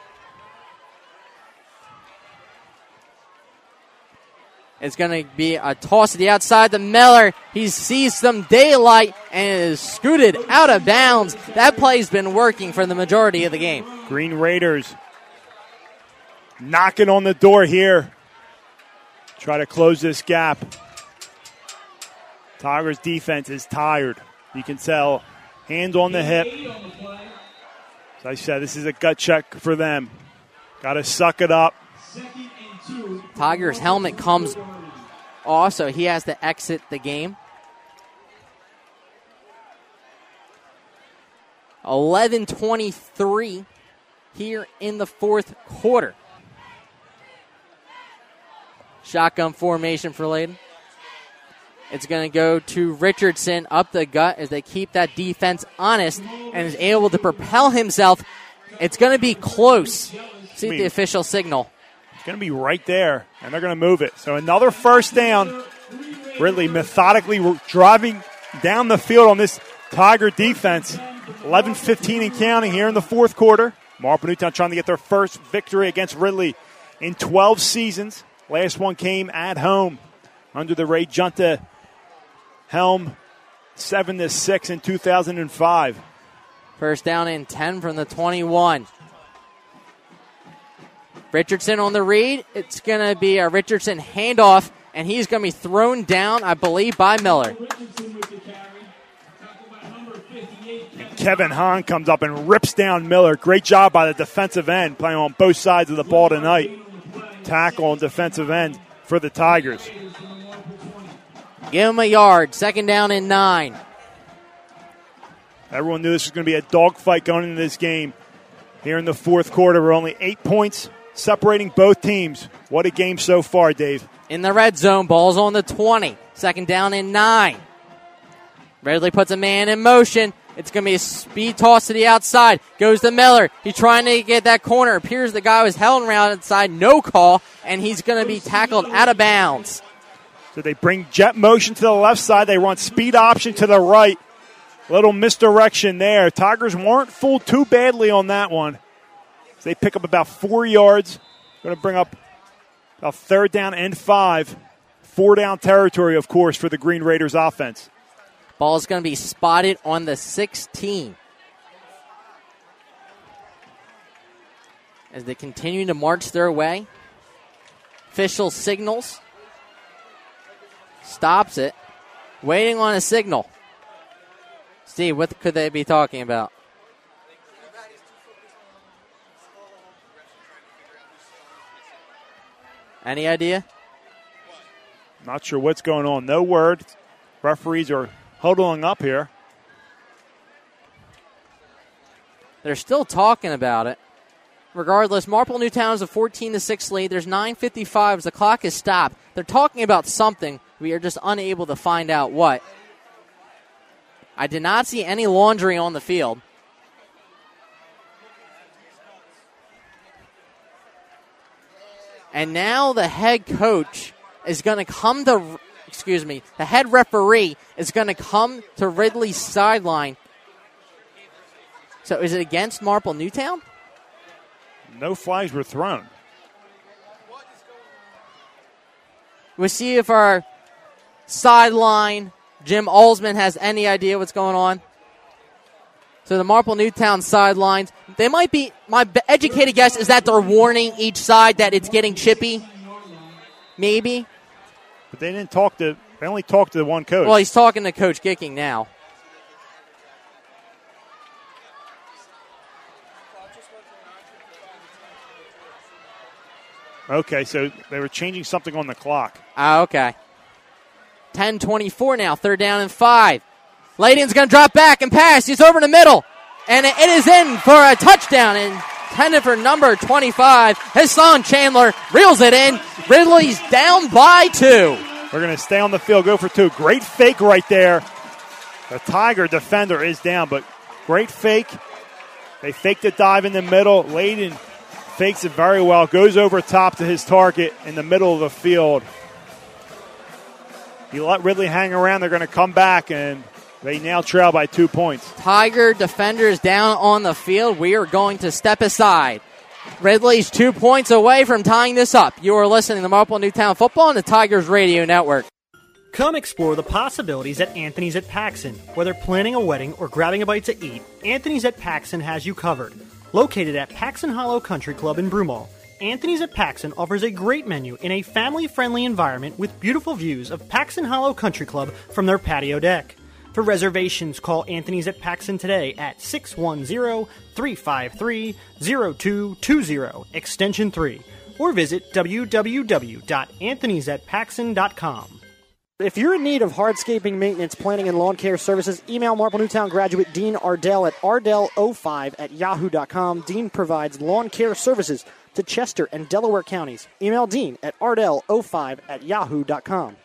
It's going to be a toss to the outside to Miller. He sees some daylight and is scooted out of bounds. That play's been working for the majority of the game. Green Raiders knocking on the door here. Try to close this gap. Tigers defense is tired. You can tell. Hand on the hip. As I said, this is a gut check for them. Got to suck it up. Tiger's helmet comes off, so he has to exit the game. 11:23 here in the fourth quarter. Shotgun formation for Layden. It's going to go to Richardson up the gut as they keep that defense honest and is able to propel himself. It's going to be close. See the official signal. It's going to be right there, and they're going to move it. So another first down. Ridley methodically driving down the field on this Tiger defense. 11 15 and counting here in the fourth quarter. Marple Newtown trying to get their first victory against Ridley in 12 seasons. Last one came at home under the Ray Junta helm, 7 to 6 in 2005. First down and 10 from the 21. Richardson on the read. It's going to be a Richardson handoff, and he's going to be thrown down, I believe, by Miller. Kevin Hahn comes up and rips down Miller. Great job by the defensive end, playing on both sides of the ball tonight. Tackle on defensive end for the Tigers. Give him a yard. Second down and nine. Everyone knew this was going to be a dogfight going into this game. Here in the fourth quarter, we're only eight points separating both teams. What a game so far, Dave. In the red zone, ball's on the 20. Second down and nine. Ridley puts a man in motion. It's going to be a speed toss to the outside. Goes to Miller. He's trying to get that corner. Appears the guy was held around inside. No call, and he's going to be tackled out of bounds. So they bring jet motion to the left side. They run speed option to the right. Little misdirection there. Tigers weren't fooled too badly on that one. They pick up about four yards. Going to bring up a third down and five. Four down territory, of course, for the Green Raiders offense. Ball is going to be spotted on the 16. As they continue to march their way, official signals, stops it, waiting on a signal. Steve, what could they be talking about? Any idea? Not sure what's going on. No word. Referees are huddling up here. They're still talking about it. Regardless, Marple Newtown is a 14 to 6 lead. There's 9:55 as the clock is stopped. They're talking about something. We are just unable to find out what. I did not see any laundry on the field. And now the head coach is going to come to, excuse me, the head referee is going to come to Ridley's sideline. So is it against Marple Newtown? No flags were thrown. We'll see if our sideline, Jim Alsman, has any idea what's going on. So the Marple Newtown sidelines, they might be. My educated guess is that they're warning each side that it's getting chippy. Maybe. But they didn't talk to. They only talked to the one coach. Well, he's talking to Coach Gicking now. Okay, so they were changing something on the clock. Ah, okay. 10 24 now, third down and five. Layden's going to drop back and pass. He's over in the middle. And it is in for a touchdown And intended for number 25. Hassan Chandler reels it in. Ridley's down by two. We're going to stay on the field, go for two. Great fake right there. The Tiger defender is down, but great fake. They fake the dive in the middle. Layden fakes it very well, goes over top to his target in the middle of the field. You let Ridley hang around, they're going to come back, and they now trail by two points. Tiger defenders down on the field. We are going to step aside. Ridley's two points away from tying this up. You are listening to Marple Newtown Football on the Tigers Radio Network. Come explore the possibilities at Anthony's at Paxson. Whether planning a wedding or grabbing a bite to eat, Anthony's at Paxson has you covered. Located at Paxson Hollow Country Club in Broomall, Anthony's at Paxson offers a great menu in a family friendly environment with beautiful views of Paxson Hollow Country Club from their patio deck. For reservations, call Anthony's at Paxson today at 610 353 0220, extension 3, or visit www.anthonysatpaxson.com. If you're in need of hardscaping maintenance, planning, and lawn care services, email Marple Newtown graduate Dean Ardell at ardell05 at yahoo.com. Dean provides lawn care services to Chester and Delaware counties. Email Dean at ardell05 at yahoo.com.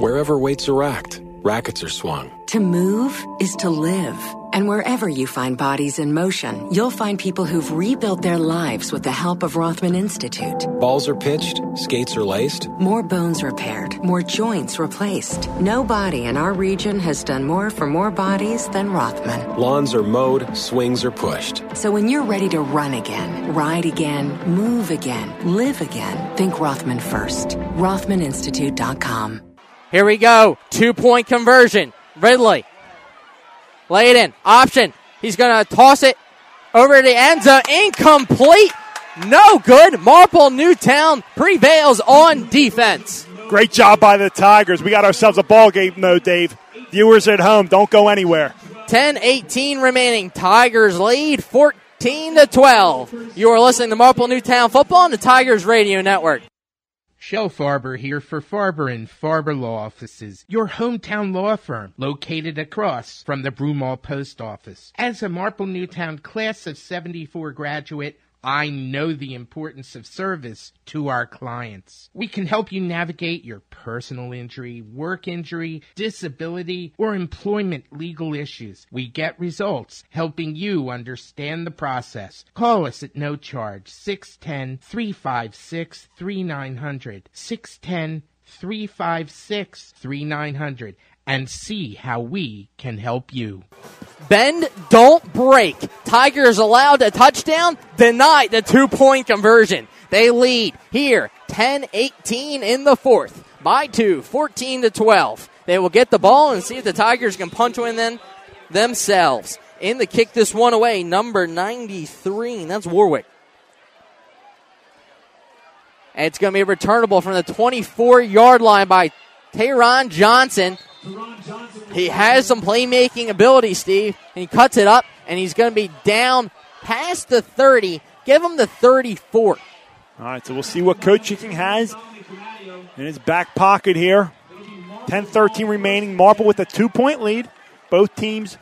Wherever weights are racked, rackets are swung. To move is to live. And wherever you find bodies in motion, you'll find people who've rebuilt their lives with the help of Rothman Institute. Balls are pitched, skates are laced. More bones repaired, more joints replaced. No body in our region has done more for more bodies than Rothman. Lawns are mowed, swings are pushed. So when you're ready to run again, ride again, move again, live again, think Rothman first. RothmanInstitute.com. Here we go. Two point conversion. Ridley. Layden. Option. He's going to toss it over the end zone. Incomplete. No good. Marple Newtown prevails on defense. Great job by the Tigers. We got ourselves a ball game, though, Dave. Viewers at home, don't go anywhere. 10 18 remaining. Tigers lead 14 to 12. You are listening to Marple Newtown Football on the Tigers Radio Network. Shel Farber here for Farber and Farber Law Offices, your hometown law firm located across from the Broomall Post Office. As a Marple Newtown class of 74 graduate, I know the importance of service to our clients. We can help you navigate your personal injury, work injury, disability, or employment legal issues. We get results helping you understand the process. Call us at no charge 610 356 3900. 610 356 3900 and see how we can help you. Bend, don't break. Tigers allowed a touchdown, denied the two point conversion. They lead here 10 18 in the fourth by two, 14 to 12. They will get the ball and see if the Tigers can punch one then themselves. In the kick this one away, number 93, and that's Warwick. And it's going to be returnable from the 24 yard line by Tehran Johnson. He has some playmaking ability, Steve, and he cuts it up, and he's going to be down past the 30. Give him the 34. All right, so we'll see what Coach King has in his back pocket here. 10 13 remaining. Marple with a two point lead. Both teams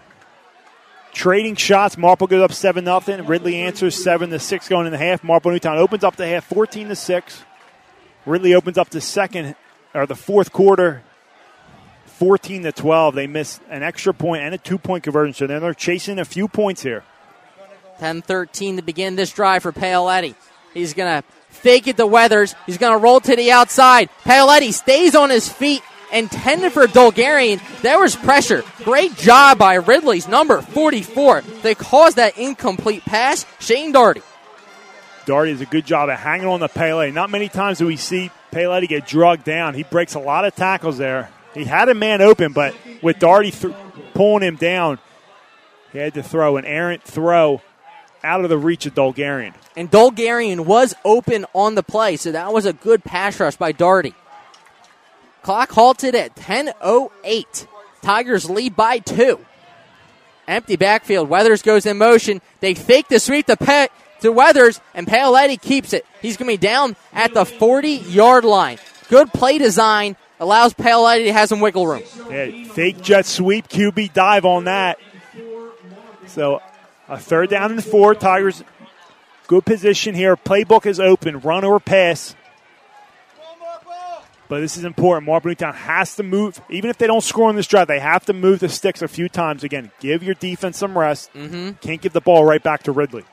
trading shots. Marple goes up 7 0. Ridley answers 7 to 6 going in the half. Marple Newtown opens up the half 14 to 6. Ridley opens up the second or the fourth quarter 14 to 12. They miss an extra point and a two point conversion, so then they're chasing a few points here. 10 13 to begin this drive for Paoletti. He's going to fake it to Weathers. He's going to roll to the outside. Paoletti stays on his feet, intended for Dolgarian. There was pressure. Great job by Ridley's number 44. They caused that incomplete pass. Shane Darty. Darty does a good job of hanging on the Pele. Not many times do we see Paoletti get drugged down. He breaks a lot of tackles there. He had a man open, but with Darty th- pulling him down, he had to throw an errant throw out of the reach of Dolgarian. And Dolgarian was open on the play, so that was a good pass rush by Darty. Clock halted at 10.08. Tigers lead by two. Empty backfield. Weathers goes in motion. They fake the sweep to Pet to Weathers, and Paoletti keeps it. He's going to be down at the 40 yard line. Good play design allows Paoletti to have some wiggle room. Yeah, fake jet sweep, QB dive on that. So a third down and four. Tigers, good position here. Playbook is open. Run or pass. But this is important. Marple Newtown has to move. Even if they don't score on this drive, they have to move the sticks a few times. Again, give your defense some rest. Mm-hmm. Can't give the ball right back to Ridley.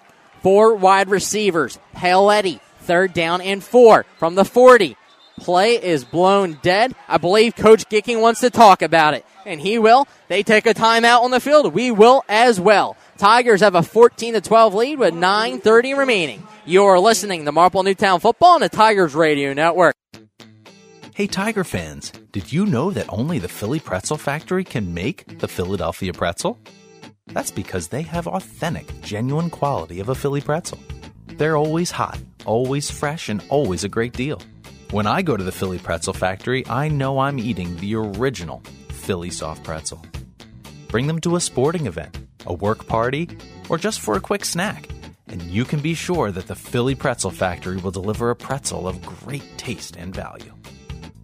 Four wide receivers. Paoletti, third down and four from the 40. Play is blown dead. I believe Coach Gicking wants to talk about it, and he will. They take a timeout on the field. We will as well. Tigers have a 14 to 12 lead with 9:30 remaining. You're listening to Marple Newtown Football on the Tigers Radio Network. Hey, Tiger fans, did you know that only the Philly Pretzel Factory can make the Philadelphia pretzel? That's because they have authentic, genuine quality of a Philly pretzel. They're always hot, always fresh, and always a great deal. When I go to the Philly Pretzel Factory, I know I'm eating the original Philly soft pretzel. Bring them to a sporting event, a work party, or just for a quick snack, and you can be sure that the Philly Pretzel Factory will deliver a pretzel of great taste and value.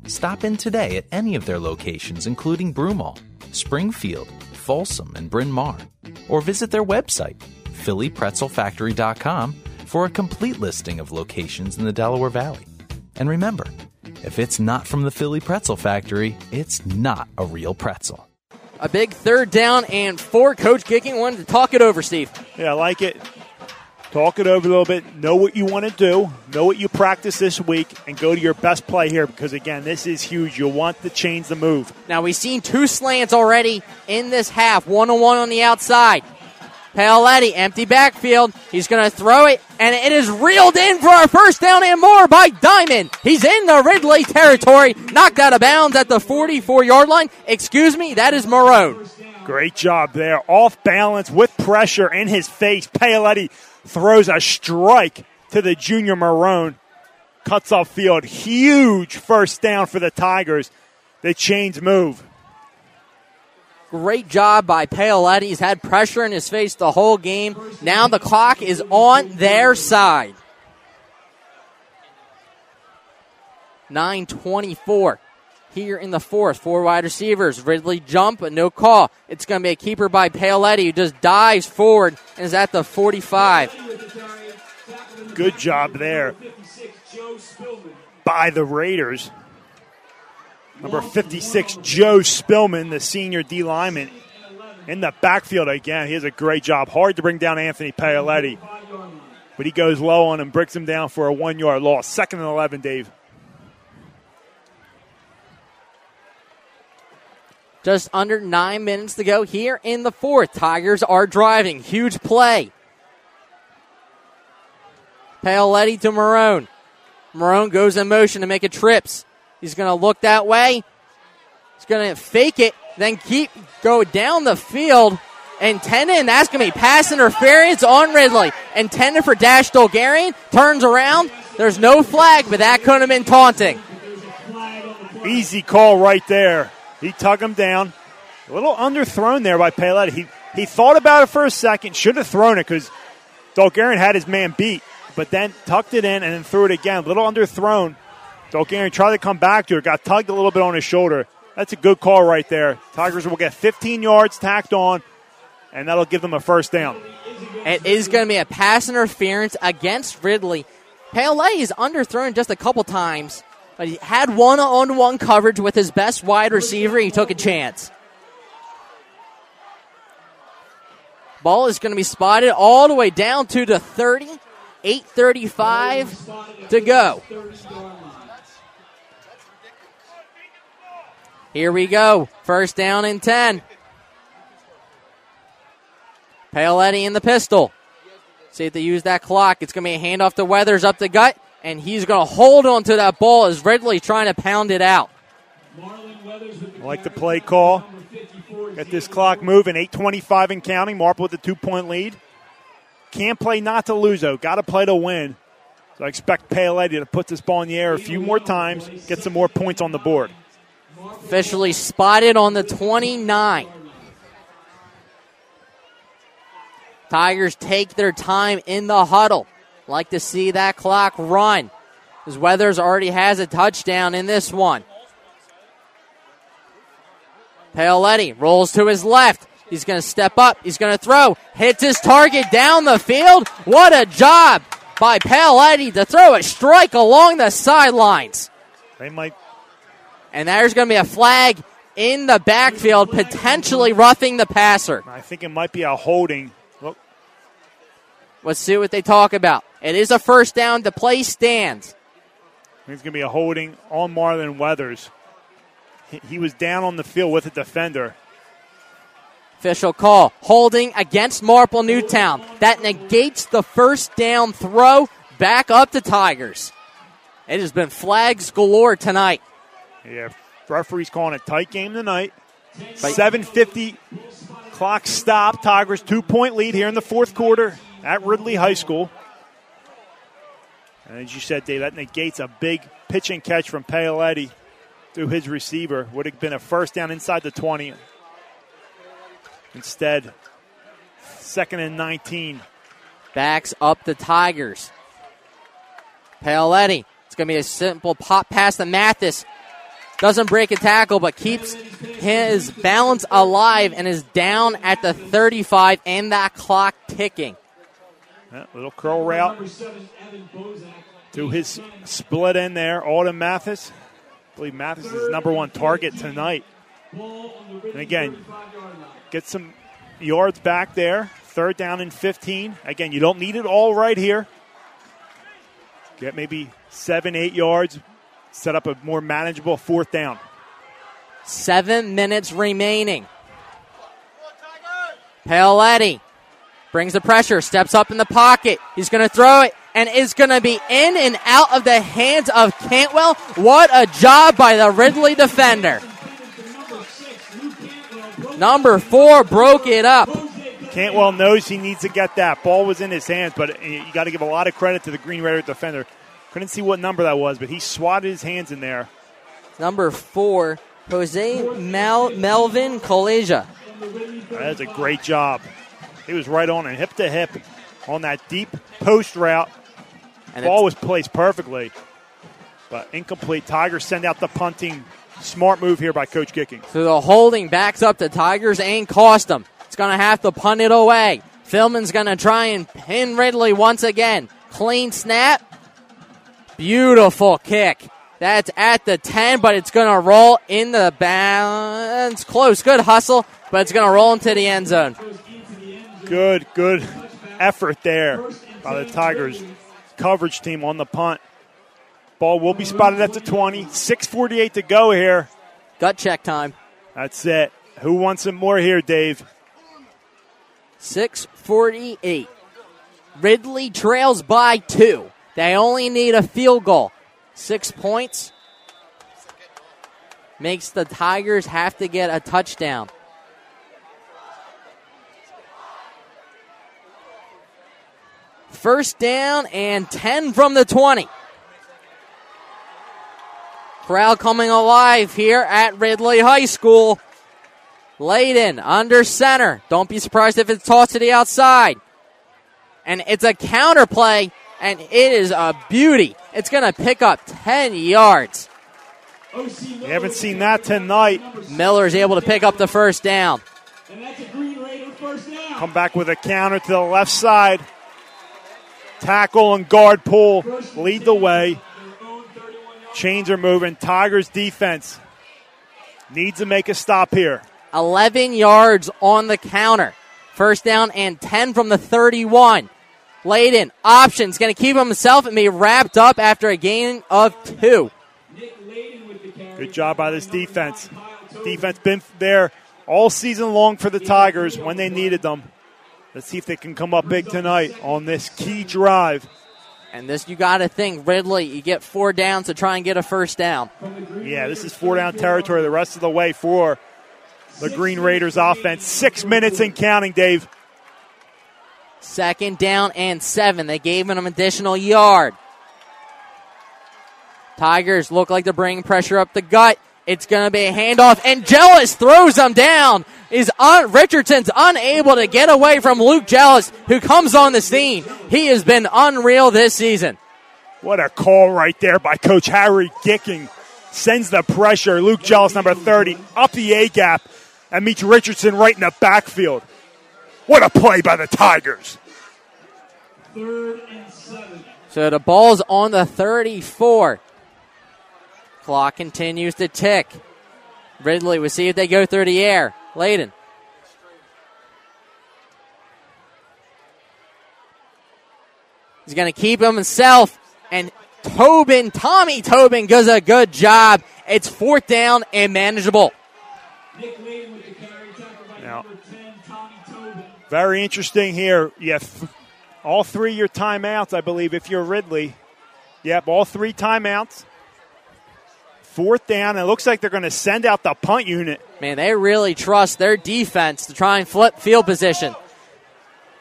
Stop in today at any of their locations, including Broomall, Springfield, Folsom, and Bryn Mawr, or visit their website, phillypretzelfactory.com, for a complete listing of locations in the Delaware Valley. And remember, if it's not from the Philly Pretzel Factory, it's not a real pretzel. A big third down and four. Coach Gicking one to talk it over, Steve. Yeah, I like it. Talk it over a little bit. Know what you want to do. Know what you practice this week, and go to your best play here because again, this is huge. You'll want to change the move. Now we've seen two slants already in this half, one on one on the outside. Paoletti, empty backfield. He's going to throw it, and it is reeled in for a first down and more by Diamond. He's in the Ridley territory, knocked out of bounds at the 44 yard line. Excuse me, that is Marone. Great job there. Off balance with pressure in his face. Paoletti throws a strike to the junior Marone. Cuts off field. Huge first down for the Tigers. The chains move. Great job by Paoletti. He's had pressure in his face the whole game. Now the clock is on their side. 924 here in the fourth. Four wide receivers. Ridley jump, but no call. It's going to be a keeper by Paoletti who just dives forward and is at the 45. Good job there by the Raiders. Number 56, Joe Spillman, the senior D lineman, in the backfield again. He has a great job. Hard to bring down Anthony Paoletti, but he goes low on him, breaks him down for a one yard loss. Second and 11, Dave. Just under nine minutes to go here in the fourth. Tigers are driving. Huge play. Paoletti to Marone. Marone goes in motion to make a trips. He's going to look that way. He's going to fake it, then keep go down the field. Intended, and that's going to be pass interference on Ridley. Intended for Dash Dolgarian. Turns around. There's no flag, but that could have been taunting. Easy call right there. He tugged him down. A little underthrown there by Paoletti. He, he thought about it for a second. Should have thrown it because Dolgarian had his man beat, but then tucked it in and then threw it again. A little underthrown. Dolgarian tried to come back to it. Got tugged a little bit on his shoulder. That's a good call right there. Tigers will get 15 yards tacked on, and that'll give them a first down. It is going to be a pass interference against Ridley. Paoletti is underthrown just a couple times, but he had one on one coverage with his best wide receiver. He took a chance. Ball is going to be spotted all the way down to the 30. 8.35 to go. Here we go. First down and 10. Paoletti in the pistol. See if they use that clock. It's going to be a handoff to Weathers up the gut, and he's going to hold on to that ball as Ridley trying to pound it out. I like the play call. Get this clock moving. 8.25 and counting. Marple with a two point lead. Can't play not to lose, though. Got to play to win. So I expect Paoletti to put this ball in the air a few more times, get some more points on the board. Officially spotted on the 29. Tigers take their time in the huddle. Like to see that clock run. As Weathers already has a touchdown in this one. Paoletti rolls to his left. He's going to step up. He's going to throw. Hits his target down the field. What a job by Paoletti to throw a strike along the sidelines. They might. And there's going to be a flag in the backfield, potentially roughing the passer. I think it might be a holding. Look, Let's see what they talk about. It is a first down. The play stands. It's going to be a holding on Marlon Weathers. He, he was down on the field with a defender. Official call. Holding against Marple Newtown. That negates the first down throw back up to Tigers. It has been flags galore tonight. Yeah, referee's calling a tight game tonight. 750 clock stop. Tigers two point lead here in the fourth quarter at Ridley High School. And as you said, Dave, that negates a big pitch and catch from Paoletti through his receiver. Would have been a first down inside the 20. Instead, second and 19. Backs up the Tigers. Paoletti. It's going to be a simple pop pass to Mathis. Doesn't break a tackle, but keeps his balance alive and is down at the 35 and that clock ticking. Little curl route to his split in there. Alden Mathis. I believe Mathis is number one target tonight. And again, get some yards back there. Third down and 15. Again, you don't need it all right here. Get maybe seven, eight yards. Set up a more manageable fourth down. Seven minutes remaining. Paoletti brings the pressure, steps up in the pocket. He's going to throw it and is going to be in and out of the hands of Cantwell. What a job by the Ridley defender. Number four broke it up. Cantwell knows he needs to get that. Ball was in his hands, but you got to give a lot of credit to the Green Raider defender. Couldn't see what number that was, but he swatted his hands in there. Number four, Jose Mel- Melvin Coleja. That's a great job. He was right on and hip to hip on that deep post route. And Ball was placed perfectly, but incomplete. Tigers send out the punting. Smart move here by Coach Gicking. So the holding backs up the Tigers and cost them. It's going to have to punt it away. Philman's going to try and pin Ridley once again. Clean snap. Beautiful kick. That's at the 10, but it's going to roll in the bounds. Close. Good hustle, but it's going to roll into the end zone. Good, good effort there by the Tigers coverage team on the punt. Ball will be spotted at the 20. 6.48 to go here. Gut check time. That's it. Who wants some more here, Dave? 648. Ridley trails by two. They only need a field goal. Six points makes the Tigers have to get a touchdown. First down and 10 from the 20. Crowd coming alive here at Ridley High School. Layden under center. Don't be surprised if it's tossed to the outside. And it's a counter play, and it is a beauty. It's going to pick up 10 yards. We haven't seen that tonight. Miller is able to pick up the first down. Come back with a counter to the left side. Tackle and guard pull lead the way. Chains are moving. Tigers defense needs to make a stop here. 11 yards on the counter. First down and 10 from the 31. Layden, options, going to keep himself and be wrapped up after a gain of two. Good job by this defense. Defense been there all season long for the Tigers when they needed them. Let's see if they can come up big tonight on this key drive. And this, you got to think, Ridley, you get four downs to try and get a first down. Yeah, this is four down territory the rest of the way for the Green Raiders offense. Six minutes and counting, Dave. Second down and seven. They gave him an additional yard. Tigers look like they're bringing pressure up the gut. It's going to be a handoff, and Jealous throws them down. Is un- Richardson's unable to get away from Luke Jealous, who comes on the scene. He has been unreal this season. What a call right there by Coach Harry Gicking. Sends the pressure. Luke Jealous, number 30, up the A gap and meets Richardson right in the backfield. What a play by the Tigers. Third and seven. So the ball's on the 34. Clock continues to tick. Ridley, we'll see if they go through the air. Layden. He's going to keep him himself. And Tobin, Tommy Tobin, does a good job. It's fourth down and manageable. Now, very interesting here. You have all three your timeouts, I believe, if you're Ridley. Yep, all three timeouts. Fourth down. It looks like they're going to send out the punt unit. Man, they really trust their defense to try and flip field position.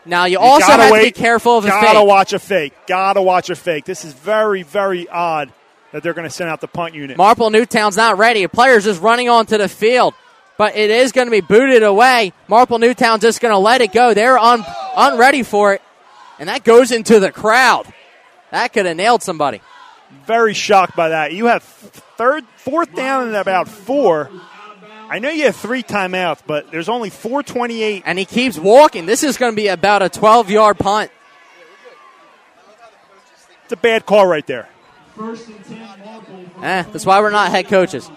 Now you, also gotta have wait. to be careful of a Gotta watch a fake. Gotta watch a fake. This is very, very odd that they're going to send out the punt unit. Marple Newtown's not ready. A player's just running onto the field. But it is going to be booted away. Marple Newtown just going to let it go. They're un- unready for it. And that goes into the crowd. That could have nailed somebody. Very shocked by that. You have third, fourth down and about four. I know you have three timeouts, but there's only 428. And he keeps walking. This is going to be about a 12 yard punt. It's a bad call right there. Eh, that's why we're not head coaches.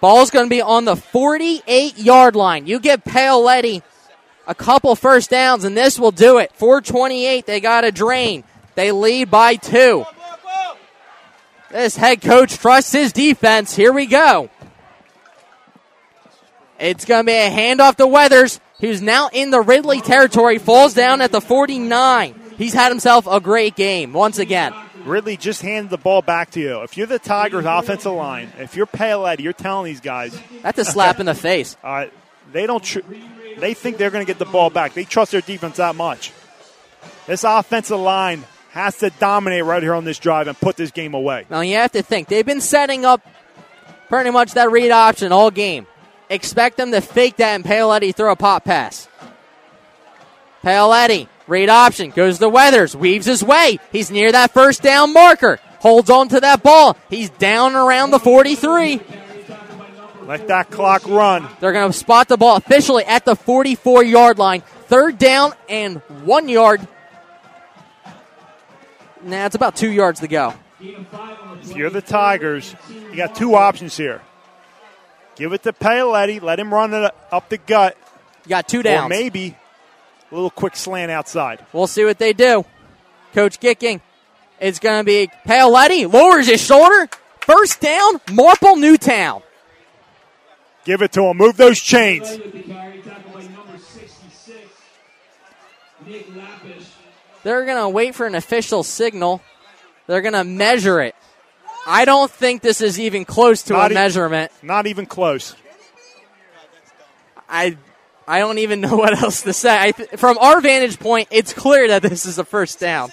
Ball's going to be on the 48 yard line. You give Paoletti a couple first downs, and this will do it. 428, they got a drain. They lead by two. This head coach trusts his defense. Here we go. It's going to be a handoff to Weathers, who's now in the Ridley territory, falls down at the 49. He's had himself a great game once again. Ridley just handed the ball back to you. If you're the Tigers' offensive line, if you're Paoletti, you're telling these guys. That's a slap in the face. *laughs* All right, they don't. Tr- they think they're going to get the ball back. They trust their defense that much. This offensive line has to dominate right here on this drive and put this game away. Now you have to think they've been setting up pretty much that read option all game. Expect them to fake that and Paoletti throw a pop pass. Paoletti, read option, goes to Weathers, weaves his way. He's near that first down marker. Holds on to that ball. He's down around the 43. Let that clock run. They're going to spot the ball officially at the 44 yard line. Third down and one yard. Nah, it's about two yards to go. If you're the Tigers, you got two options here. Give it to Paoletti, let him run it up the gut. You got two downs. Or maybe a little quick slant outside. We'll see what they do. Coach Gicking. It's going to be Paoletti, lowers his shoulder. First down, Marple Newtown. Give it to him. Move those chains. They're going to wait for an official signal. They're going to measure it. I don't think this is even close to Not a e- measurement. Not even close. I I don't even know *laughs* what else to say. I th- from our vantage point, it's clear that this is a first down.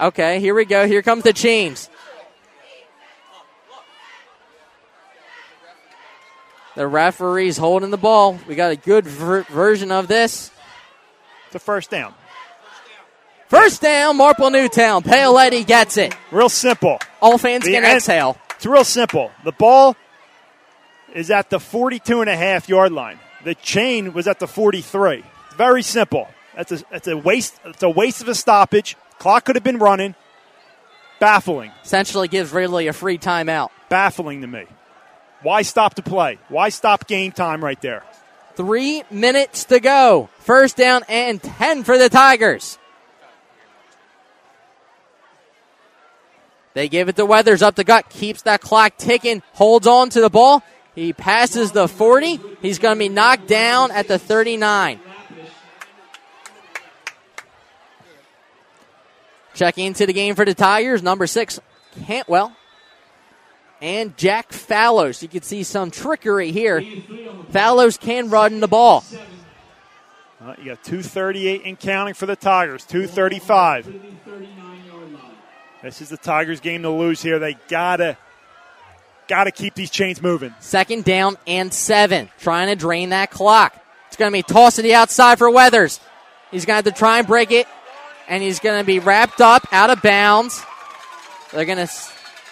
Okay, here we go. Here comes the chains. The referee's holding the ball. We got a good ver- version of this. It's a first down. First down, Marple Newtown. Paoletti gets it. Real simple. All fans The can exhale. It's real simple. The ball is at the 42 and a half yard line. The chain was at the 43. Very simple. That's a, that's a waste. It's a waste of a stoppage. Clock could have been running. Baffling. Essentially gives Ridley a free timeout. Baffling to me. Why stop the play? Why stop game time right there? Three minutes to go. First down and 10 for the Tigers. They give it to Weathers up the gut, keeps that clock ticking, holds on to the ball. He passes the 40. He's going to be knocked down at the 39. Checking into the game for the Tigers, number six, Cantwell. And Jack Fellows. You can see some trickery here. Fellows can run the ball. Uh, you got 238 and counting for the Tigers. 235. This is the Tigers' game to lose here. They gotta gotta keep these chains moving. Second down and seven. Trying to drain that clock. It's to be tossed to the outside for Weathers. He's to have to try and break it, and he's to be wrapped up out of bounds. They're to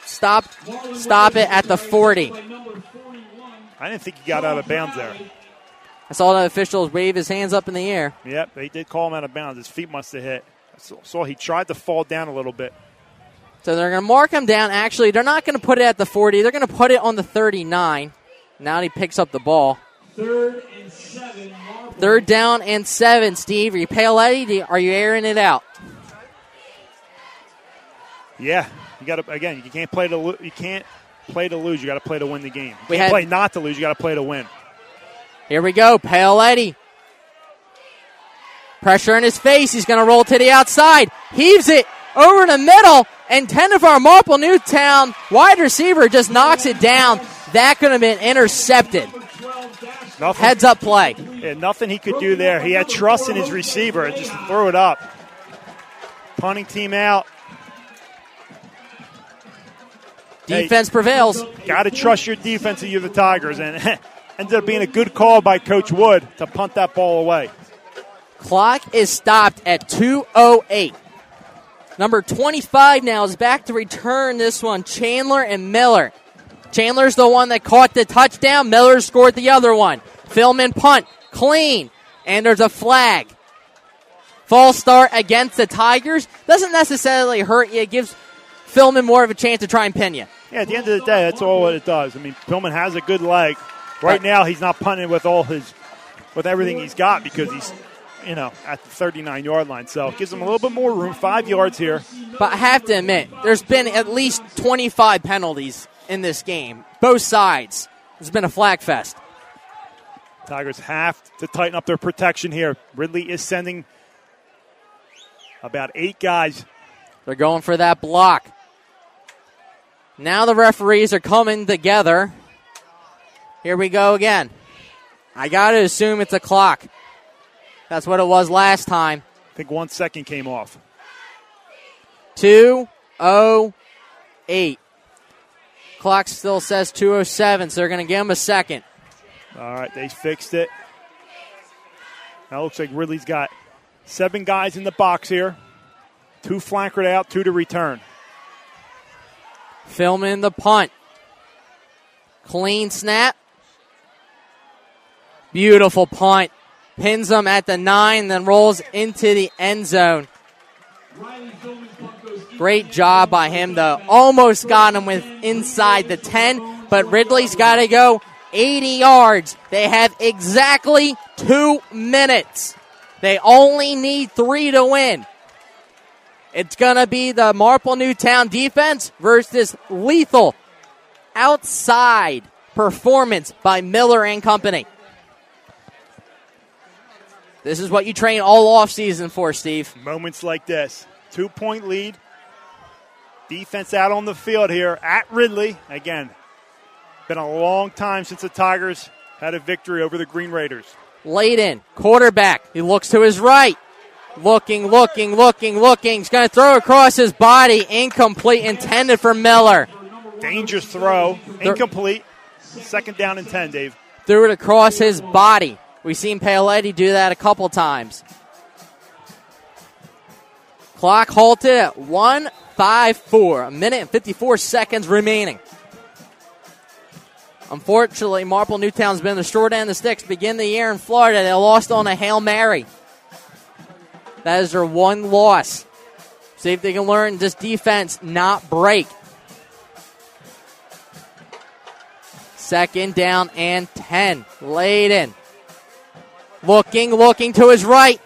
stop stop it at the 40. I didn't think he got out of bounds there. I saw the officials wave his hands up in the air. Yep, they did call him out of bounds. His feet must have hit. I saw he tried to fall down a little bit. So they're going to mark him down. Actually, they're not going to put it at the 40. They're going to put it on the 39. Now he picks up the ball. Third and seven. Third down and seven, Steve. Are you Paoletti? Do Are you airing it out? Yeah, you got to again. You can't play to you can't play to lose. You got to play to win the game. You We can't had- play not to lose. You got to play to win. Here we go. Paoletti. Pressure in his face. He's going to roll to the outside. Heaves it over in the middle. And 10 of our Marple Newtown wide receiver just knocks it down. That could have been intercepted. Nothing. Heads up play. Yeah, nothing he could do there. He had trust in his receiver and just threw it up. Punting team out. Defense prevails. Got to trust your defense if you're the Tigers. And *laughs* ended up being a good call by Coach Wood to punt that ball away. Clock is stopped at 208. Number 25 now is back to return this one. Chandler and Miller. Chandler's the one that caught the touchdown. Miller scored the other one. Philman punt. Clean. And there's a flag. False start against the Tigers. Doesn't necessarily hurt you. It gives Philman more of a chance to try and pin you. Yeah, at the end of the day, that's all what it does. I mean, Philman has a good leg. Right now, he's not punting with all his, with everything he's got because he's, you know, at the 39 yard line. So it gives them a little bit more room, five yards here. But I have to admit, there's been at least 25 penalties in this game, both sides. It's been a flag fest. Tigers have to tighten up their protection here. Ridley is sending about eight guys. They're going for that block. Now the referees are coming together. Here we go again. I got to assume it's a clock. That's what it was last time. I think one second came off. 208. Clock still says 207, so they're going to give him a second. All right, they fixed it. Now it looks like Ridley's got seven guys in the box here. Two flankered out, two to return. Philman the punt. Clean snap. Beautiful punt. Pins him at the nine, then rolls into the end zone. Great job by him, though. Almost got him with inside the 10, but Ridley's got to go 80 yards. They have exactly two minutes. They only need three to win. It's going to be the Marple Newtown defense versus lethal outside performance by Miller and company. This is what you train all offseason for, Steve. Moments like this. Two point lead. Defense out on the field here at Ridley. Again, been a long time since the Tigers had a victory over the Green Raiders. Layden, quarterback. He looks to his right. Looking, looking, looking, looking. He's going to throw across his body. Incomplete, intended for Miller. Dangerous throw. Incomplete. Second down and 10, Dave. Threw it across his body. We've seen Paoletti do that a couple times. Clock halted at 154. A minute and 54 seconds remaining. Unfortunately, Marple Newtown's been the short end of the sticks begin the year in Florida. They lost on a Hail Mary. That is their one loss. See if they can learn this defense not break. Second down and 10. Layden. Looking, looking to his right.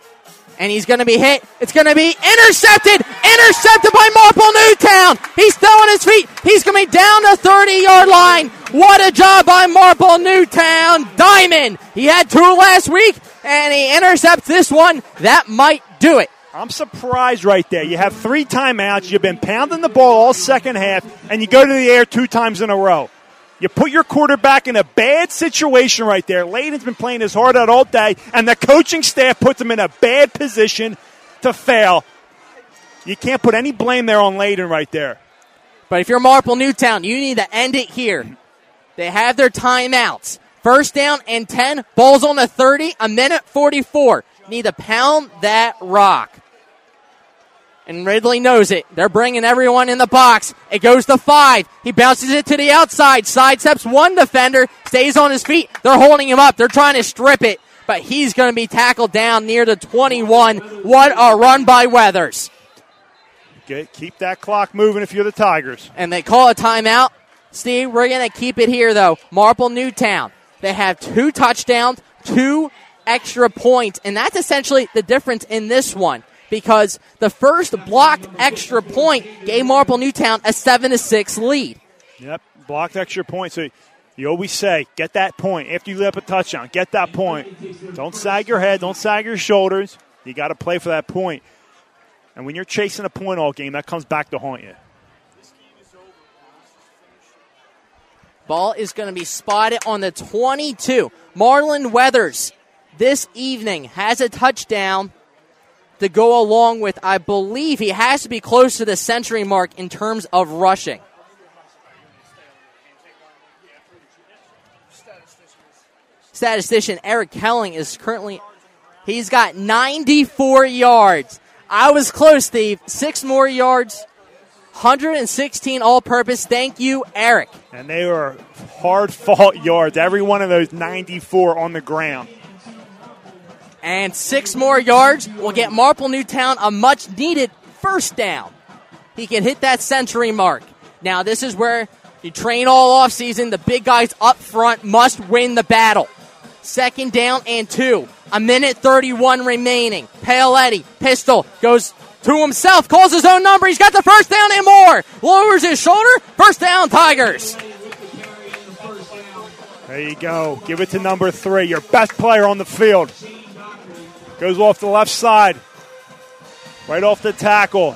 And he's going to be hit. It's going to be intercepted. Intercepted by Marple Newtown. He's still on his feet. He's going to be down the 30 yard line. What a job by Marple Newtown. Diamond. He had two last week and he intercepts this one. That might do it. I'm surprised right there. You have three timeouts. You've been pounding the ball all second half, and you go to the air two times in a row. You put your quarterback in a bad situation right there. Layden's been playing his heart out all day, and the coaching staff puts him in a bad position to fail. You can't put any blame there on Layden right there. But if you're Marple Newtown, you need to end it here. They have their timeouts. First down and 10, balls on the 30, a minute 44. Need to pound that rock. And Ridley knows it. They're bringing everyone in the box. It goes to five. He bounces it to the outside. Sidesteps one defender. Stays on his feet. They're holding him up. They're trying to strip it. But he's going to be tackled down near the 21. What a run by Weathers. Get, keep that clock moving if you're the Tigers. And they call a timeout. Steve, we're going to keep it here, though. Marple Newtown. They have two touchdowns, two extra points. And that's essentially the difference in this one because the first blocked extra point gave Marple Newtown a 7 to 6 lead. Yep, blocked extra point. So you always say, get that point. After you let up a touchdown, get that point. Don't sag your head, don't sag your shoulders. You got to play for that point. And when you're chasing a point all game, that comes back to haunt you. Ball is going to be spotted on the 22. Marlon Weathers this evening has a touchdown to go along with, I believe he has to be close to the century mark in terms of rushing. Statistician Eric Kelling is currently, he's got 94 yards. I was close, Steve. Six more yards, 116 all purpose. Thank you, Eric. And they were hard fought *laughs* yards, every one of those 94 on the ground. And six more yards will get Marple Newtown a much needed first down. he can hit that century mark. Now, this is where you train all off season. The big guys up front must win the battle. Second down and two. A minute 31 remaining. Paoletti, pistol, goes to himself, calls his own number. He's got the first down and more. Lowers his shoulder. First down, Tigers. There you go. Give it to number three, your best player on the field. Goes off the left side, right off the tackle,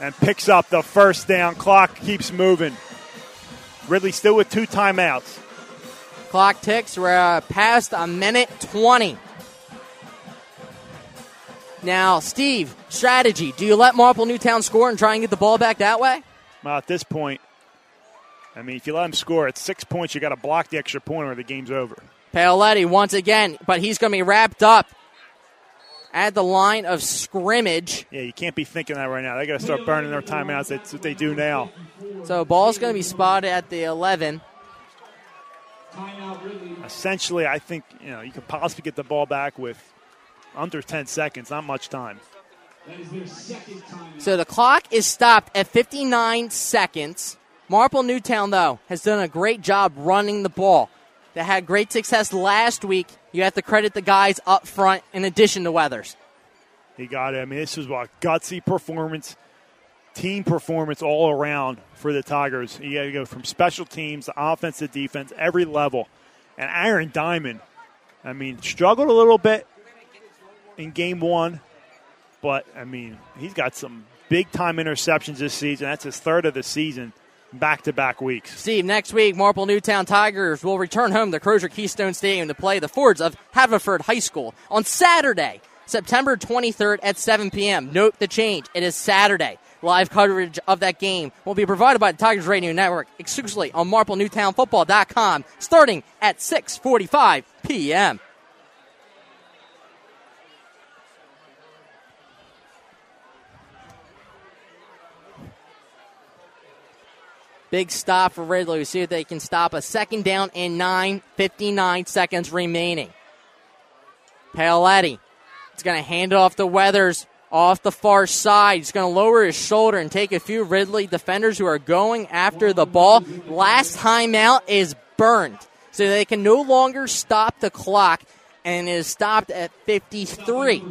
and picks up the first down. Clock keeps moving. Ridley still with two timeouts. Clock ticks. We're uh, past a minute 20. Now, Steve, strategy. Do you let Marple Newtown score and try and get the ball back that way? Well, at this point, I mean, if you let him score at six points, you got to block the extra point or the game's over. Paoletti once again, but he's going to be wrapped up at the line of scrimmage. Yeah, you can't be thinking that right now. They got to start burning their timeouts. That's what they do now. So ball's going to be spotted at the 11. Essentially, I think you know you could possibly get the ball back with under 10 seconds. Not much time. So the clock is stopped at 59 seconds. Marple Newtown, though, has done a great job running the ball. They had great success last week. You have to credit the guys up front in addition to Weathers. He got it. I mean, this was a gutsy performance, team performance all around for the Tigers. You got to go from special teams to offense to defense, every level. And Aaron Diamond, I mean, struggled a little bit in game one, but I mean, he's got some big time interceptions this season. That's his third of the season, back to back weeks. Steve, next week, Marple Newtown Tigers will return home to Crozer Keystone Stadium to play the Fords of Haverford High School on Saturday, September 23rd at 7 p.m. Note the change. It is Saturday. Live coverage of that game will be provided by the Tigers Radio Network exclusively on MarpleNewtownFootball.com starting at 6.45 p.m. Big stop for Ridley. We see if they can stop a second down and nine, 59 seconds remaining. Paoletti. It's going to hand it off to Weathers off the far side. He's going to lower his shoulder and take a few Ridley defenders who are going after the ball. Last timeout is burned. So they can no longer stop the clock and it is stopped at 53.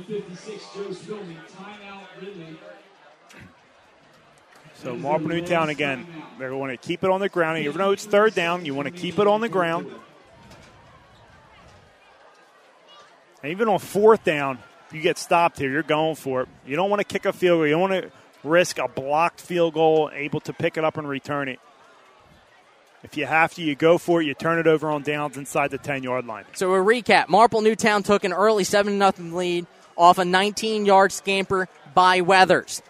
So Marple Newtown again, they're going to keep it on the ground. Even though it's third down, you want to keep it on the ground. And even on fourth down, if you get stopped here, you're going for it. You don't want to kick a field goal. You don't want to risk a blocked field goal, able to pick it up and return it. If you have to, you go for it. You turn it over on downs inside the 10 yard line. So a recap Marple Newtown took an early 7 0 lead off a 19 yard scamper by Weathers.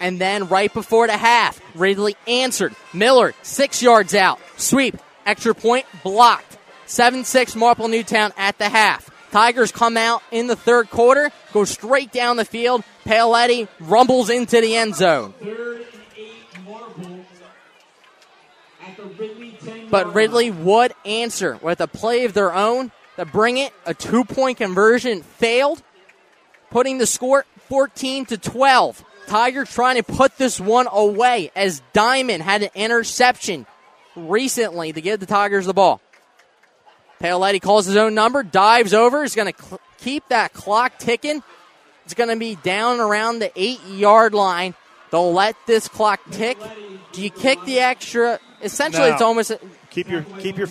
And then right before the half, Ridley answered. Miller, six yards out. Sweep, extra point, blocked. 7 6 Marple Newtown at the half. Tigers come out in the third quarter, go straight down the field. Paoletti rumbles into the end zone. But Ridley would answer with a play of their own to bring it. A two point conversion failed, putting the score 14 to 12. Tigers trying to put this one away as Diamond had an interception recently to give the Tigers the ball. Paoletti calls his own number, dives over, is going to cl- keep that clock ticking. It's going to be down around the eight yard line. They'll let this clock tick. Do you kick the extra? Essentially, No. it's almost. Keep your keep your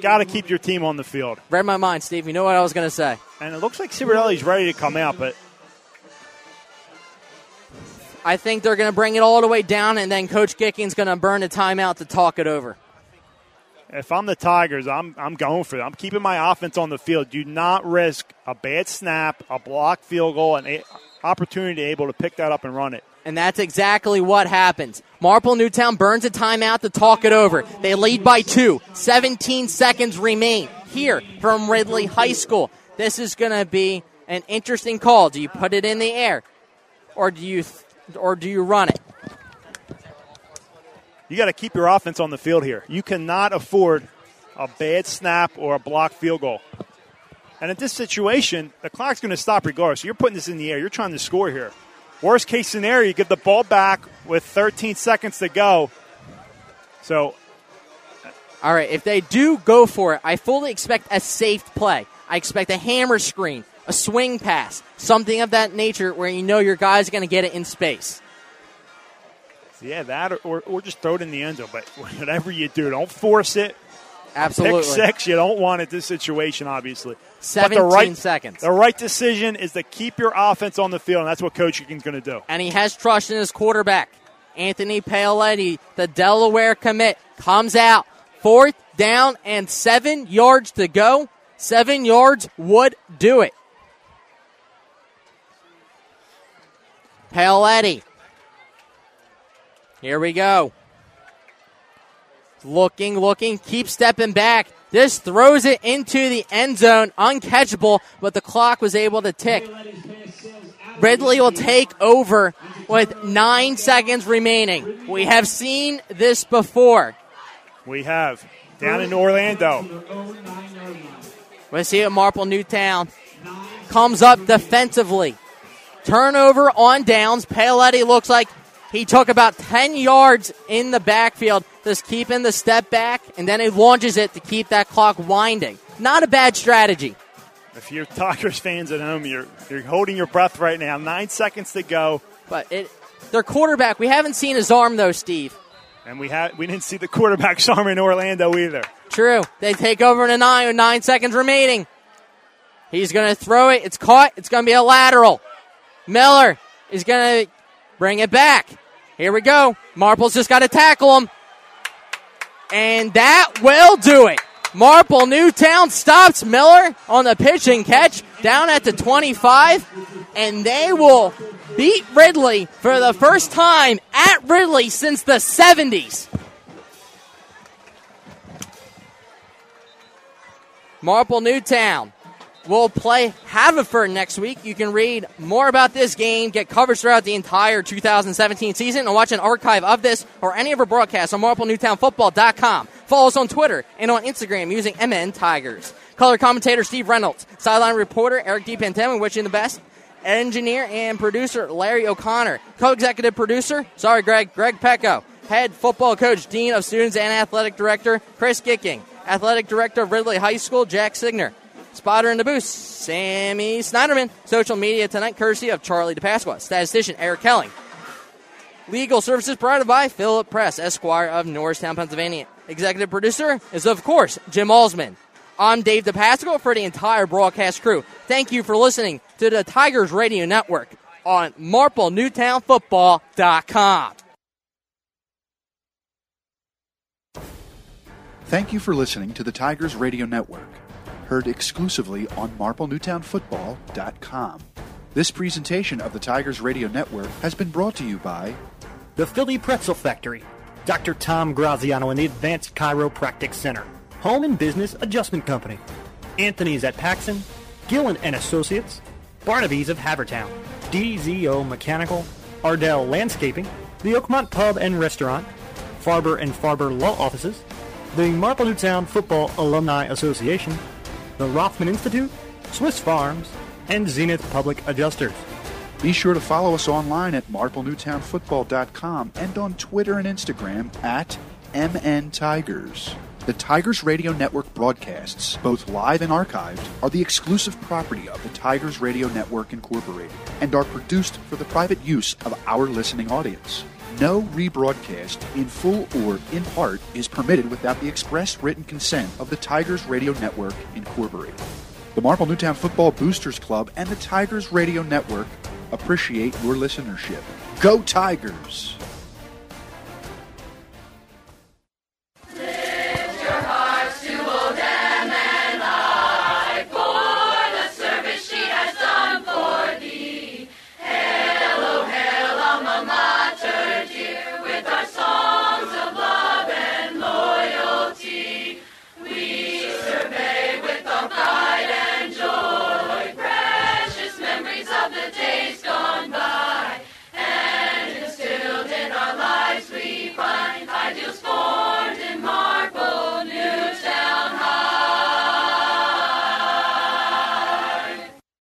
got to keep your team on the field. Read my mind, Steve. You know what I was going to say. And it looks like Civerdelli's ready to come out, but I think they're going to bring it all the way down, and then Coach Gicking's going to burn a timeout to talk it over. if I'm the Tigers, I'm I'm going for it. I'm keeping my offense on the field. Do not risk a bad snap, a blocked field goal, an a- opportunity to able to pick that up and run it. And that's exactly what happens. Marple Newtown burns a timeout to talk it over. They lead by two. 17 seconds remain here from Ridley High School. This is going to be an interesting call. Do you put it in the air, or do you, or do you run it? You got to keep your offense on the field here. You cannot afford a bad snap or a blocked field goal. And in this situation, the clock's going to stop regardless. You're putting this in the air. You're trying to score here. Worst case scenario, you get the ball back with 13 seconds to go. So All right, if they do go for it, I fully expect a safe play. I expect a hammer screen, a swing pass, something of that nature where you know your guy's going to get it in space. Yeah, that or, or, just throw it in the end zone. But *laughs* whatever you do, don't force it. Absolutely. Pick six, you don't want it this situation, obviously. But 17 the right, seconds. The right decision is to keep your offense on the field, and that's what Coach is going to do. and he has trust in his quarterback. Anthony Paoletti, the Delaware commit, comes out. Fourth down and seven yards to go. Seven yards would do it. Paoletti. Here we go. Looking, looking, keep stepping back. This throws it into the end zone, uncatchable, but the clock was able to tick. Ridley will take over with nine seconds remaining. We have seen this before. We have down in Orlando. We see it Marple Newtown comes up defensively. Turnover on downs. Paoletti looks like he took about 10 yards in the backfield, just keeping the step back, and then he launches it to keep that clock winding. Not a bad strategy. If you're Tigers fans at home, you're you're holding your breath right now. Nine seconds to go, But it, their quarterback, we haven't seen his arm though, Steve. and we had we didn't see the quarterback's arm in Orlando either. True. They take over in a nine with nine seconds remaining. He's going to throw it. It's caught. It's going to be a lateral. Miller is going to bring it back. Here we go. Marple's just got to tackle him. And that will do it. Marple Newtown stops Miller on the pitch and catch down at the 25. And they will beat Ridley for the first time at Ridley since the 70s. Marple Newtown will play Haverford next week. You can read more about this game, get coverage throughout the entire 2017 season, and watch an archive of this or any of our broadcasts on MarpleNewtownFootball.com. Follow us on Twitter and on Instagram using MN Tigers. Color commentator Steve Reynolds, sideline reporter Eric DiPentima, wishing the best. Engineer and producer Larry O'Connor, co-executive producer, sorry Greg, Greg Pecco, head football coach, dean of students and athletic director Chris Gicking, athletic director of Ridley High School Jack Signer, Spotter in the booth, Sammy Snyderman. Social media tonight, courtesy of Charlie DiPasqua. Statistician, Eric Kelling. Legal services provided by Philip Press, Esquire of Norristown, Pennsylvania. Executive producer is, of course, Jim Alsman. I'm Dave DiPasqua for the entire broadcast crew. Thank you for listening to the Tigers Radio Network on MarpleNewtownFootball.com. Thank you for listening to the Tigers Radio Network, heard exclusively on MarpleNewtownFootball.com. This presentation of the Tigers Radio Network has been brought to you by The Philly Pretzel Factory. Dr. Tom Graziano and the Advanced Chiropractic Center. Home and Business Adjustment Company. Anthony's at Paxson. Gillen and Associates. Barnaby's of Havertown. DZO Mechanical. Ardell Landscaping. The Oakmont Pub and Restaurant. Farber and Farber Law Offices. The Marple Newtown Football Alumni Association. The Rothman Institute. Swiss Farms. And Zenith Public Adjusters. Be sure to follow us online at marplenewtownfootball.com and on Twitter and Instagram at MN Tigers. The Tigers Radio Network broadcasts, both live and archived, are the exclusive property of the Tigers Radio Network Incorporated and are produced for the private use of our listening audience. No rebroadcast, in full or in part, is permitted without the express written consent of the Tigers Radio Network Incorporated. The Marple Newtown Football Boosters Club and the Tigers Radio Network appreciate your listenership. Go Tigers!